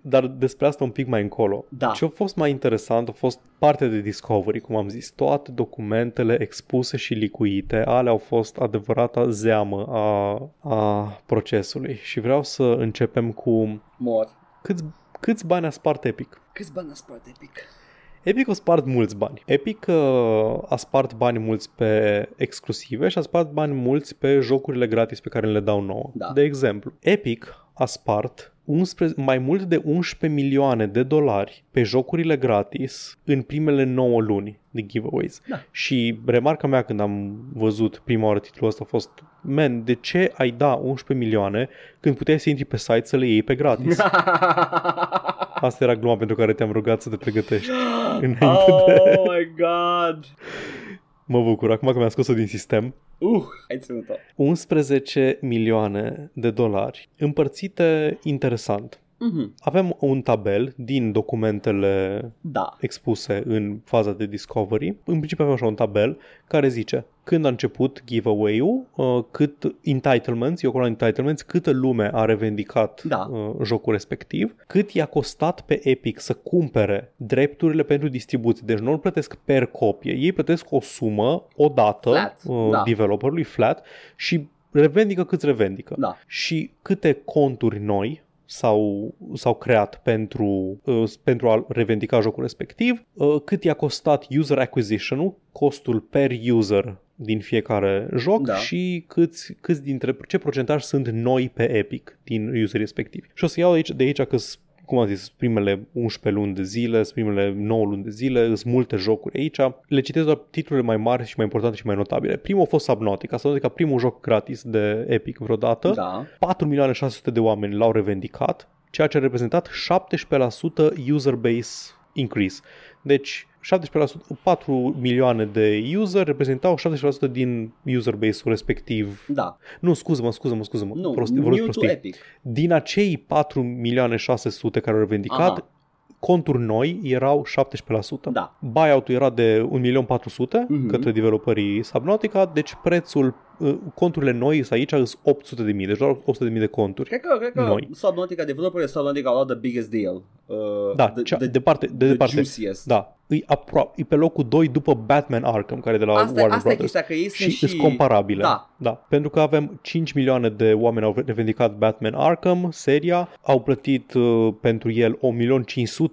Dar despre asta un pic mai încolo. Da. Ce a fost mai interesant a fost partea de Discovery, cum am zis. Toate documentele expuse și licuite, alea au fost adevărata zeamă a, a procesului. Și vreau să începem cu Mor. câți, câți bani a spart Epic. Câți bani a spart Epic? Epic a spart mulți bani. Epic uh, a spart bani mulți pe exclusive și a spart bani mulți pe jocurile gratis pe care le dau nouă. Da. De exemplu, Epic a spart 11, mai mult de 11 milioane de dolari pe jocurile gratis în primele 9 luni de giveaways. Da. Și remarca mea când am văzut prima oară titlul ăsta a fost Man, de ce ai da 11 milioane când puteai să intri pe site să le iei pe gratis? Asta era gluma pentru care te-am rugat să te pregătești. Înainte de... oh my god. Mă bucur, acum că mi-am scos-o din sistem. Uh, ai ținut-o. 11 milioane de dolari împărțite interesant. Mhm. Avem un tabel din documentele Da. expuse în faza de discovery. În principiu avem așa un tabel care zice când a început giveaway-ul, uh, cât entitlements, eu acolo entitlements, câtă lume a revendicat Da. uh, jocul respectiv, cât i-a costat pe Epic să cumpere drepturile pentru distribuție. Deci nu îl plătesc per copie, ei plătesc o sumă odată Flat, uh, da. developerului flat și revendică cât revendică. Da. Și câte conturi noi s-au, s-au creat pentru, uh, pentru a revendica jocul respectiv, uh, cât i-a costat user acquisition-ul, costul per user din fiecare joc Da. și câți, câți dintre ce procentaj sunt noi pe Epic din userii respectivi. Și o să iau aici, de aici că cum am zis, primele 11 luni de zile, primele 9 luni de zile, sunt multe jocuri aici. Le citesc doar titlurile mai mari și mai importante și mai notabile. Primul a fost Subnautica. Subnautica, primul joc gratis de Epic vreodată. Da. 4 milioane 600 de oameni l-au revendicat, ceea ce a reprezentat 17% user base increase. Deci 17%, 4 milioane de user reprezentau 70% din user base-ul respectiv. Da. Nu, scuză-mă, scuză-mă, scuză-mă. Nu, Prosti, vorbesc new to prostii. Epic. Din acei 4 milioane 600 care au revendicat, Aha. conturi noi erau 17%. Da. Buyout-ul era de 1.400.000 Mhm. către developerii Subnautica, deci prețul, uh, conturile noi sunt aici sunt 800.000, deci doar 100.000 de conturi. Cred că, cred că Noi. Subnautica, developerii Subnautica au luat the biggest deal. Uh, Da, the, cea, the, departe, de the departe. juiciest. Da, e, apro- e pe locul 2 după Batman Arkham, care e de la Asta, Warner asta e Brothers. chestia, că ei sunt și și... sunt comparabile. Da. da. Pentru că avem 5 milioane de oameni au revendicat Batman Arkham, seria, au plătit uh, pentru el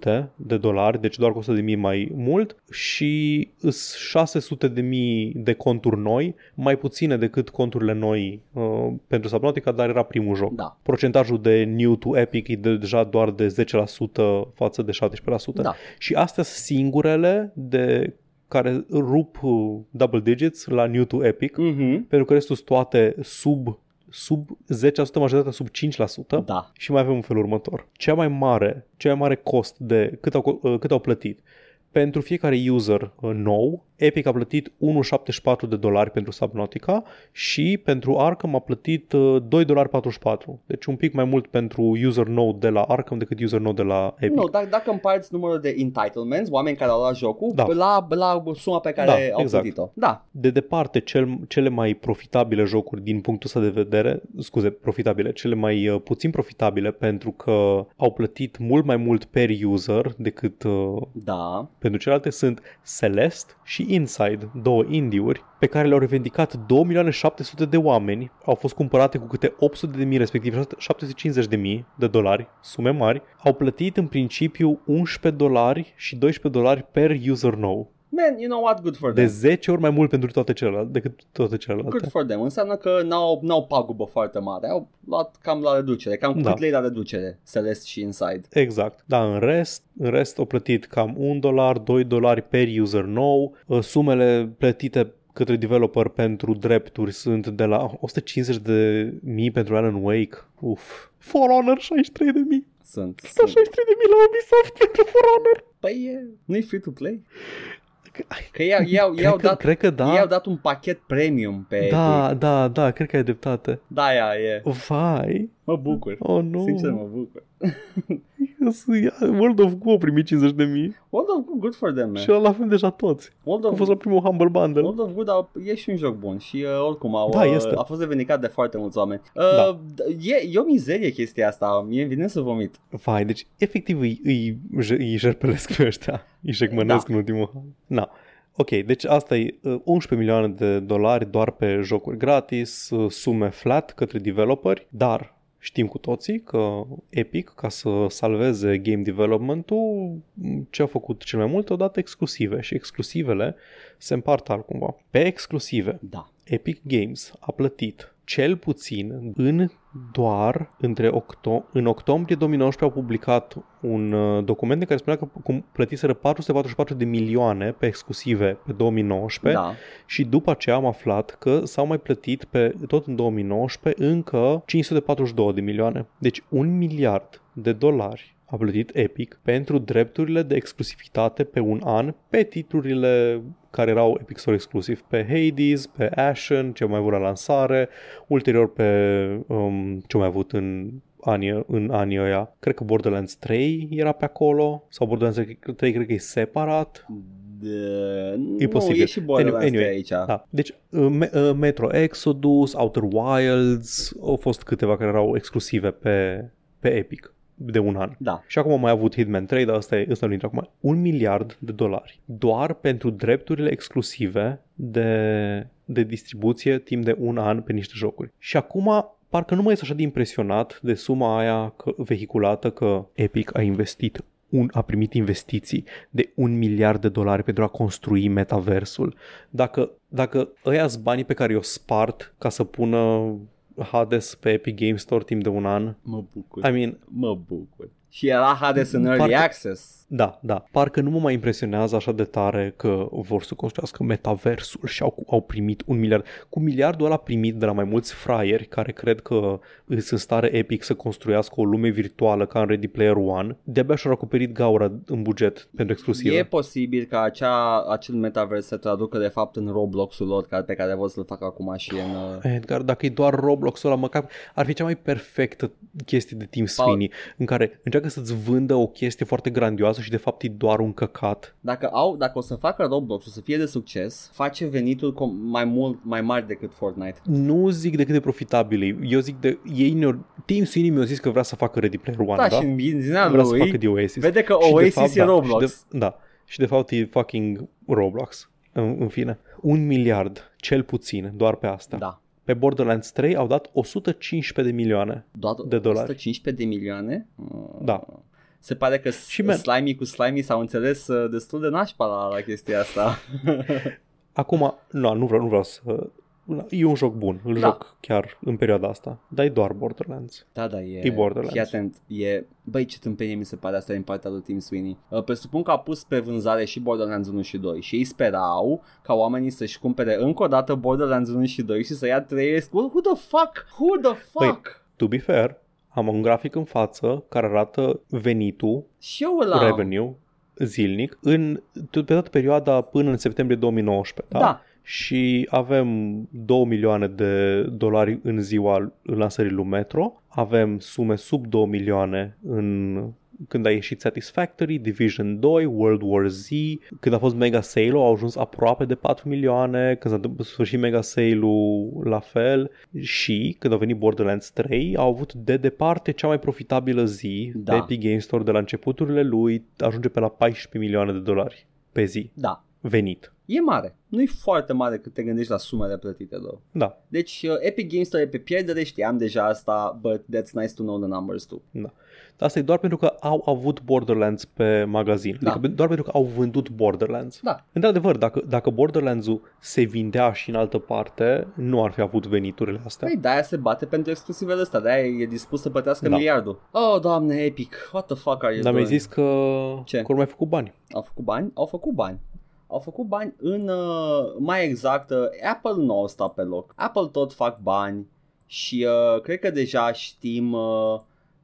1.500.000 de dolari, deci doar cu 100 de mii mai mult și îs 600 de mii de conturi noi, mai puține decât conturile noi uh, pentru Subnautica, dar era primul joc. Da. Procentajul de new to Epic e de, deja doar de 10% față de 17%. Da. Și astea sunt singurele de care rup uh, double digits la new to Epic, Mhm. pentru că restul sunt toate sub sub 10%, majoritatea sub 5%. Da. Și mai avem un fel următor. Cea mai mare, cea mai mare cost de cât au, uh, cât au plătit pentru fiecare user uh, nou, Epic a plătit 1,74 de dolari pentru Subnautica și pentru Arkham a plătit uh, 2,44 dolari. Deci un pic mai mult pentru user nou de la Arkham decât user nou de la Epic. Nu, dacă, dacă împarți numărul de entitlements, oameni care au luat jocul, Da. la, la suma pe care Da, au exact. plătit-o. Da. de departe cel, cele mai profitabile jocuri din punctul ăsta de vedere, scuze, profitabile, cele mai uh, puțin profitabile pentru că au plătit mult mai mult per user decât uh, Da. Pentru celelalte sunt Celeste și Inside, două indie-uri pe care le-au revendicat 2.700.000 de oameni, au fost cumpărate cu câte 800.000 respectiv 750.000 de dolari, sume mari, au plătit în principiu 11 dolari și 12 dolari per user nou. Man, you know what? Good for De them. 10 ori mai mult pentru toate celelalte decât toate celelalte. Good for them. Înseamnă că n-au, n-au pagubă foarte mare. Au luat cam la reducere. Cam Da. cât lei la reducere. Celeste și Inside. Exact. Da, în rest, în rest au plătit cam 1 dolar, 2 dolari per user nou. Uh, Sumele plătite către developer pentru drepturi sunt de la 150 de mii pentru Alan Wake. Uf. For Honor 63 de mii. Sunt. Sunt sunt. 63 de mii la Ubisoft pentru For Honor. Păi e, nu-i free to play? Că ei, au- ei, au- ei Cred au că, dat, cred că da. ei au dat un pachet premium pe da, Epic. da, da, cred că ai dreptate. Da, ea e. Vai. Mă bucur. Oh, nu. Sincer, mă bucur. World of Goo a primit 50 de mii World of Goo, good for them, man. și ăla l-avem deja toți. World A of, fost la primul Humble Bundle. World of Goo dar e și un joc bun și uh, oricum au, Da, uh, este. a fost revendicat de foarte mulți oameni. Uh, Da. e, e o mizerie chestia asta, mie îmi vine să vomit. Vai, deci efectiv îi, îi, îi jerpelesc pe ăștia. Îi jecmănesc Da. în ultimul an. Na. Ok, deci asta e uh, 11 milioane de dolari doar pe jocuri gratis, uh, sume flat către developeri, dar știm cu toții că Epic, ca să salveze game development-ul, m, ce a făcut cel mai mult, odată exclusive și exclusivele se împart altcumva. Pe exclusive, Da. Epic Games a plătit cel puțin în doar între octo- în octombrie 2019 au publicat un uh, document în care spunea că cum plătiseră 444 de milioane pe exclusive pe 2019 Da. și după aceea am aflat că s-au mai plătit pe tot în 2019 încă 542 de milioane. Deci un miliard de dolari a plătit Epic pentru drepturile de exclusivitate pe un an pe titlurile care erau Epic Store exclusiv pe Hades, pe Ashen, ce au mai avut la lansare, ulterior pe um, ce au mai avut în anii, în anii ăia. Cred că Borderlands 3 era pe acolo sau Borderlands 3 cred că e separat. De... E nu, posibil. e și Borderlands Anyway, anyway, aici. Da. Deci uh, Me- uh, Metro Exodus, Outer Wilds, au fost câteva care erau exclusive pe, pe Epic de un an. Da. Și acum am mai avut Hitman 3, dar ăsta, e, ăsta nu intră acum. Un miliard de dolari. Doar pentru drepturile exclusive de, de distribuție timp de un an pe niște jocuri. Și acum parcă nu mai este așa de impresionat de suma aia că, vehiculată că Epic a investit un, a primit investiții de un miliard de dolari pentru a construi metaversul. Dacă, dacă ăia banii pe care i-o spart ca să pună Hades pe Epic Games Store timp de un an, Mă bucur. I mean, Mă bucur. Și era Hades în Early Parcă- Access. Da, da. Parcă nu mă mai impresionează așa de tare că vor să construiască metaversul și au, au primit un miliard. Cu miliardul ăla primit de la mai mulți fraieri care cred că sunt în stare epic să construiască o lume virtuală ca în Ready Player One, de-abia și-au acoperit gaura în buget pentru exclusivă. E posibil ca acea, acel metaverse să traducă de fapt în Roblox-ul lor care- pe care vor să-l facă acum și în... uh, Edgar, dacă e doar Roblox-ul ăla, măcar ar fi cea mai perfectă chestie de Team Sweeney, în care încearcă să-ți vândă o chestie foarte grandioasă și de fapt e doar un căcat. Dacă, au, dacă o să facă Roblox o să fie de succes, face venituri com- mai mult mai mari decât Fortnite. Nu zic de cât de profitabil e. Eu zic de... Ei ne Team Sweeney mi-a zis că vrea să facă Ready Player One, Da, da? și în viziunea vrea să facă lui de Oasis. vede că Și de Oasis fapt, e da, Roblox. Și de, da. Și de fapt e fucking Roblox. În, în fine. Un miliard, cel puțin, doar pe asta. Da. Pe Borderlands 3 au dat 115 de milioane. Doar De dolari. 115 de milioane? Uh, Da. Se pare că Și și man- Slimy cu Slimy s-au înțeles uh, destul de nașpa la, la chestia asta. Acum, nu, nu vreau, nu vreau să... E un joc bun, îl Da. joc chiar în perioada asta, dar e doar Borderlands. Da, da, e, E Borderlands. Fii atent, e... Băi, ce tâmpenie mi se pare asta din partea lui Tim Sweeney. Uh, presupun că a pus pe vânzare și Borderlands 1 și 2 și ei sperau ca oamenii să-și cumpere încă o dată Borderlands 1 și 2 și să ia 3 Who the fuck? Who the fuck? To be fair, am un grafic în față care arată venitul, și eu îl am. revenue, zilnic, în, pe toată perioada până în septembrie 2019. Da? Da. Și avem 2 milioane de dolari în ziua lansării lui Metro, avem sume sub 2 milioane în când a ieșit Satisfactory, Division 2, World War Z, când a fost Mega Sale-ul au ajuns aproape de 4 milioane, când s-a întâmplat- sfârșit Mega Sale-ul la fel și când a venit Borderlands 3 au avut de departe cea mai profitabilă zi Da. de Epic Games Store de la începuturile lui, ajunge pe la 14 milioane de dolari pe zi Da. venit. E mare. Nu e foarte mare cât te gândești la sumele plătite, though. Da, Deci uh, Epic Games Store e pe pierdere, știam deja asta, but that's nice to know the numbers too. da. Dar asta e doar pentru că au avut Borderlands pe magazin. Da. Adică doar pentru că au vândut Borderlands. Da. Într-adevăr, dacă, dacă Borderlands-ul se vindea și în altă parte, nu ar fi avut veniturile astea. Păi de-aia se bate pentru exclusivele astea, de-aia e dispus să plătească Da. miliardul. Oh, doamne, Epic, what the fuck are you Dar mi-ai doing? zis că, Ce? că au mai făcut bani. Au făcut bani? Au făcut bani. Au făcut bani în, uh, mai exact, uh, Apple nu au stat pe loc. Apple tot fac bani și uh, cred că deja știm uh,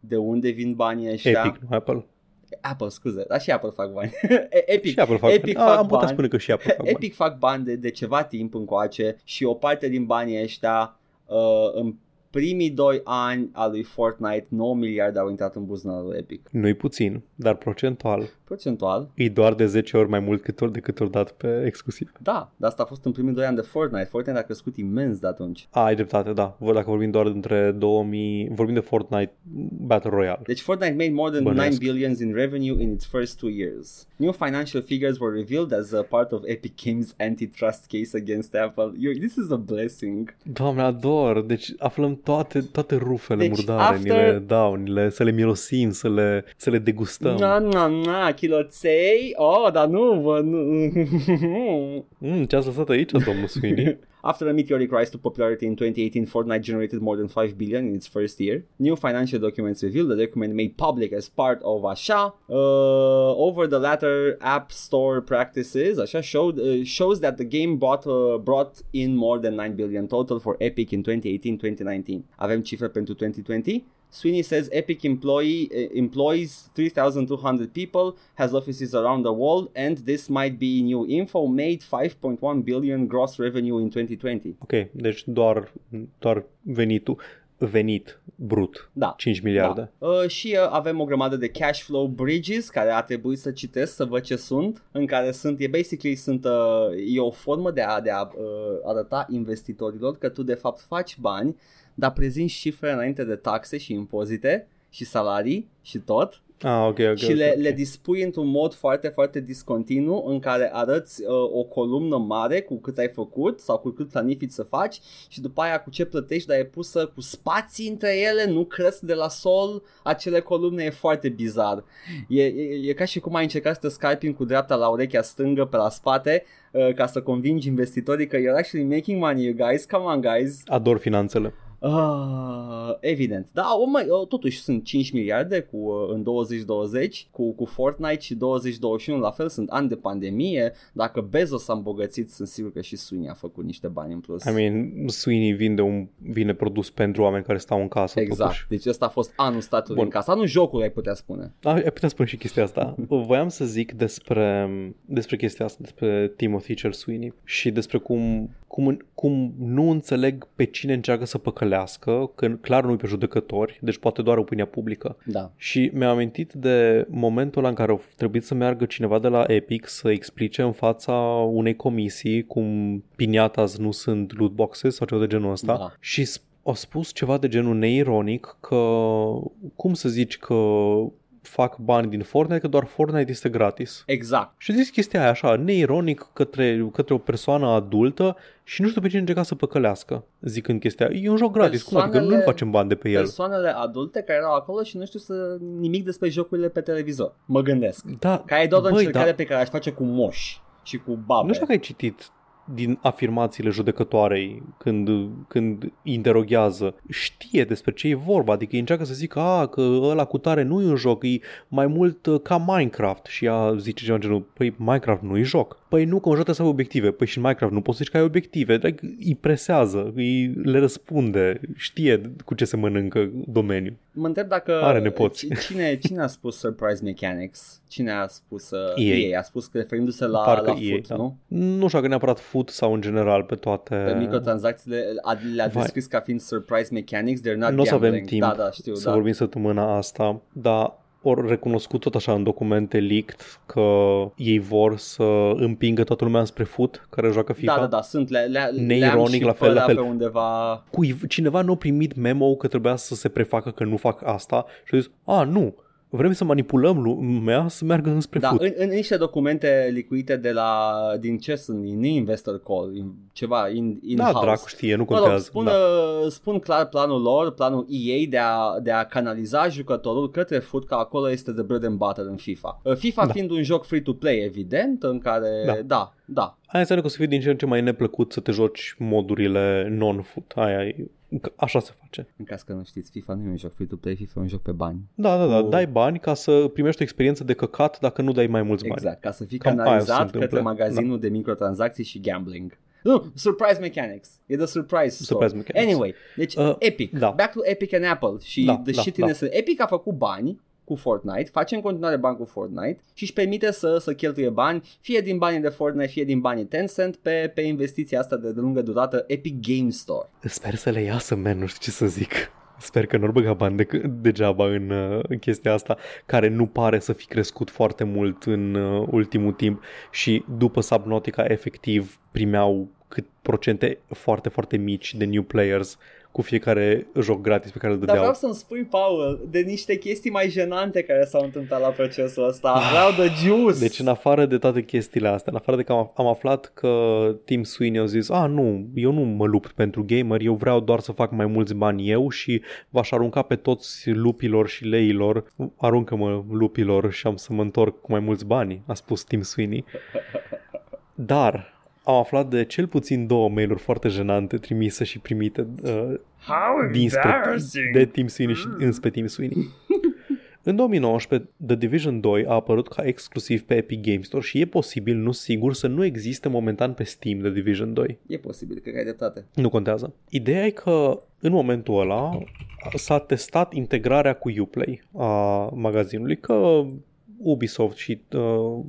de unde vin banii ăștia. Epic, nu Apple. Apple, scuze, dar și Apple fac bani. Epic, și Apple fac Epic bani. fac A, am putea bani. spune că și Apple fac bani. Epic fac bani de, de ceva timp încoace și o parte din banii ăștia uh, în primii doi ani al lui Fortnite 9 miliarde au intrat în buzunarul Epic. Nu-i puțin, dar procentual Procentual, e doar de 10 ori mai mult cât ori decât ori dat pe exclusiv. da, dar asta a fost în primii doi ani de Fortnite. Fortnite a crescut imens de atunci. A, ai dreptate, da. Vor- Dacă vorbim doar între 2000, vorbim de Fortnite Battle Royale. Deci Fortnite made more than Bănuiesc. 9 billions in revenue in its first two years. New financial figures were revealed as a part of Epic Games' antitrust case against Apple. You, this is a blessing. Doamne, ador. Deci aflăm toate, toate rufele Deci, murdare, ni after- le dau, ni le, să le mirosim, să le, să le degustăm. Na, na, na, chiloței? Oh, dar nu, vă, nu. Mm, ce ați lăsat aici, domnul Sweeney? After a meteoric rise to popularity in 2018, Fortnite generated more than 5 billion in its first year. New financial documents reveal the document made public as part of așa uh, over the latter app store practices. Așa showed uh, shows that the game brought uh, brought in more than 9 billion total for Epic in 2018-2019. Avem cifre pentru 2020. Sweeney says Epic employee uh, employs 3,200 people, has offices around the world, and this might be new info. Made 5.1 billion gross revenue in 2020. Ok, deci doar, doar venitul, venit brut, Da. 5 miliarde. Da. Uh, și uh, avem o grămadă de cash flow bridges care a trebuit să citesc să văd ce sunt, în care sunt, e basically sunt, uh, e o formă de a, de a uh, arăta investitorilor că tu de fapt faci bani, dar prezinți cifre înainte de taxe și impozite și salarii și tot Ah, ok, ok. și ok, le, ok. le dispui într-un mod foarte, foarte discontinu în care arăți uh, o columnă mare cu cât ai făcut sau cu cât planifici să faci și după aia cu ce plătești, dar e pusă cu spații între ele, nu cresc de la sol acele columne, e foarte bizar. E, e, e ca și cum ai încercat să te scalping cu dreapta la urechea stângă pe la spate uh, ca să convingi investitorii că you're actually making money, you guys, come on guys. Ador finanțele. Uh, evident. Da, o, mai, o, totuși sunt 5 miliarde cu, uh, în 2020 cu, cu Fortnite și 2021 la fel sunt ani de pandemie. Dacă Bezos s-a îmbogățit, sunt sigur că și Sweeney a făcut niște bani în plus. I mean, Sweeney vinde un vine produs pentru oameni care stau în casă. exact. Totuși. Deci ăsta a fost anul statului Bun. în casă. Anul jocului ai putea spune. A, ai putea spune și chestia asta. Voiam să zic despre, despre chestia asta, despre Timothy Cel Sweeney și despre cum, cum, cum nu înțeleg pe cine încearcă să păcălească, că clar nu-i pe judecători, deci poate doar opinia publică. Da. Și mi-am amintit de momentul ăla în care a trebuit să meargă cineva de la Epic să explice în fața unei comisii cum piniatas nu sunt loot boxes sau ceva de genul ăsta Da. și sp- a spus ceva de genul neironic că cum să zici că fac bani din Fortnite că doar Fortnite este gratis. Exact. Și a zis chestia aia așa, neironic către, către o persoană adultă și nu știu pe cine încerca să păcălească zicând chestia aia. E un joc gratis, cum adică Persoanele- nu facem bani de pe el. Persoanele adulte care erau acolo și nu știu să nimic despre jocurile pe televizor. Mă gândesc. Da, Ca e doar o băi, încercare da. pe care aș face cu moși și cu babe. Nu știu dacă ai citit din afirmațiile judecătoarei când, când interoghează, știe despre ce e vorba, adică ei încearcă să zică a, că ăla cu tare nu e un joc, e mai mult uh, ca Minecraft și ea zice ceva în genul, păi Minecraft nu e joc. Păi nu, că un joc trebuie să ai obiective, păi și în Minecraft nu poți să zici că ai obiective, like, îi presează, îi le răspunde, știe cu ce se mănâncă domeniul. Mă întreb dacă Are nepoți. ci- Cine, cine a spus Surprise Mechanics? Cine a spus uh, EA. EA? A spus că referindu-se la, Parcă la EA, foot, da. nu? Nu știu dacă neapărat foot sau în general pe toate... Pe microtransacțiile a- le-a Vai. descris ca fiind Surprise Mechanics, they're not Nu o să avem gambling. timp Da, da, știu, să da. vorbim săptămâna asta, dar ori recunoscut tot așa în documente leaked că ei vor să împingă toată lumea spre foot care joacă FIFA. Da, da, da, sunt, le, le, Neironic, le-am și la fel, pe la alea fel. pe undeva Cui, cineva nu a primit memo că trebuia să se prefacă că nu fac asta și a zis, a, nu, vrem să manipulăm lumea să meargă înspre Da, foot. în, în niște documente licuite de la, din ce sunt, nu investor call, in, ceva in, in-house. da, dracu știe, nu Mă rog, contează. spun, da. uh, spun clar planul lor, planul EA de a, de a canaliza jucătorul către foot, că acolo este the bread and butter în FIFA. Uh, FIFA Da. fiind un joc free-to-play, evident, în care, Da. da, da, Aia înseamnă că o să fie din ce în ce mai neplăcut să te joci modurile non-foot. Aia e, că așa se face. în caz că nu știți, FIFA nu e un joc free-to-play, FIFA e un joc pe bani. Da, da, da, Cu- dai bani ca să primești o experiență de căcat dacă nu dai mai mulți bani. Exact, ca să fii Cam aia se canalizat întâmplă, către magazinul de microtransacții și gambling. Nu, Surprise Mechanics. E the surprise store. Surprise Mechanics. Anyway, deci Uh, Epic. da. Back to Epic and Apple și Da, the da, shittiness. Epic a făcut bani cu cu Fortnite, face în continuare bani cu Fortnite și își permite să, să cheltuie bani, fie din banii de Fortnite, fie din banii Tencent, pe, pe investiția asta de, de lungă durată Epic Game Store. Sper să le iasă, man, nu știu ce să zic. Sper că nu-ar băga bani de, degeaba în, uh, în chestia asta, care nu pare să fi crescut foarte mult în uh, ultimul timp și după Subnautica efectiv primeau cât procente foarte, foarte mici de new players cu fiecare joc gratis pe care îl dădeau. Dar vreau să-mi spui, Paul, de niște chestii mai jenante care s-au întâmplat la procesul ăsta. Vreau de juice! Deci în afară de toate chestiile astea, în afară de că am, am aflat că Tim Sweeney a zis, a, nu, eu nu mă lupt pentru gamer, eu vreau doar să fac mai mulți bani eu și v-aș arunca pe toți lupilor și leilor, aruncă-mă lupilor și am să mă întorc cu mai mulți bani, a spus Tim Sweeney. Dar am aflat de cel puțin două mail-uri foarte jenante trimise și primite uh, How dinspre, de Tim Sweeney și înspre Tim Sweeney. În 2019, The Division 2 a apărut ca exclusiv pe Epic Games Store și e posibil, nu sigur, să nu existe momentan pe Steam The Division 2. E posibil, cred că ai dreptate. Nu contează. Ideea e că în momentul ăla s-a testat integrarea cu Uplay a magazinului, că Ubisoft și uh,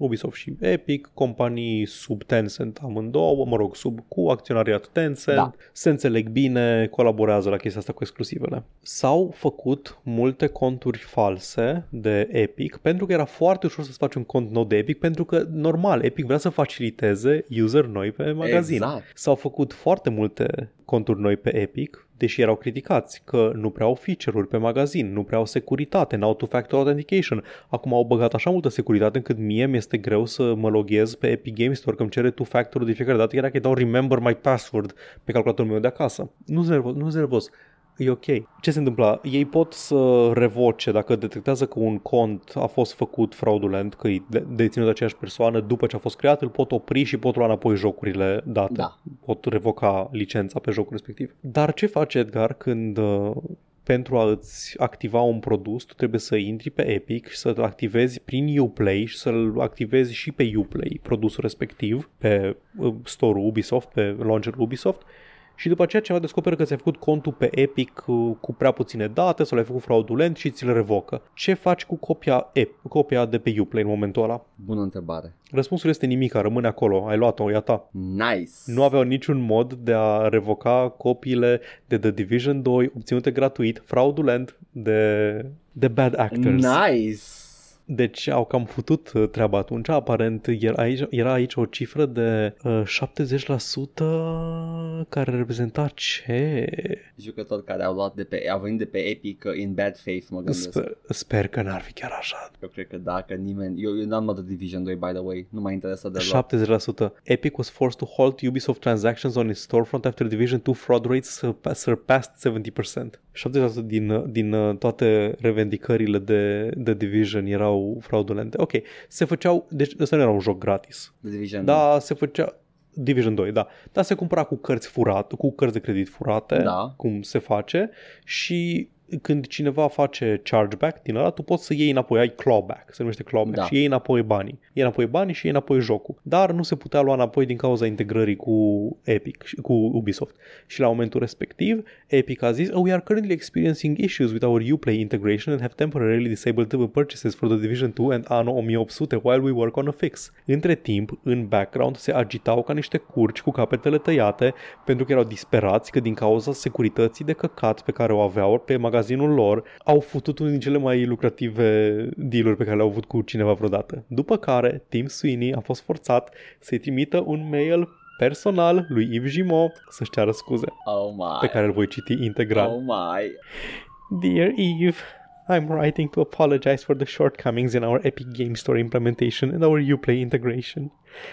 Ubisoft și Epic, companii sub Tencent amândouă, mă rog, sub cu acționariat Tencent, da. se înțeleg bine, colaborează la chestia asta cu exclusivele. S-au făcut multe conturi false de Epic pentru că era foarte ușor să-ți faci un cont nou de Epic pentru că, normal, Epic vrea să faciliteze user noi pe magazin. Exact. S-au făcut foarte multe conturi noi pe Epic, deși erau criticați că nu prea au feature-uri pe magazin, nu prea au securitate, n-au two-factor authentication. Acum au băgat așa multă securitate încât mie mi-este greu să mă loghez pe Epic Games Store, că îmi cere two-factor de fiecare dată, chiar dacă îi dau remember my password pe calculatorul meu de acasă. Nu sunt nervos, nu sunt nervos e ok. Ce se întâmplă? Ei pot să revoce dacă detectează că un cont a fost făcut fraudulent, că e deținut de aceeași persoană după ce a fost creat, îl pot opri și pot lua înapoi jocurile date. Da. Pot revoca licența pe jocul respectiv. Dar ce face Edgar când uh, pentru a îți activa un produs, tu trebuie să intri pe Epic și să-l activezi prin Uplay și să-l activezi și pe Uplay, produsul respectiv, pe uh, store-ul Ubisoft, pe launcher Ubisoft și după aceea cineva descoperă că ți-ai făcut contul pe Epic cu prea puține date sau l-ai făcut fraudulent și ți-l revocă. Ce faci cu copia, e, copia de pe Uplay în momentul ăla? Bună întrebare. Răspunsul este nimic, rămâne acolo, ai luat-o, e a ta. Nice. Nu aveau niciun mod de a revoca copiile de The Division 2 obținute gratuit, fraudulent, de, de bad actors. Nice. Deci au cam futut uh, treaba atunci. Aparent era aici, era aici o cifră de uh, 70% care reprezenta ce? Jucători care au luat de pe, au venit de pe Epic uh, in bad faith, mă gândesc. Sper, sper că n-ar fi chiar așa. Eu cred că da, că nimeni... Eu, eu n-am luat de Division 2, by the way. Nu m-a interesat deloc. 70%. Epic was forced to halt Ubisoft transactions on its storefront after Division 2 fraud rates surpassed 70%. 70% din, din uh, toate revendicările de, de Division erau fraudulente. Ok, se făceau, deci ăsta nu era un joc gratis. The Division Da, se făcea Division 2, da. Dar se cumpăra cu cărți furate, cu cărți de credit furate, Da. cum se face și când cineva face chargeback din ăla, tu poți să iei înapoi, ai clawback, se numește clawback, Da. și iei înapoi banii. Iei înapoi banii și iei înapoi jocul. Dar nu se putea lua înapoi din cauza integrării cu Epic, și- cu Ubisoft. Și la momentul respectiv, Epic a zis, oh, we are currently experiencing issues with our Uplay integration and have temporarily disabled the purchases for The Division 2 and Anno 1800 while we work on a fix. Între timp, în background se agitau ca niște curci cu capetele tăiate pentru că erau disperați că din cauza securității de căcat pe care o aveau pe magazinul lor, au futut unul din cele mai lucrative dealuri pe care le-au avut cu cineva vreodată. După care, Tim Sweeney a fost forțat să-i trimită un mail personal lui Yves Gimot să-și ceară scuze, Oh my. pe care îl voi citi integral. Oh my. Dear Eve, I'm writing to apologize for the shortcomings in our Epic Game Store implementation and our Uplay integration.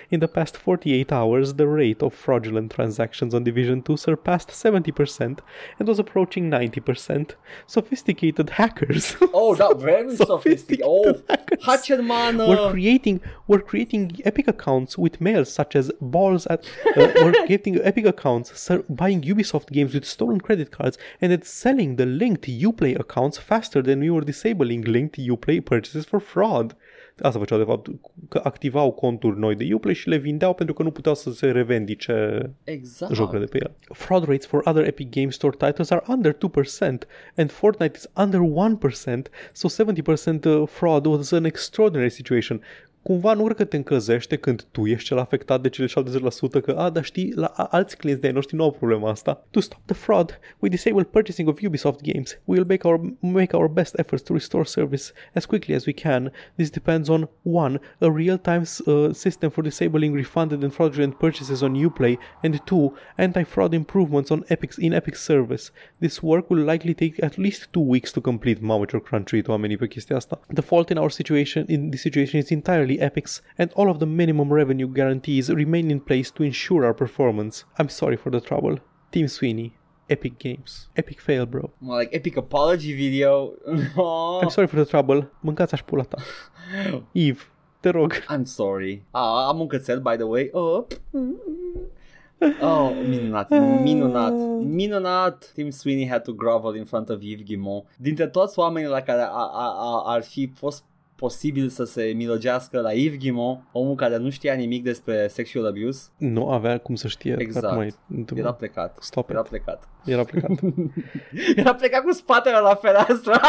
In the past 48 hours, the rate of fraudulent transactions on Division 2 surpassed 70% and was approaching 90%. Sophisticated hackers Oh, da, very sophisticated. Oh, hackers Hacherman. were Uh, creating were creating epic accounts with mails such as balls at uh, were creating epic accounts ser- buying ubisoft games with stolen credit cards and then selling the linked uplay accounts faster than we were disabling linked uplay purchases for fraud Asta făceau de fapt, că activau conturi noi de Uplay și le vindeau pentru că nu puteau să se revendice Exact. jocurile de pe el. Fraud rates for other Epic Games Store titles are under 2% and Fortnite is under 1%, so 70% uh, fraud was an extraordinary situation. Cumva nu cred că te încălzește când tu ești cel afectat de cele 70% că, a, dar știi, la a- alți clienți de ai noștri nu au problema asta. To stop the fraud, we disable purchasing of Ubisoft games. We will make our, make our best efforts to restore service as quickly as we can. This depends on 1. A real-time uh, system for disabling refunded and fraudulent purchases on Uplay and 2. Anti-fraud improvements on Epic's, in Epic service. This work will likely take at least 2 weeks to complete. Mamă ce crunch oamenii pe chestia asta. The fault in our situation in this situation is entirely Epic's and all of the minimum revenue guarantees remain in place to ensure our performance. I'm sorry for the trouble. Team Sweeney. Epic Games. Epic fail, bro. More like epic apology video. I'm sorry for the trouble. Mâncați aș pula ta. Eve, te rog. I'm sorry. Ah, am un cățel, by the way. Oh. Oh, minunat, minunat, minunat. Tim Sweeney had to grovel in front of Yves Guillemot. Dintre toți oamenii la care a, a, a, ar fi fost posibil să se milogească la Yves Guillemot, omul care nu știa nimic despre sexual abuse, Nu avea cum să știe. Exact. Dar mai întâmplă. era plecat. Stop Era it. plecat. Era plecat. Era plecat cu spatele la fereastră.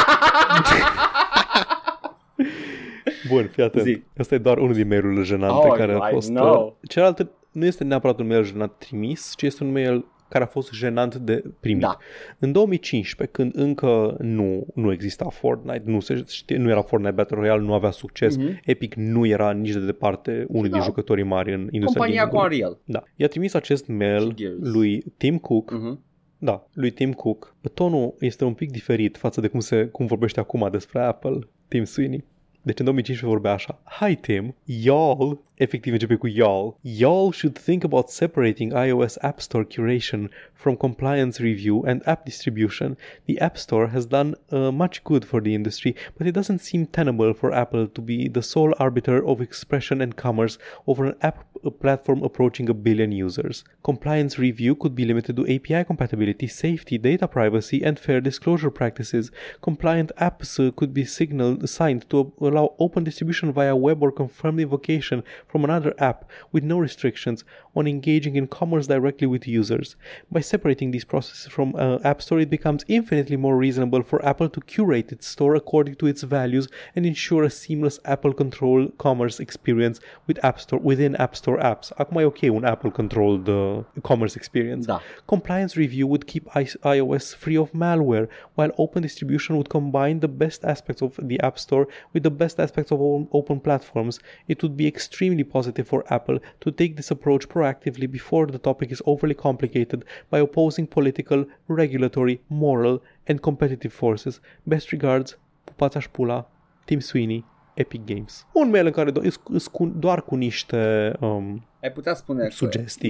Bun, fii atent. Zi. Asta e doar unul din mail-urile jenante Oh, care a I fost... know. uh, Celălalt nu este neapărat un mail jenant trimis, ci este un mail care a fost jenant de primit. Da. În 2015, când încă nu, nu exista Fortnite, nu, se știe, nu era Fortnite Battle Royale, nu avea succes, Mhm. Epic nu era nici de departe unul Da. din jucătorii mari în industria Compania cu gaming-ului. Unreal. Da. I-a trimis acest mail Și Gears. lui Tim Cook, Mhm. da, lui Tim Cook. Tonul este un pic diferit față de cum, se, cum vorbește acum despre Apple, Tim Sweeney. Deci în 2015 vorbea așa. Hi Tim, y'all, efectiv începe cu y'all, y'all should think about separating iOS App Store curation from compliance review and app distribution. The App Store has done uh, much good for the industry, but it doesn't seem tenable for Apple to be the sole arbiter of expression and commerce over an app platform approaching a billion users. Compliance review could be limited to API compatibility, safety, data privacy, and fair disclosure practices. Compliant apps uh, could be signaled signed to allow open distribution via web or confirmed invocation from another app with no restrictions on engaging in commerce directly with users. By separating these processes from uh, App Store, it becomes infinitely more reasonable for Apple to curate its store according to its values and ensure a seamless Apple controlled commerce experience with App Store within App Store apps. Acum e ok un Apple controlled uh, commerce experience. Da. Compliance review would keep iOS free of malware, while open distribution would combine the best aspects of the App Store with the best aspects of open platforms. It would be extremely positive for Apple to take this approach proactively before the topic is overly complicated by opposing political, regulatory, moral, and competitive forces. Best regards, pupața șpula, Tim Sweeney, Epic Games. Un mail în care do- îs- îs cu- doar cu niște um, Ai putea spune că... sugestii.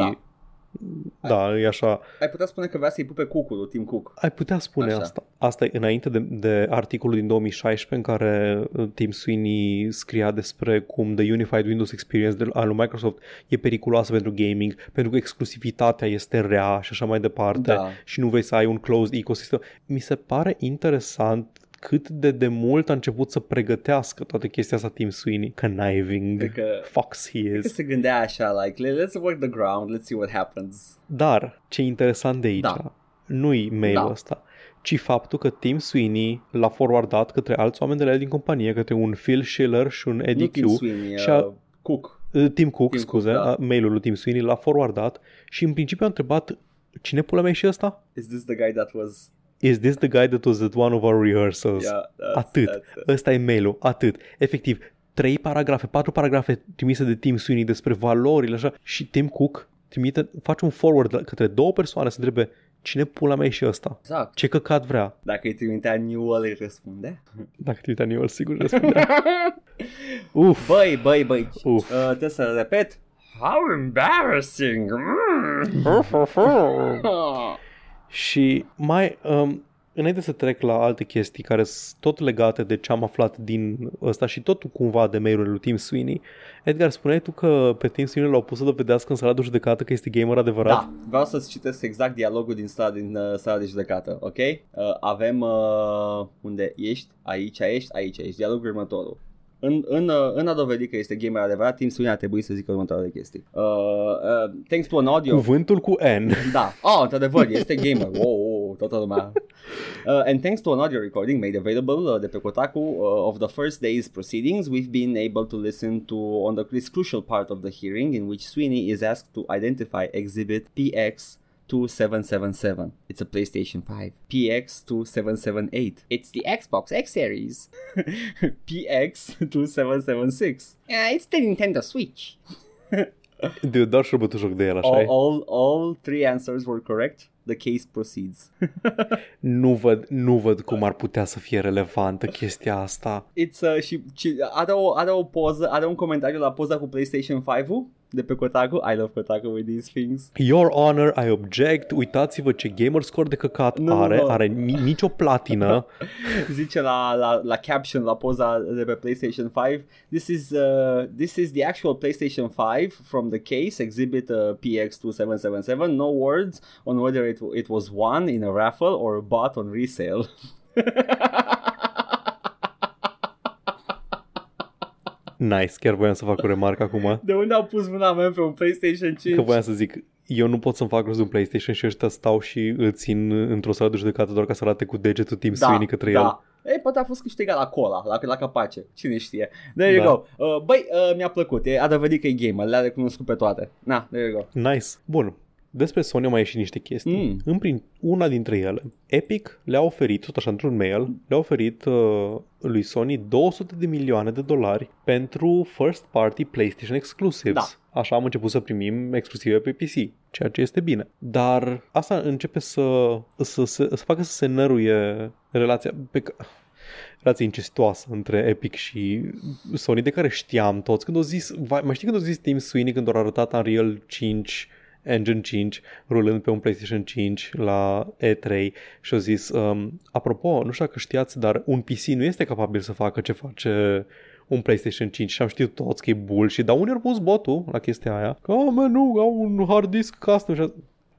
Da. Da, e așa. Ai putea spune că vrea să-i pupe cucul lui Tim Cook. Ai putea spune Așa. asta. Asta e înainte de, de articolul din 2016 în care uh, Tim Sweeney scria despre cum The Unified Windows Experience de, al lui Microsoft e periculoasă pentru gaming, pentru că exclusivitatea este rea și așa mai departe Da. și nu vrei să ai un closed ecosystem. Mi se pare interesant cât de de mult a început să pregătească toată chestia asta Tim Sweeney, conniving Cred că- fox he Că is. se gândea așa, like, let's work the ground, let's see what happens. Dar ce e interesant de aici Da. nu-i mailul Da. ăsta, ci faptul că Tim Sweeney l-a forwardat către alți oameni de la el din companie, către un Phil Schiller și un Eddie nu Tim Q. Sweeney, și a- uh, Cook. Uh, Tim Cook, Tim scuze, Cook, da. a- mailul lui Tim Sweeney l-a forwardat și în principiu a întrebat cine pula mea e și ăsta? Is this the guy that was... Is this the guy that was at one of our rehearsals? Yeah, that's, Atât. That's it. Ăsta e mailul, atât. Efectiv, trei paragrafe, patru paragrafe trimise de Tim Sweeney despre valorile așa și Tim Cook trimite, face un forward la- către două persoane să întrebe cine pula mea e și ăsta? Exact. Ce căcat vrea? Dacă îi trimitea Newell, îi răspunde. Dacă te uita Newell, sigur răspundea. Uf, Băi, băi, băi. Uf. Uh, trebuie să repet. How embarrassing. Mm. și mai, um, înainte să trec la alte chestii care sunt tot legate de ce am aflat din ăsta și tot cumva de mail-ul lui Tim Sweeney, Edgar, spuneai tu că pe Tim Sweeney l-au pus să dovedească în sala de judecată că este gamer adevărat? Da, vreau să-ți citesc exact dialogul din sala, din, uh, sala de judecată, ok? Uh, avem uh, unde ești, aici ești, aici ești. Dialogul următorul. În, în, uh, în a dovedi că este gamer adevărat, Tim Sweeney ar trebui să zică următoarele chestii. Uh, uh, thanks to an audio... Cuvântul cu N. Da. Oh, într-adevăr, este gamer. Wow, wow, toată lumea. Uh, and thanks to an audio recording made available uh, de pe Kotaku uh, of the first day's proceedings, we've been able to listen to on the this crucial part of the hearing in which Sweeney is asked to identify exhibit PX 2777. It's a PlayStation 5. PX 2778. It's the Xbox X Series. PX 2776. Yeah, it's the Nintendo Switch. De doar și joc de el, așa All, all, all three answers were correct. The case proceeds. Nu văd, nu văd cum ar putea să fie relevantă chestia asta. It's uh, și, și are, o, are o poză, are un comentariu la poza cu PlayStation 5-ul de pe Kotaku. I love Kotaku with these things. Your Honor, I object. Uitați-vă ce gamer score de căcat Nu, are. nu. Are ni- nicio platină. Zice la, la, la caption, la poza de pe PlayStation 5 This is, uh, this is the actual PlayStation 5 from the case, exhibit uh, PX2777 No words on whether it, it was won in a raffle or bought on resale Nice, chiar voiam să fac o remarcă acum. De unde au pus mâna mea pe un PlayStation 5? Că voiam să zic, eu nu pot să-mi fac rost de un PlayStation și ăștia stau și îl țin într-o sală de judecată doar ca să arate cu degetul Tim da, Sweeney către el. da. Ei, poate a fost câștigat la cola, la, la capace. Cine știe. There you Da. go. Uh, băi, uh, mi-a plăcut. E adevărat că e gamer. Le-a recunoscut pe toate. Na, there you go. Nice. Bun. Despre Sony au mai ieșit niște chestii. Mm. În prin, una dintre ele, Epic le-a oferit, tot așa într-un mail, le-a oferit uh, lui Sony 200 de milioane de dolari pentru first party PlayStation exclusives. Da. Așa am început să primim exclusive pe PC, ceea ce este bine. Dar asta începe să, să, să, să facă să se năruie relația pe ca- relație incestuoasă între Epic și Sony, de care știam toți. Când au zis, vai, mai știi când au zis Tim Sweeney când au arătat Unreal 5 Engine 5 rulând pe un PlayStation 5 la E3 și au zis, um, apropo, nu știu dacă știați, dar un PC nu este capabil să facă ce face un PlayStation 5 și am știut toți că e bullshit, dar unii au pus botul la chestia aia, că, oh, man, nu, au un hard disk custom și a...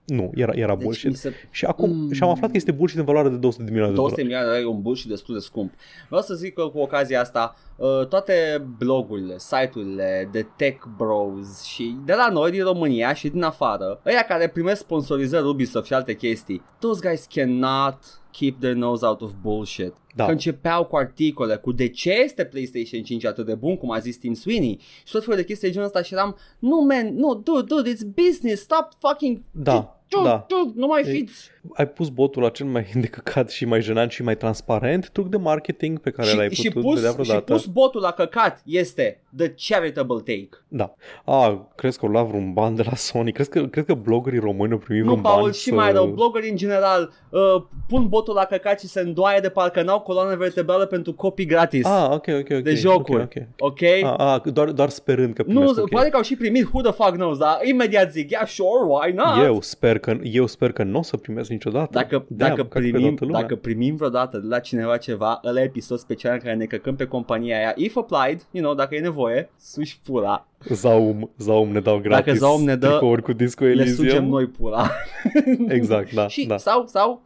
Nu, era, era Deci, bullshit. mi se... Și acum Mm. și am aflat că este bullshit în valoare de 200 de milioane de 200 dolari. milioane de lei e un bullshit destul de scump. Vreau să zic că cu ocazia asta uh, toate blogurile, site-urile de tech bros și de la noi din România și din afară, ăia care primesc sponsorizări Ubisoft și alte chestii, those guys cannot keep their nose out of bullshit. Da. Că începeau cu articole cu de ce este PlayStation 5 atât de bun, cum a zis Tim Sweeney și tot felul de chestii de genul ăsta și eram, nu man, nu, dude, dude, it's business, stop fucking, Da, dude, da. dude, nu mai E- fiți. Ai pus botul la cel mai de căcat și mai jenant și mai transparent truc de marketing pe care l-ai și, și, putut vedea pus, și vreodată. pus botul la căcat este the charitable take. Da. A, crezi că au luat vreun ban de la Sony? Crezi că, cred că bloggerii români au primit Nu, vreun Paul, ban și să... mai rău, bloggerii în general uh, pun botul la căcat și se îndoaie de parcă n-au coloană vertebrală pentru copii gratis Ah, ok, ok, ok. de jocuri. Ok, ok. ok? Ah, ah, doar, doar sperând că nu, primesc, ok. poate că au și primit, who the fuck knows, dar imediat zic, yeah, sure, why not? Eu sper că eu sper că nu o să primesc niciodată. Dacă, Damn, dacă, ca pe primim, toată lumea. dacă primim vreodată de la cineva ceva, ăla e episod special în care ne căcăm pe compania aia. If applied, you know, dacă e nevoie, suși pula. Zaum, Zaum ne dau gratis Dacă Zaum ne dă, tricouri cu Disco Le Elysium. sugem noi pula. Exact, da, și, da. Sau, sau,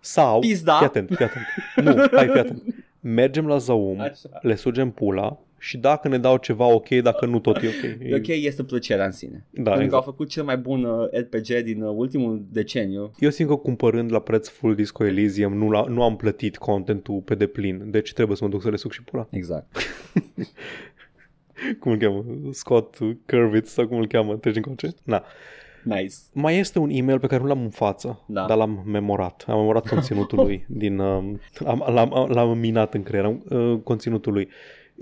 Sau, Pizda. fii atent, fii atent. Nu, hai, fii atent. Mergem la Zaum, Așa. le sugem pula și dacă ne dau ceva ok, dacă nu tot e ok. E ok, este plăcerea în sine. Da, Pentru că exact. au făcut cel mai bun uh, RPG din uh, ultimul deceniu. Eu simt că cumpărând la preț full Disco Elysium nu, la, nu am plătit contentul pe deplin, deci trebuie să mă duc să le suc și pula. Exact. Cum îl cheamă? Scott Curvitz sau cum îl cheamă? Treci încoace? Na. Nice. Mai este un e-mail pe care nu l-am în față, Da. dar l-am memorat. Am memorat conținutul lui. din, um, am, l-am, l-am minat în creier, am, uh, conținutul lui.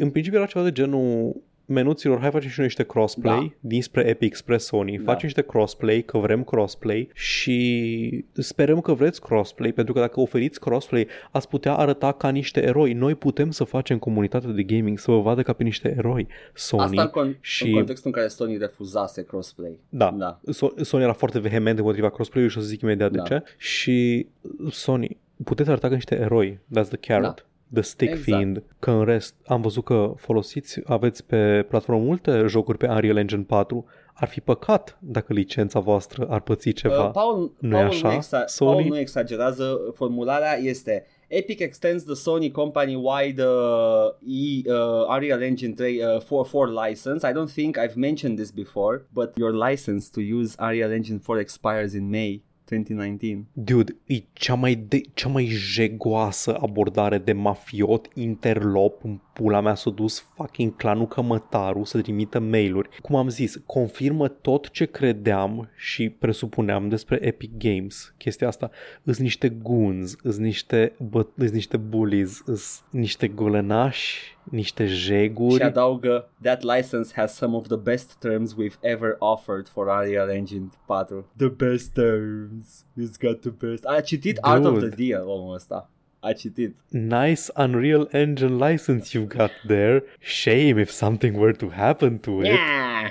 În principiu era ceva de genul menuților, hai facem și noi niște crossplay Da. dinspre Epic spre Sony. Da. Facem niște crossplay, că vrem crossplay și sperăm că vreți crossplay, pentru că dacă oferiți crossplay, ați putea arăta ca niște eroi. Noi putem să facem comunitatea de gaming să vă vadă ca pe niște eroi. Sony Asta în, con- și- în contextul în care Sony refuzase crossplay. Da. Da. So- Sony era foarte vehement împotriva crossplay-ului și o să zic imediat Da. de ce. Și Sony, puteți arăta ca niște eroi. That's the carrot. Da. The stick Exact. fiind că în rest am văzut că folosiți, aveți pe platformă multe jocuri pe Unreal Engine 4, ar fi păcat dacă licența voastră ar păți ceva. Uh, Paul, Nu-i Paul, așa, nu exa- Sony? Paul nu exagerează, formularea este Epic extends the Sony company-wide uh, e, uh, Unreal Engine 3 uh, 4, 4 license. I don't think I've mentioned this before, but your license to use Unreal Engine 4 expires in May 2019. Dude, e cea mai, de, cea mai jegoasă abordare de mafiot interlop în pula mea s-a dus fucking clanul Cămătaru să trimită mail-uri. Cum am zis, confirmă tot ce credeam și presupuneam despre Epic Games. Chestia asta, îs niște goons, îs niște, bă, îs niște bullies, îs niște golănași, niște jeguri. Și adaugă That license has some of the best terms we've ever offered for Unreal Engine 4. The best terms. It's got the best. A citit Art of the Dude. Deal omul ăsta. A citit. Nice Unreal Engine license you've got there. Shame if something were to happen to it. Yeah.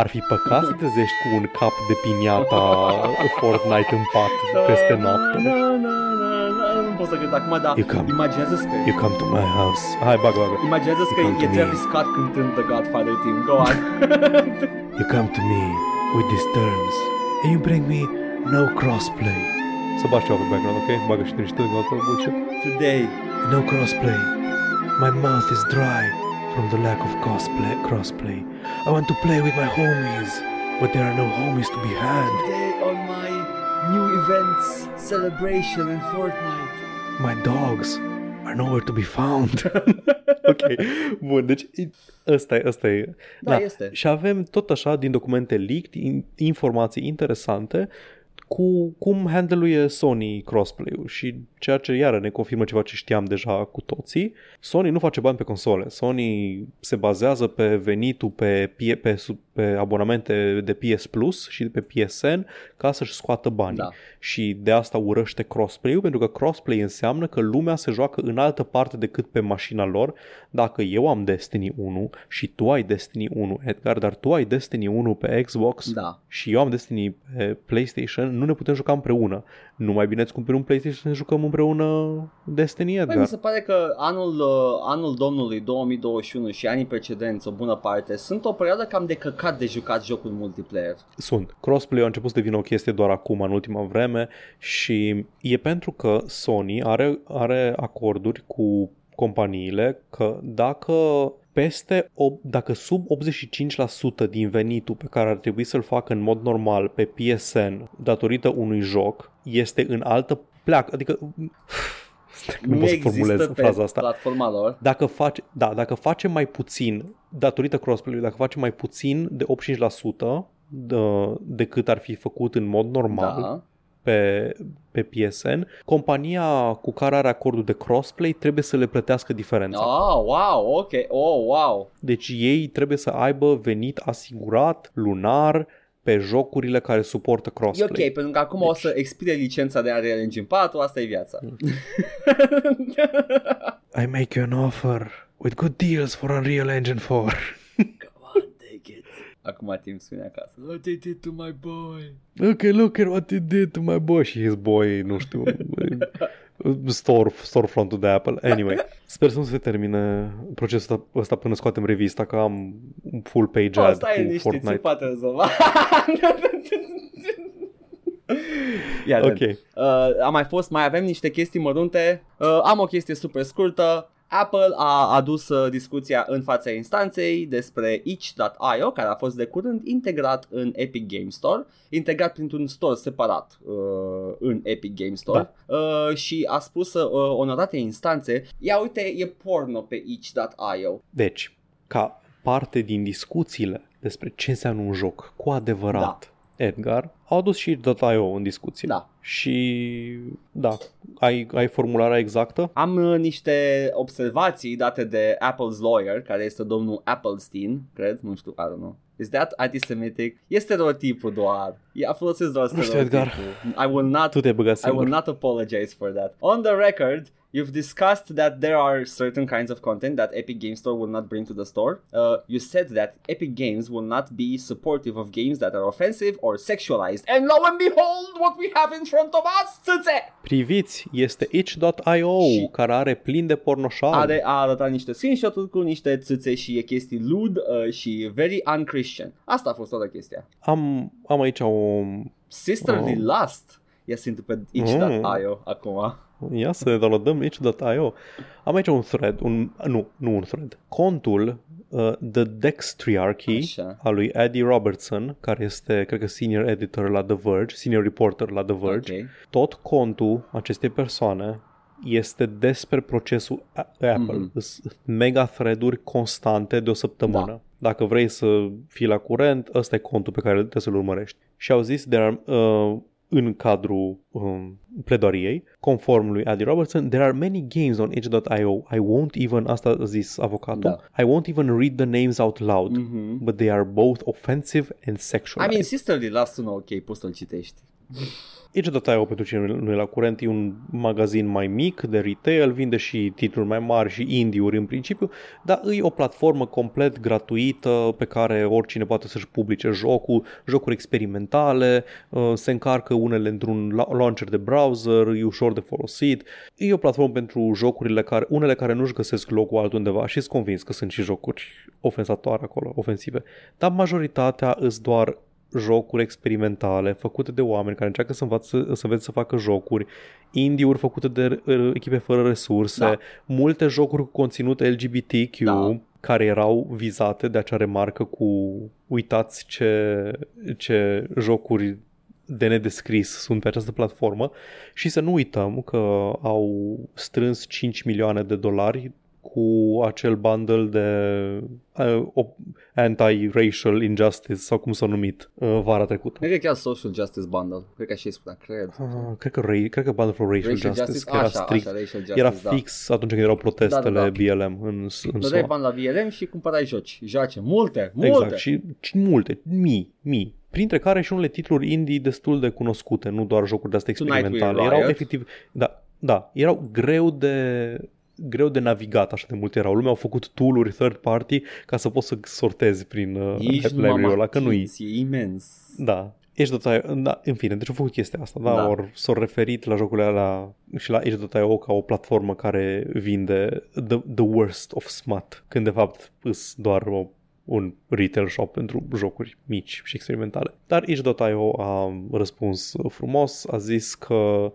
Ar fi păcat să te trezești cu un cap de piniata Fortnite în pat peste noapte. Na, na, na, na, Nu pot să cânt acum, dar You come. imaginează că You come to my house. Hai, bagă, bagă. Imaginează că You come e to me. Travis Scott cântând The Godfather Team. Go on. You come to me with these terms and you bring me no crossplay. Să bagi ceva pe background, ok? Bagă și niște din altă bullshit. Today. No crossplay. My mouth is dry from the lack of crossplay. crossplay. I want to play with my homies, but there are no homies to be had. Today on my new events celebration in Fortnite. My dogs are nowhere to be found. ok, bun, deci ăsta e, ăsta e. Da, este. Și avem tot așa din documente leaked in, informații interesante cu cum handle Sony crossplay-ul și ceea ce iară ne confirmă ceva ce știam deja cu toții. Sony nu face bani pe console. Sony se bazează pe venitul pe, pe, pe, sub- pe abonamente de PS Plus și de pe PSN ca să-și scoată banii. Da. Și de asta urăște crossplay-ul pentru că crossplay înseamnă că lumea se joacă în altă parte decât pe mașina lor. Dacă eu am Destiny 1 și tu ai Destiny 1, Edgar, dar tu ai Destiny 1 pe Xbox Da. și eu am Destiny pe PlayStation, nu ne putem juca împreună. Nu mai bine îți cumperi un PlayStation să ne jucăm împreună Destiny, Păi Edgar. mi se pare că anul, uh, anul domnului 2021 și anii precedenți, o bună parte, sunt o perioadă cam de căcat de jucat jocul multiplayer. Sunt. Crossplay a început să devină o chestie doar acum, în ultima vreme și e pentru că Sony are, are acorduri cu companiile că dacă peste, o- dacă sub 85% din venitul pe care ar trebui să-l facă în mod normal pe PSN datorită unui joc este în altă pleacă, adică nu, pot să formulez există pe fraza asta. platforma lor. Dacă face, da, dacă face mai puțin, datorită crossplay-ului, dacă face mai puțin de 85% de, decât ar fi făcut în mod normal Da. Pe, pe PSN, compania cu care are acordul de crossplay trebuie să le plătească diferența. Ah, wow, ok. Oh, wow. Deci ei trebuie să aibă venit asigurat lunar pe jocurile care suportă E crossplay. ok, pentru că acum o să expire licența de Unreal Engine 4, asta e viața. I make you an offer with good deals for Unreal Engine 4. Come on, take it. Acum timp spune acasă. What they did to my boy. Ok, look at what he did to my boy și his boy, nu știu, store, storefront-ul de Apple. Anyway, sper să nu se termine procesul ăsta până scoatem revista, că am un full page Oh, ad stai cu liniștit, se Fortnite. poate rezolva. Iar Ok, uh, a mai fost, mai avem niște chestii mărunte. Uh, am o chestie super scurtă. Apple a adus uh, discuția în fața instanței despre itch.io care a fost de curând integrat în Epic Game Store, integrat printr-un store separat uh, în Epic Game Store. Uh, și a spus uh, onorate instanțe, ia uite e porno pe itch.io. deci, ca parte din discuțiile despre ce înseamnă un joc cu adevărat, Edgar, au adus și .io în discuție. Da. Și, da, ai, ai formularea exactă? Am uh, niște observații date de Apple's lawyer, care este domnul Applestein, cred, nu știu, I don't know. Is that antisemitic? E stereotipul doar. Ia folosesc doar Nu știu, Edgar. stereotipul. I will not Tu te băga I singur. will not apologize for that. On the record, you've discussed that there are certain kinds of content that Epic Games Store will not bring to the store. Uh, you said that Epic Games will not be supportive of games that are offensive or sexualized. And lo and behold, what we have in front of us, țâțe! priviți, este itch.io Și- care are plin de pornoșari. Are, a arătat niște screenshot-uri cu niște țâțe și e chestii lewd uh, și very unchristian. Asta a fost toată chestia. Am, am aici o... Sisterly Oh. Lust este pe itch.io acum. Ia să ne downloadăm itch.io. Am aici un thread, un, nu, nu un thread. Contul uh, The Dextriarchy Așa. al lui Eddie Robertson, care este, cred că, senior editor la The Verge, senior reporter la The Verge. Ok. Tot contul acestei persoane este despre procesul A- Apple. Mhm. Mm-hmm. Mega thread-uri constante de o săptămână. Da. Dacă vrei să fii la curent, ăsta e contul pe care trebuie să-l urmărești. Și au zis, there are, uh, în cadrul um, pledoariei, conform lui Eddie Robertson, there are many games on itch.io. I won't even, asta a zis avocatul, Da. I won't even read the names out loud, Mhm. but they are both offensive and I sexual. mean, Sisterly Lust sună ok, poți să-l citești. Itch.io, pentru cine nu nu e la curent, e un magazin mai mic de retail, vinde și titluri mai mari și indie-uri în principiu, dar e o platformă complet gratuită pe care oricine poate să-și publice jocul, jocuri experimentale, uh, se încarcă unele într-un la- launcher de browser, e ușor de folosit. E o platformă pentru jocurile care, unele care nu-și găsesc locul altundeva și sunt convins că sunt și jocuri ofensatoare acolo, ofensive, dar majoritatea îți doar jocuri experimentale făcute de oameni care încearcă să învață să învețe să facă jocuri, indie-uri făcute de uh, echipe fără resurse, Da. multe jocuri cu conținut LGBTQ Da. care erau vizate de acea remarcă cu uitați ce, ce jocuri de nedescris sunt pe această platformă și să nu uităm că au strâns 5 milioane de dolari cu acel bundle de uh, op- anti-racial injustice sau cum s-a numit uh, vara trecută. Cred că chiar Social Justice Bundle. Cred că așa îi spunea, cred. Uh, cred că, ra- cred că bundle for racial, Racial justice, Justice, că era așa, strict, așa, Racial Justice, era da. fix atunci când erau protestele Da, da, da. BLM în, în Dădeai SUA. bani la VLM și cumpărai joci. Joace. Multe, multe. Exact, și, și multe, mii, mii. Printre care și unele titluri indie destul de cunoscute, nu doar jocuri de astea Tonight We experimentale. Riot. Erau efectiv, da, da, erau greu de greu de navigat așa de multe erau. Lumea au făcut tool-uri third party ca să poți să sortezi prin uh, Ești library-ul ăla, că nu e. e imens. Da. Ești da, în fine, deci au făcut chestia asta, da, Da. da. Or, s-au referit la jocurile alea și la Edge.io ca o platformă care vinde the, the worst of smut, când de fapt îs doar o, un retail shop pentru jocuri mici și experimentale. Dar Itch.io a răspuns frumos, a zis că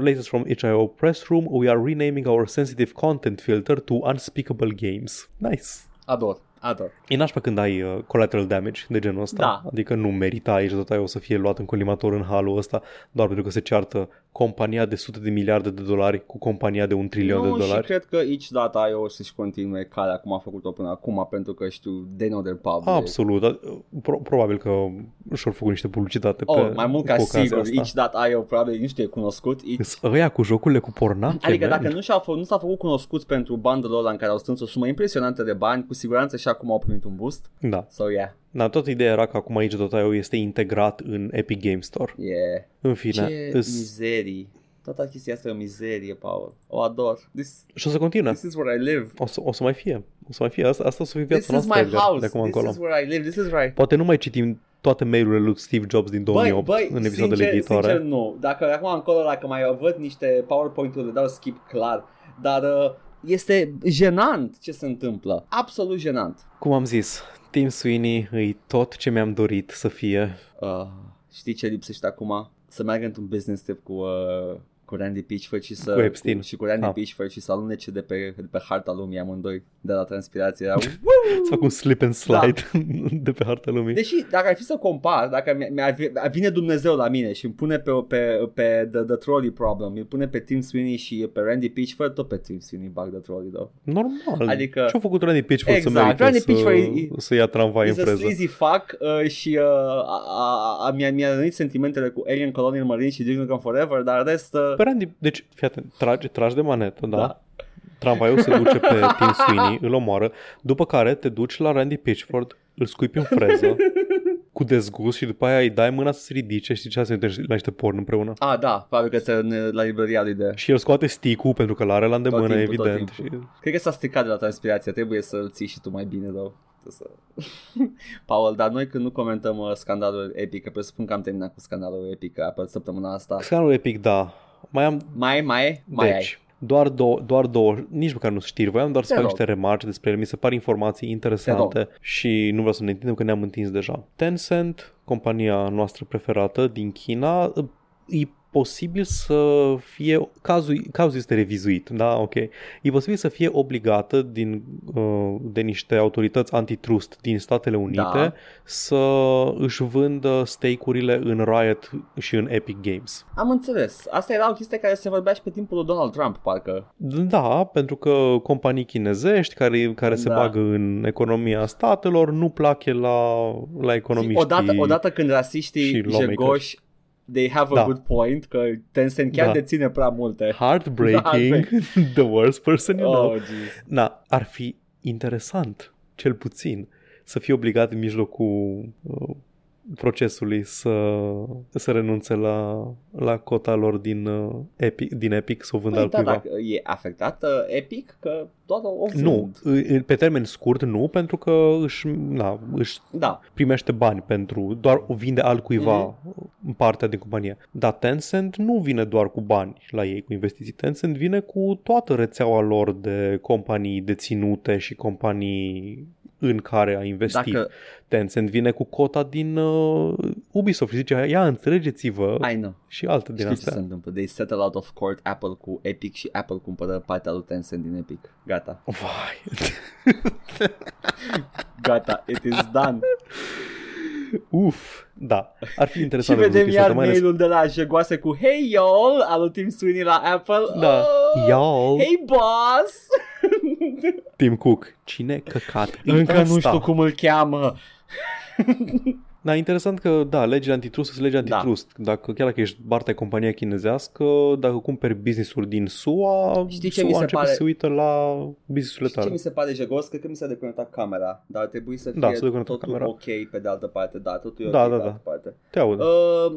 Latest from itch.io press room, we are renaming our sensitive content filter to unspeakable games. Nice. Ador, ador. E nașpa când ai uh, collateral damage de genul ăsta. Da. Adică nu merita aici tot o să fie luat în colimator în halul ăsta doar pentru că se ceartă compania de sute de miliarde de dolari cu compania de un trilion nu, de și dolari. cred că itch.io o să-și continue calea cum a făcut-o până acum, pentru că știu, they know their public. Absolut. dar, uh, Pro- probabil că și-au făcut niște publicitate Oh, pe mai mult ca cu ocazia sigur, asta. itch.io probabil nu știu, e cunoscut. Itch. Sunt Ăia cu jocurile cu pornache, Adică man. dacă nu, și-a fă, nu s-a făcut cunoscuți pentru bundle-ul ăla în care au strâns o sumă impresionantă de bani, cu siguranță și acum au primit un boost. Da. So yeah, Dar toată ideea era că acum aici .io este integrat în Epic Game Store. yeah. În fine, Ce îs... mizerii. Toată chestia asta e o mizerie, Paul. O ador. This, și o să continue. this is where I live. O să, o să mai fie. O să mai fie. Asta, asta o să fie This viața is noastră my Edgar, house. de acum This încolo. is where I live. This is where I... Poate nu mai citim toate mail-urile lui Steve Jobs din 2008 Băi, băi, în episoadele sincer, viitoare. sincer nu. Dacă acum încolo, dacă mai văd niște PowerPoint-uri, le dau skip clar. Dar uh, este jenant ce se întâmplă. Absolut jenant. Cum am zis, Tim Sweeney e tot ce mi-am dorit să fie. Uh, știi ce lipsește acum? Să meargă într-un business trip cu... Uh, cu Randy Pitchford și să Cu Epstein. Cu, și cu Randy Ah. Pitchford și să alunece de pe, de pe harta lumii amândoi de la transpirație. Era, Să fac un slip and slide de pe harta lumii. Deși, dacă ar fi să compar, dacă mi- mi-ar vi- vine Dumnezeu la mine și îmi pune pe, pe, pe the, the Trolley Problem, îmi pune pe Tim Sweeney și pe Randy Pitchford, tot pe Tim Sweeney bag The Trolley, da. Normal. Adică- Ce-a făcut Randy Pitchford Exact, să merite Randy să, Pitchford e- să ia tramvai în He's a freză? sleazy fuck uh, și uh, a, a, a, mi-a, mi-a rănit sentimentele cu Alien Colonial Marine și Duke Nukem Forever, dar rest... Uh, Pe Randy, deci, fii atent, tragi, tragi de manetă, da? Da. Tramvaiul se duce pe Tim Sweeney, îl omoară, după care te duci la Randy Pitchford, îl scuipi în freză, cu dezgust și după aia îi dai mâna să se ridice și ce să la niște porn împreună. a, da, probabil că este în, la librăria lui de... Și el scoate stick pentru că l-are la îndemână, timpul, tot evident. timpul. Și... Cred că s-a stricat de la transpirație, trebuie să-l ții și tu mai bine, da. Să... Paul, dar noi când nu comentăm uh, scandalul epic, că presupun că am terminat cu scandalul epic Apple săptămâna asta. Scandalul epic, da. Mai am Mai, mai, mai ai. deci, doar două, doar două, nici măcar nu știri, voiam doar să Te fac rog. niște remarci despre ele, mi se par informații interesante și nu vreau să ne întindem că ne-am întins deja. Tencent, compania noastră preferată din China, e posibil să fie, cazul, cazul este revizuit, da, ok, e posibil să fie obligată din, uh, de niște autorități antitrust din Statele Unite Da. să își vândă stake-urile în Riot și în Epic Games. Am înțeles. Asta era o chestie care se vorbea și pe timpul lui Donald Trump, parcă. Da, pentru că companii chinezești care, care se Da. bagă în economia statelor nu plache la, la economiștii. Odată, odată când și rasiștii lawmakers. jegoși they have a Da. good point că Tencent chiar Da. deține prea multe. Heartbreaking, the worst person you know. Oh, jeez. Na, ar fi interesant, cel puțin, să fie obligat în mijlocul uh, procesului să, să renunțe la, la cota lor din, uh, Epic, din Epic, să o vândă Păi, da, altcuiva. dacă e afectat uh, Epic, că doar o vând. Nu, î- pe termen scurt nu, pentru că își, na, își Da. primește bani pentru, doar o vinde altcuiva în partea din companie. Dar Tencent nu vine doar cu bani la ei, cu investiții. Tencent vine cu toată rețeaua lor de companii deținute și companii în care a investit. Dacă... Tencent vine cu cota din uh, Ubisoft și zice, ia înțelegeți-vă I know. și alte din Știți ce se astea. întâmplă? They settle out of court Apple cu Epic și Apple cumpără partea lui Tencent din Epic. Gata. Vai. Gata. It is done. Uf, da. Ar fi și interesant de văzut vedem chestia iar asta, mai ales- mail-ul de la jegoase cu Hey y'all al lui Tim Sweeney la Apple. Da. Oh, Y'all. Hey boss. Tim Cook. Cine căcat? e Încă nu ăsta? știu cum îl cheamă. Da, interesant că, da, legile antitrust sunt lege Da. antitrust. Dacă, chiar dacă ești partea compania chinezească, dacă cumperi business-uri din SUA, Știi ce SUA mi se începe pare? să se uită la business-urile Și ce tale. mi se pare jegos? Cred că mi s-a deconectat camera, dar ar trebui să fie Da, s-a deconectat totul camera. ok pe de altă parte. Da, totul e Da, ok da, pe da. altă parte. Te aud. Uh,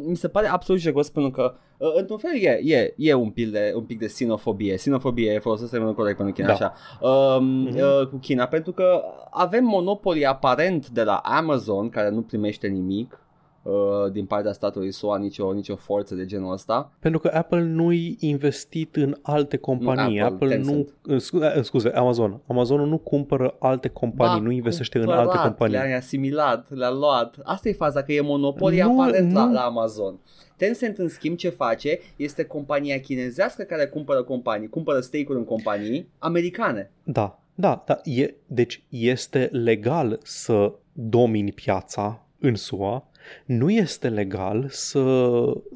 mi se pare absolut jegos pentru că uh, într-un fel e, e, e un, pic de, un pic de sinofobie. Sinofobie e folosesc termenul corect pentru China Da. așa. Uh, Mhm. uh, cu China pentru că avem monopolii aparent de la Amazon care nu primește nimic uh, din partea statului SUA nicio, nicio forță de genul ăsta. Pentru că Apple nu-i investit în alte companii. Nu Apple, nu, scuze, scuze, Amazon. Amazonul nu cumpără alte companii, Ba, nu investește în cumpărat, alte companii. Le-a asimilat, le-a luat. Asta e faza, că e monopolie Nu, aparent La, nu. la Amazon. Tencent, în schimb, ce face este compania chinezească care cumpără companii, cumpără stake-uri în companii americane. Da, da, da. E, deci este legal să domini piața în SUA, nu este legal să,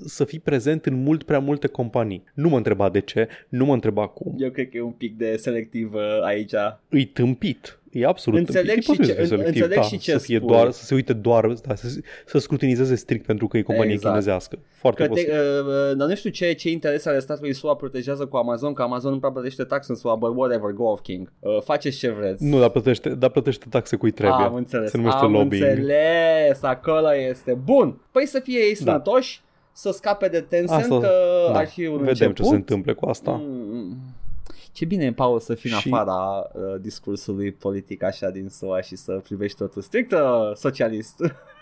să fii prezent în mult prea multe companii. Nu mă întreba de ce, nu mă întreba cum. Eu cred că e un pic de selectiv uh, aici. Îi tâmpit. E absolut Înțeleg tâmpit. E și posibil ce- să fie în- selectiv, înțeleg da, și ce să, fie spui. doar, să se uite doar, da, să, să scrutinizeze strict pentru că e companie Exact. chinezească. Foarte Că te, posibil. uh, uh, dar nu știu ce, ce interese ale statului SUA protejează cu Amazon, că Amazon nu prea plătește taxe în SUA, but whatever, go off king. Uh, faceți ce vreți. Nu, dar plătește, dar plătește taxe cui trebuie. Am înțeles, Se numește am lobbying. înțeles, acolo este. Bun, păi să fie ei Da. sănătoși, să scape de Tencent, Asta- că Da. ar fi un Vedem început. ce se întâmplă cu asta. Mm, Ce bine e, Paul, să fii în Și- afara uh, discursului politic așa din SUA și să privești totul strict uh, socialist.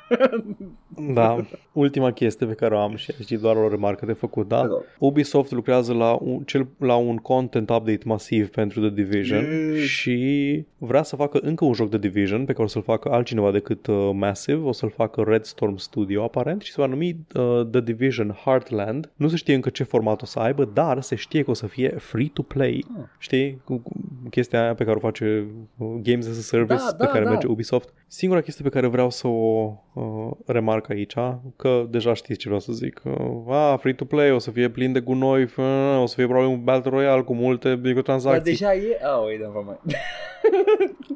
Da, ultima chestie pe care o am și aici doar o remarcă de făcut, da? Te rog. Ubisoft lucrează la un, cel, la un content update masiv pentru The Division Yes. și vrea să facă încă un joc de Division pe care o să-l facă altcineva decât uh, Massive, o să-l facă Red Storm Studio aparent și se va numi uh, The Division Heartland. Nu se știe încă ce format o să aibă, dar se știe că o să fie free to play. Ah. Știi? Cu, cu chestia aia pe care o face uh, Games as a Service Da, pe da, care da. merge Ubisoft. Singura chestie pe care vreau să o uh, remarc aici, că deja știți ce vreau să zic. Uh, a, free to play, o să fie plin de gunoi, uh, o să fie probabil un Battle Royale cu multe Dar microtransacții. deja e... Oh, wait, never mind.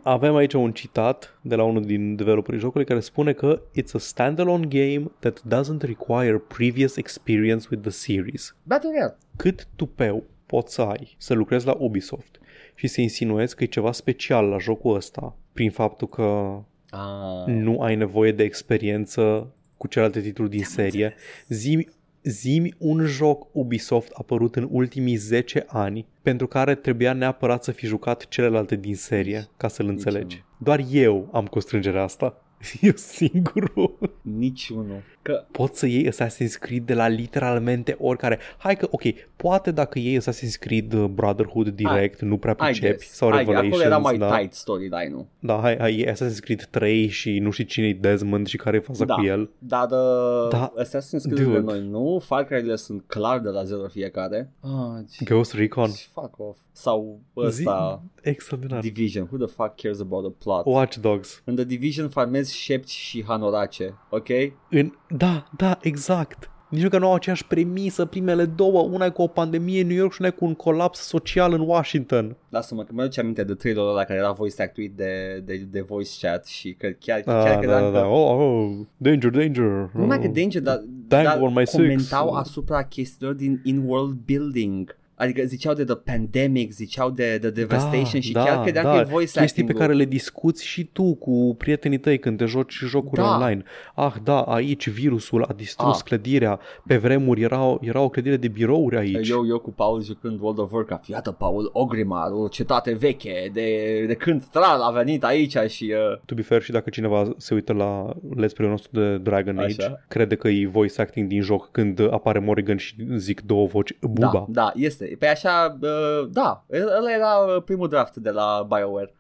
Avem aici un citat de la unul din developerii jocului care spune că It's a standalone game that doesn't require previous experience with the series. Battle Royale. Cât tupeu poți să ai să lucrezi la Ubisoft și să insinuezi că e ceva special la jocul ăsta prin faptul că Ah. nu ai nevoie de experiență cu celelalte titluri din serie. Zimi, zimi un joc Ubisoft apărut în ultimii 10 ani pentru care trebuia neapărat să fi jucat celelalte din serie ca să-l înțelegi. Doar eu am constrângerea asta. Eu singurul. Niciunul. Că Poți să iei Assassin's Creed de la literalmente oricare. Hai că, ok, poate dacă iei Assassin's Creed uh, Brotherhood direct, nu prea I pricepi, guess, sau I guess. Revelations, Acolo era mai da. tight storyline-ul. Da, hai, hai, e Assassin's Creed 3 și nu știi cine e Desmond și care e faza Da. cu el. Dar uh, Da, Assassin's Creed de dude. noi nu, Far Cry-urile sunt clar de la zero fiecare. Ah, ce- Ghost Recon. Fuck off. Sau ăsta, Extraordinar. Division. Who the fuck cares about the plot? Watch Dogs. În The Division farmezi șepci și hanorace, ok? În... Da, da, exact. Nici măcar nu au aceeași premisă primele două. Una e cu o pandemie în New York și una e cu un colaps social în Washington. Lasă-mă că mi-aduce aminte de trailerul ăla care era voice actuit de, de, de voice chat și că chiar, Ah, chiar da, credeam da, că... da. Oh, oh, danger, danger. Nu numai că Oh. danger, dar, Dangle dar on my six. comentau asupra chestiilor din in-world building. Adică ziceau de The Pandemic, ziceau de The Devastation și chiar credeam da. că e voice Chestii acting pe care le discuți și tu cu prietenii tăi când te joci jocuri Da. online. Ah, da, aici virusul a distrus Ah. clădirea. Pe vremuri era, era o clădire de birouri aici. Eu, eu cu Paul jucând World of Warcraft Iată Paul Ogrimar, o cetate veche De, de când Tral a venit aici și uh, To be fair, și dacă cineva se uită la let's play nostru de Dragon Age, Așa. crede că e voice acting din joc când apare Morrigan și zic două voci. Buba. Da, da, este Pe așa, uh, da Ăla era uh, primul draft de la BioWare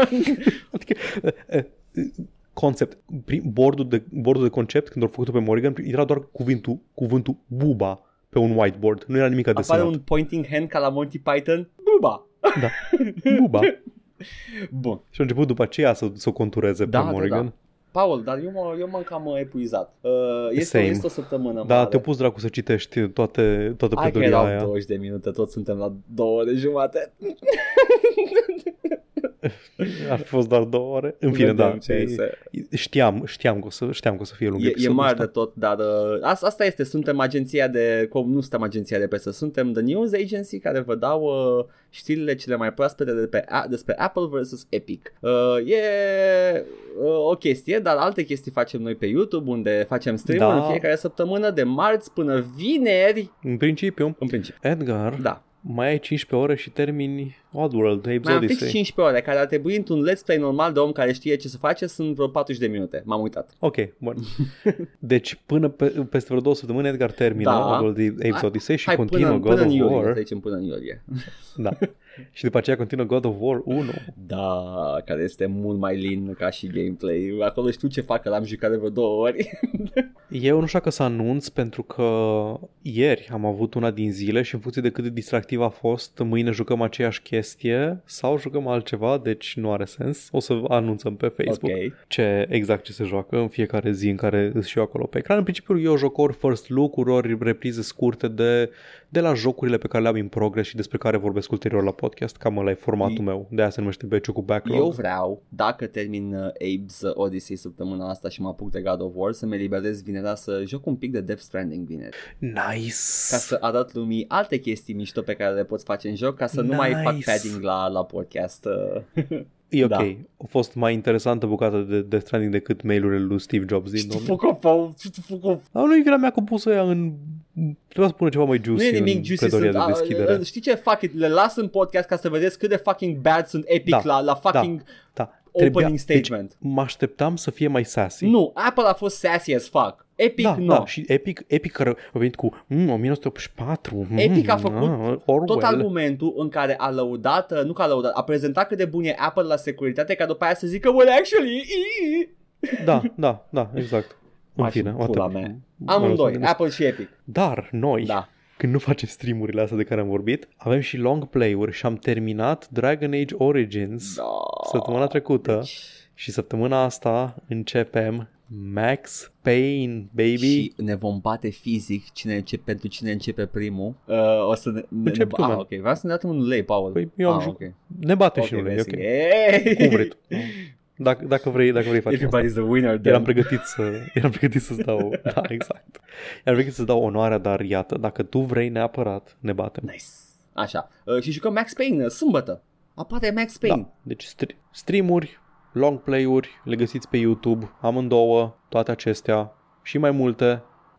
Adică, eh, eh, concept, prim, bordul de, bordul de concept, când au făcut pe Morrigan, era doar cuvântul, cuvântul buba pe un whiteboard. Nu era nimic Apare desenat. un pointing hand ca la Monty Python Buba Da. Buba. Bun și a început după aceea să, să o contureze Da, pe da, Morrigan. da. Paul, dar eu, mă, eu m-am cam uh, epuizat uh, este, Same. este o săptămână Da, mare te-a pus dracu să citești toate, toată Hai că pledoria erau aia. 20 de minute, toți suntem la două ore jumate Ar fi fost doar două ore. În fine, Vedem da. ce e- iese. Știam, știam că o să, știam că o să fie lung E, e episodul mare ăsta. de tot, dar uh, asta, asta este, suntem agenția de, cum nu suntem agenția de presă, suntem The News Agency care vă dau uh, știrile cele mai proaspete de pe, a, despre Apple vs. Epic. Uh, e uh, o chestie, dar alte chestii facem noi pe YouTube unde facem stream Da. în fiecare săptămână de marți până vineri, În principiu, în principiu. Edgar, Da. Mai ai 15 ore și termini Oddworld, Abe's Mai am fix Odyssey. 15 ore, care ar trebui într-un let's play normal de om care știe ce să face, sunt vreo 40 de minute. M-am uitat. Ok, bun. Deci până pe, peste vreo două săptămâni Edgar termină Da. Oddworld Abe's Hai- Odyssey și Hai continuă până, God până în of iulie, War. să zicem până în iulie. Da. și după aceea continuă God of War 1. Da, care este mult mai lin ca și gameplay. Acolo știu ce fac, că l-am jucat de vreo două ori. Eu nu știu că să anunț pentru că ieri am avut una din zile și în funcție de cât de distractiv a fost, mâine jucăm aceeași chestie sau jucăm altceva, deci nu are sens. O să anunțăm pe Facebook ok. ce exact ce se joacă în fiecare zi în care îți și eu acolo pe ecran. În principiu eu joc ori first look-uri, ori reprize scurte de, de la jocurile pe care le am în progress și despre care vorbesc ulterior la podcast. Cam ăla e formatul meu. De aia se numește Beciu cu Backlog. Eu vreau, dacă termin uh, Abe's Odyssey săptămâna asta și mă apuc de God of War, să-mi eliberez vinerea să joc un pic de Death Stranding vineri. Nice! Ca să arăt lumii alte chestii mișto pe care le poți face în joc, ca să nu mai fac Nice. padding la, la podcast. uh. E ok. Da. A fost mai interesantă bucată de Death Stranding decât mail-urile lui Steve Jobs din Știi, 2000. fuck off, Paul, știi, fuck off. Dar nu e vina mea că pus ea în... Trebuia să spună ceva mai Nu juicy e nimic în juicy, pledoria sunt, de a, deschidere. a, știi ce fac? Le las în podcast ca să vedeți cât de fucking bad sunt epic Da, la, la fucking da. Opening Trebuia- statement. Deci, mă așteptam să fie mai sassy. Nu, Apple a fost sassy as fuck. Epic da, nu. da, și Epic, Epic care a venit cu mm, 1984. Mm, Epic a făcut ah, Orwell. Tot argumentul în care a lăudat, uh, nu că a lăudat, a prezentat cât de bun e Apple la securitate ca după aia să zică, well, actually, ii." Da, da, da, exact. În Hai fine, și pula atât. mea. Mă Amândoi, rog, Apple și Epic. Dar noi, Da. Când nu facem streamurile astea de care am vorbit, avem și long play-uri și am terminat Dragon Age Origins da. săptămâna trecută Deci, și săptămâna asta începem Max Payne, baby. și ne vom bate fizic cine începe, pentru cine începe primul. Uh, o să ne, ne, Încep tu, ah, man. ok, vreau să ne dăm un lei, Paul. Păi eu am ah, jucat. ok. Ne bate Ok, și nu e mersi. ok. Hey! Cum vrei tu. Dacă, dacă vrei, dacă vrei facem asta. Everybody's a winner then. Eram pregătit să eram pregătit să-ți dau, da, exact. Eram pregătit să-ți dau onoarea, dar iată, dacă tu vrei neapărat, ne batem. Nice. Așa. Uh, și jucăm Max Payne uh, sâmbătă. Apare Max Payne. Da. Deci stri- streamuri, long play-uri, le găsiți pe YouTube, amândouă, toate acestea și mai multe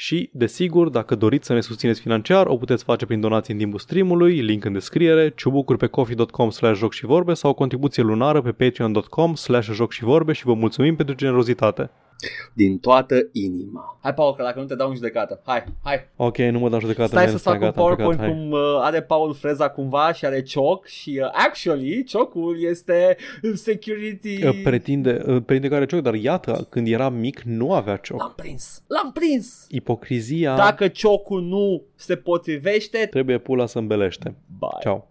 și, desigur, dacă doriți să ne susțineți financiar, o puteți face prin donații în timpul streamului, link în descriere, ciubucuri pe coffee.com slash joc și vorbe sau o contribuție lunară pe patreon.com slash joc și vorbe și vă mulțumim pentru generozitate. Din toată inima. Hai, Paul, că dacă nu te dau în judecată. Hai, hai. Ok, nu mă dau judecată. Stai man, să fac un gata, am plecat, PowerPoint hai. cum uh, are Paul Freza cumva și are cioc și uh, actually ciocul este security. Uh, Pretinde, uh, pretinde că are cioc, dar iată, când era mic nu avea cioc. L-am prins, l-am prins. Ipocrizia Dacă ciocul nu se potrivește, trebuie pula să îmbelește. bye. Ciao.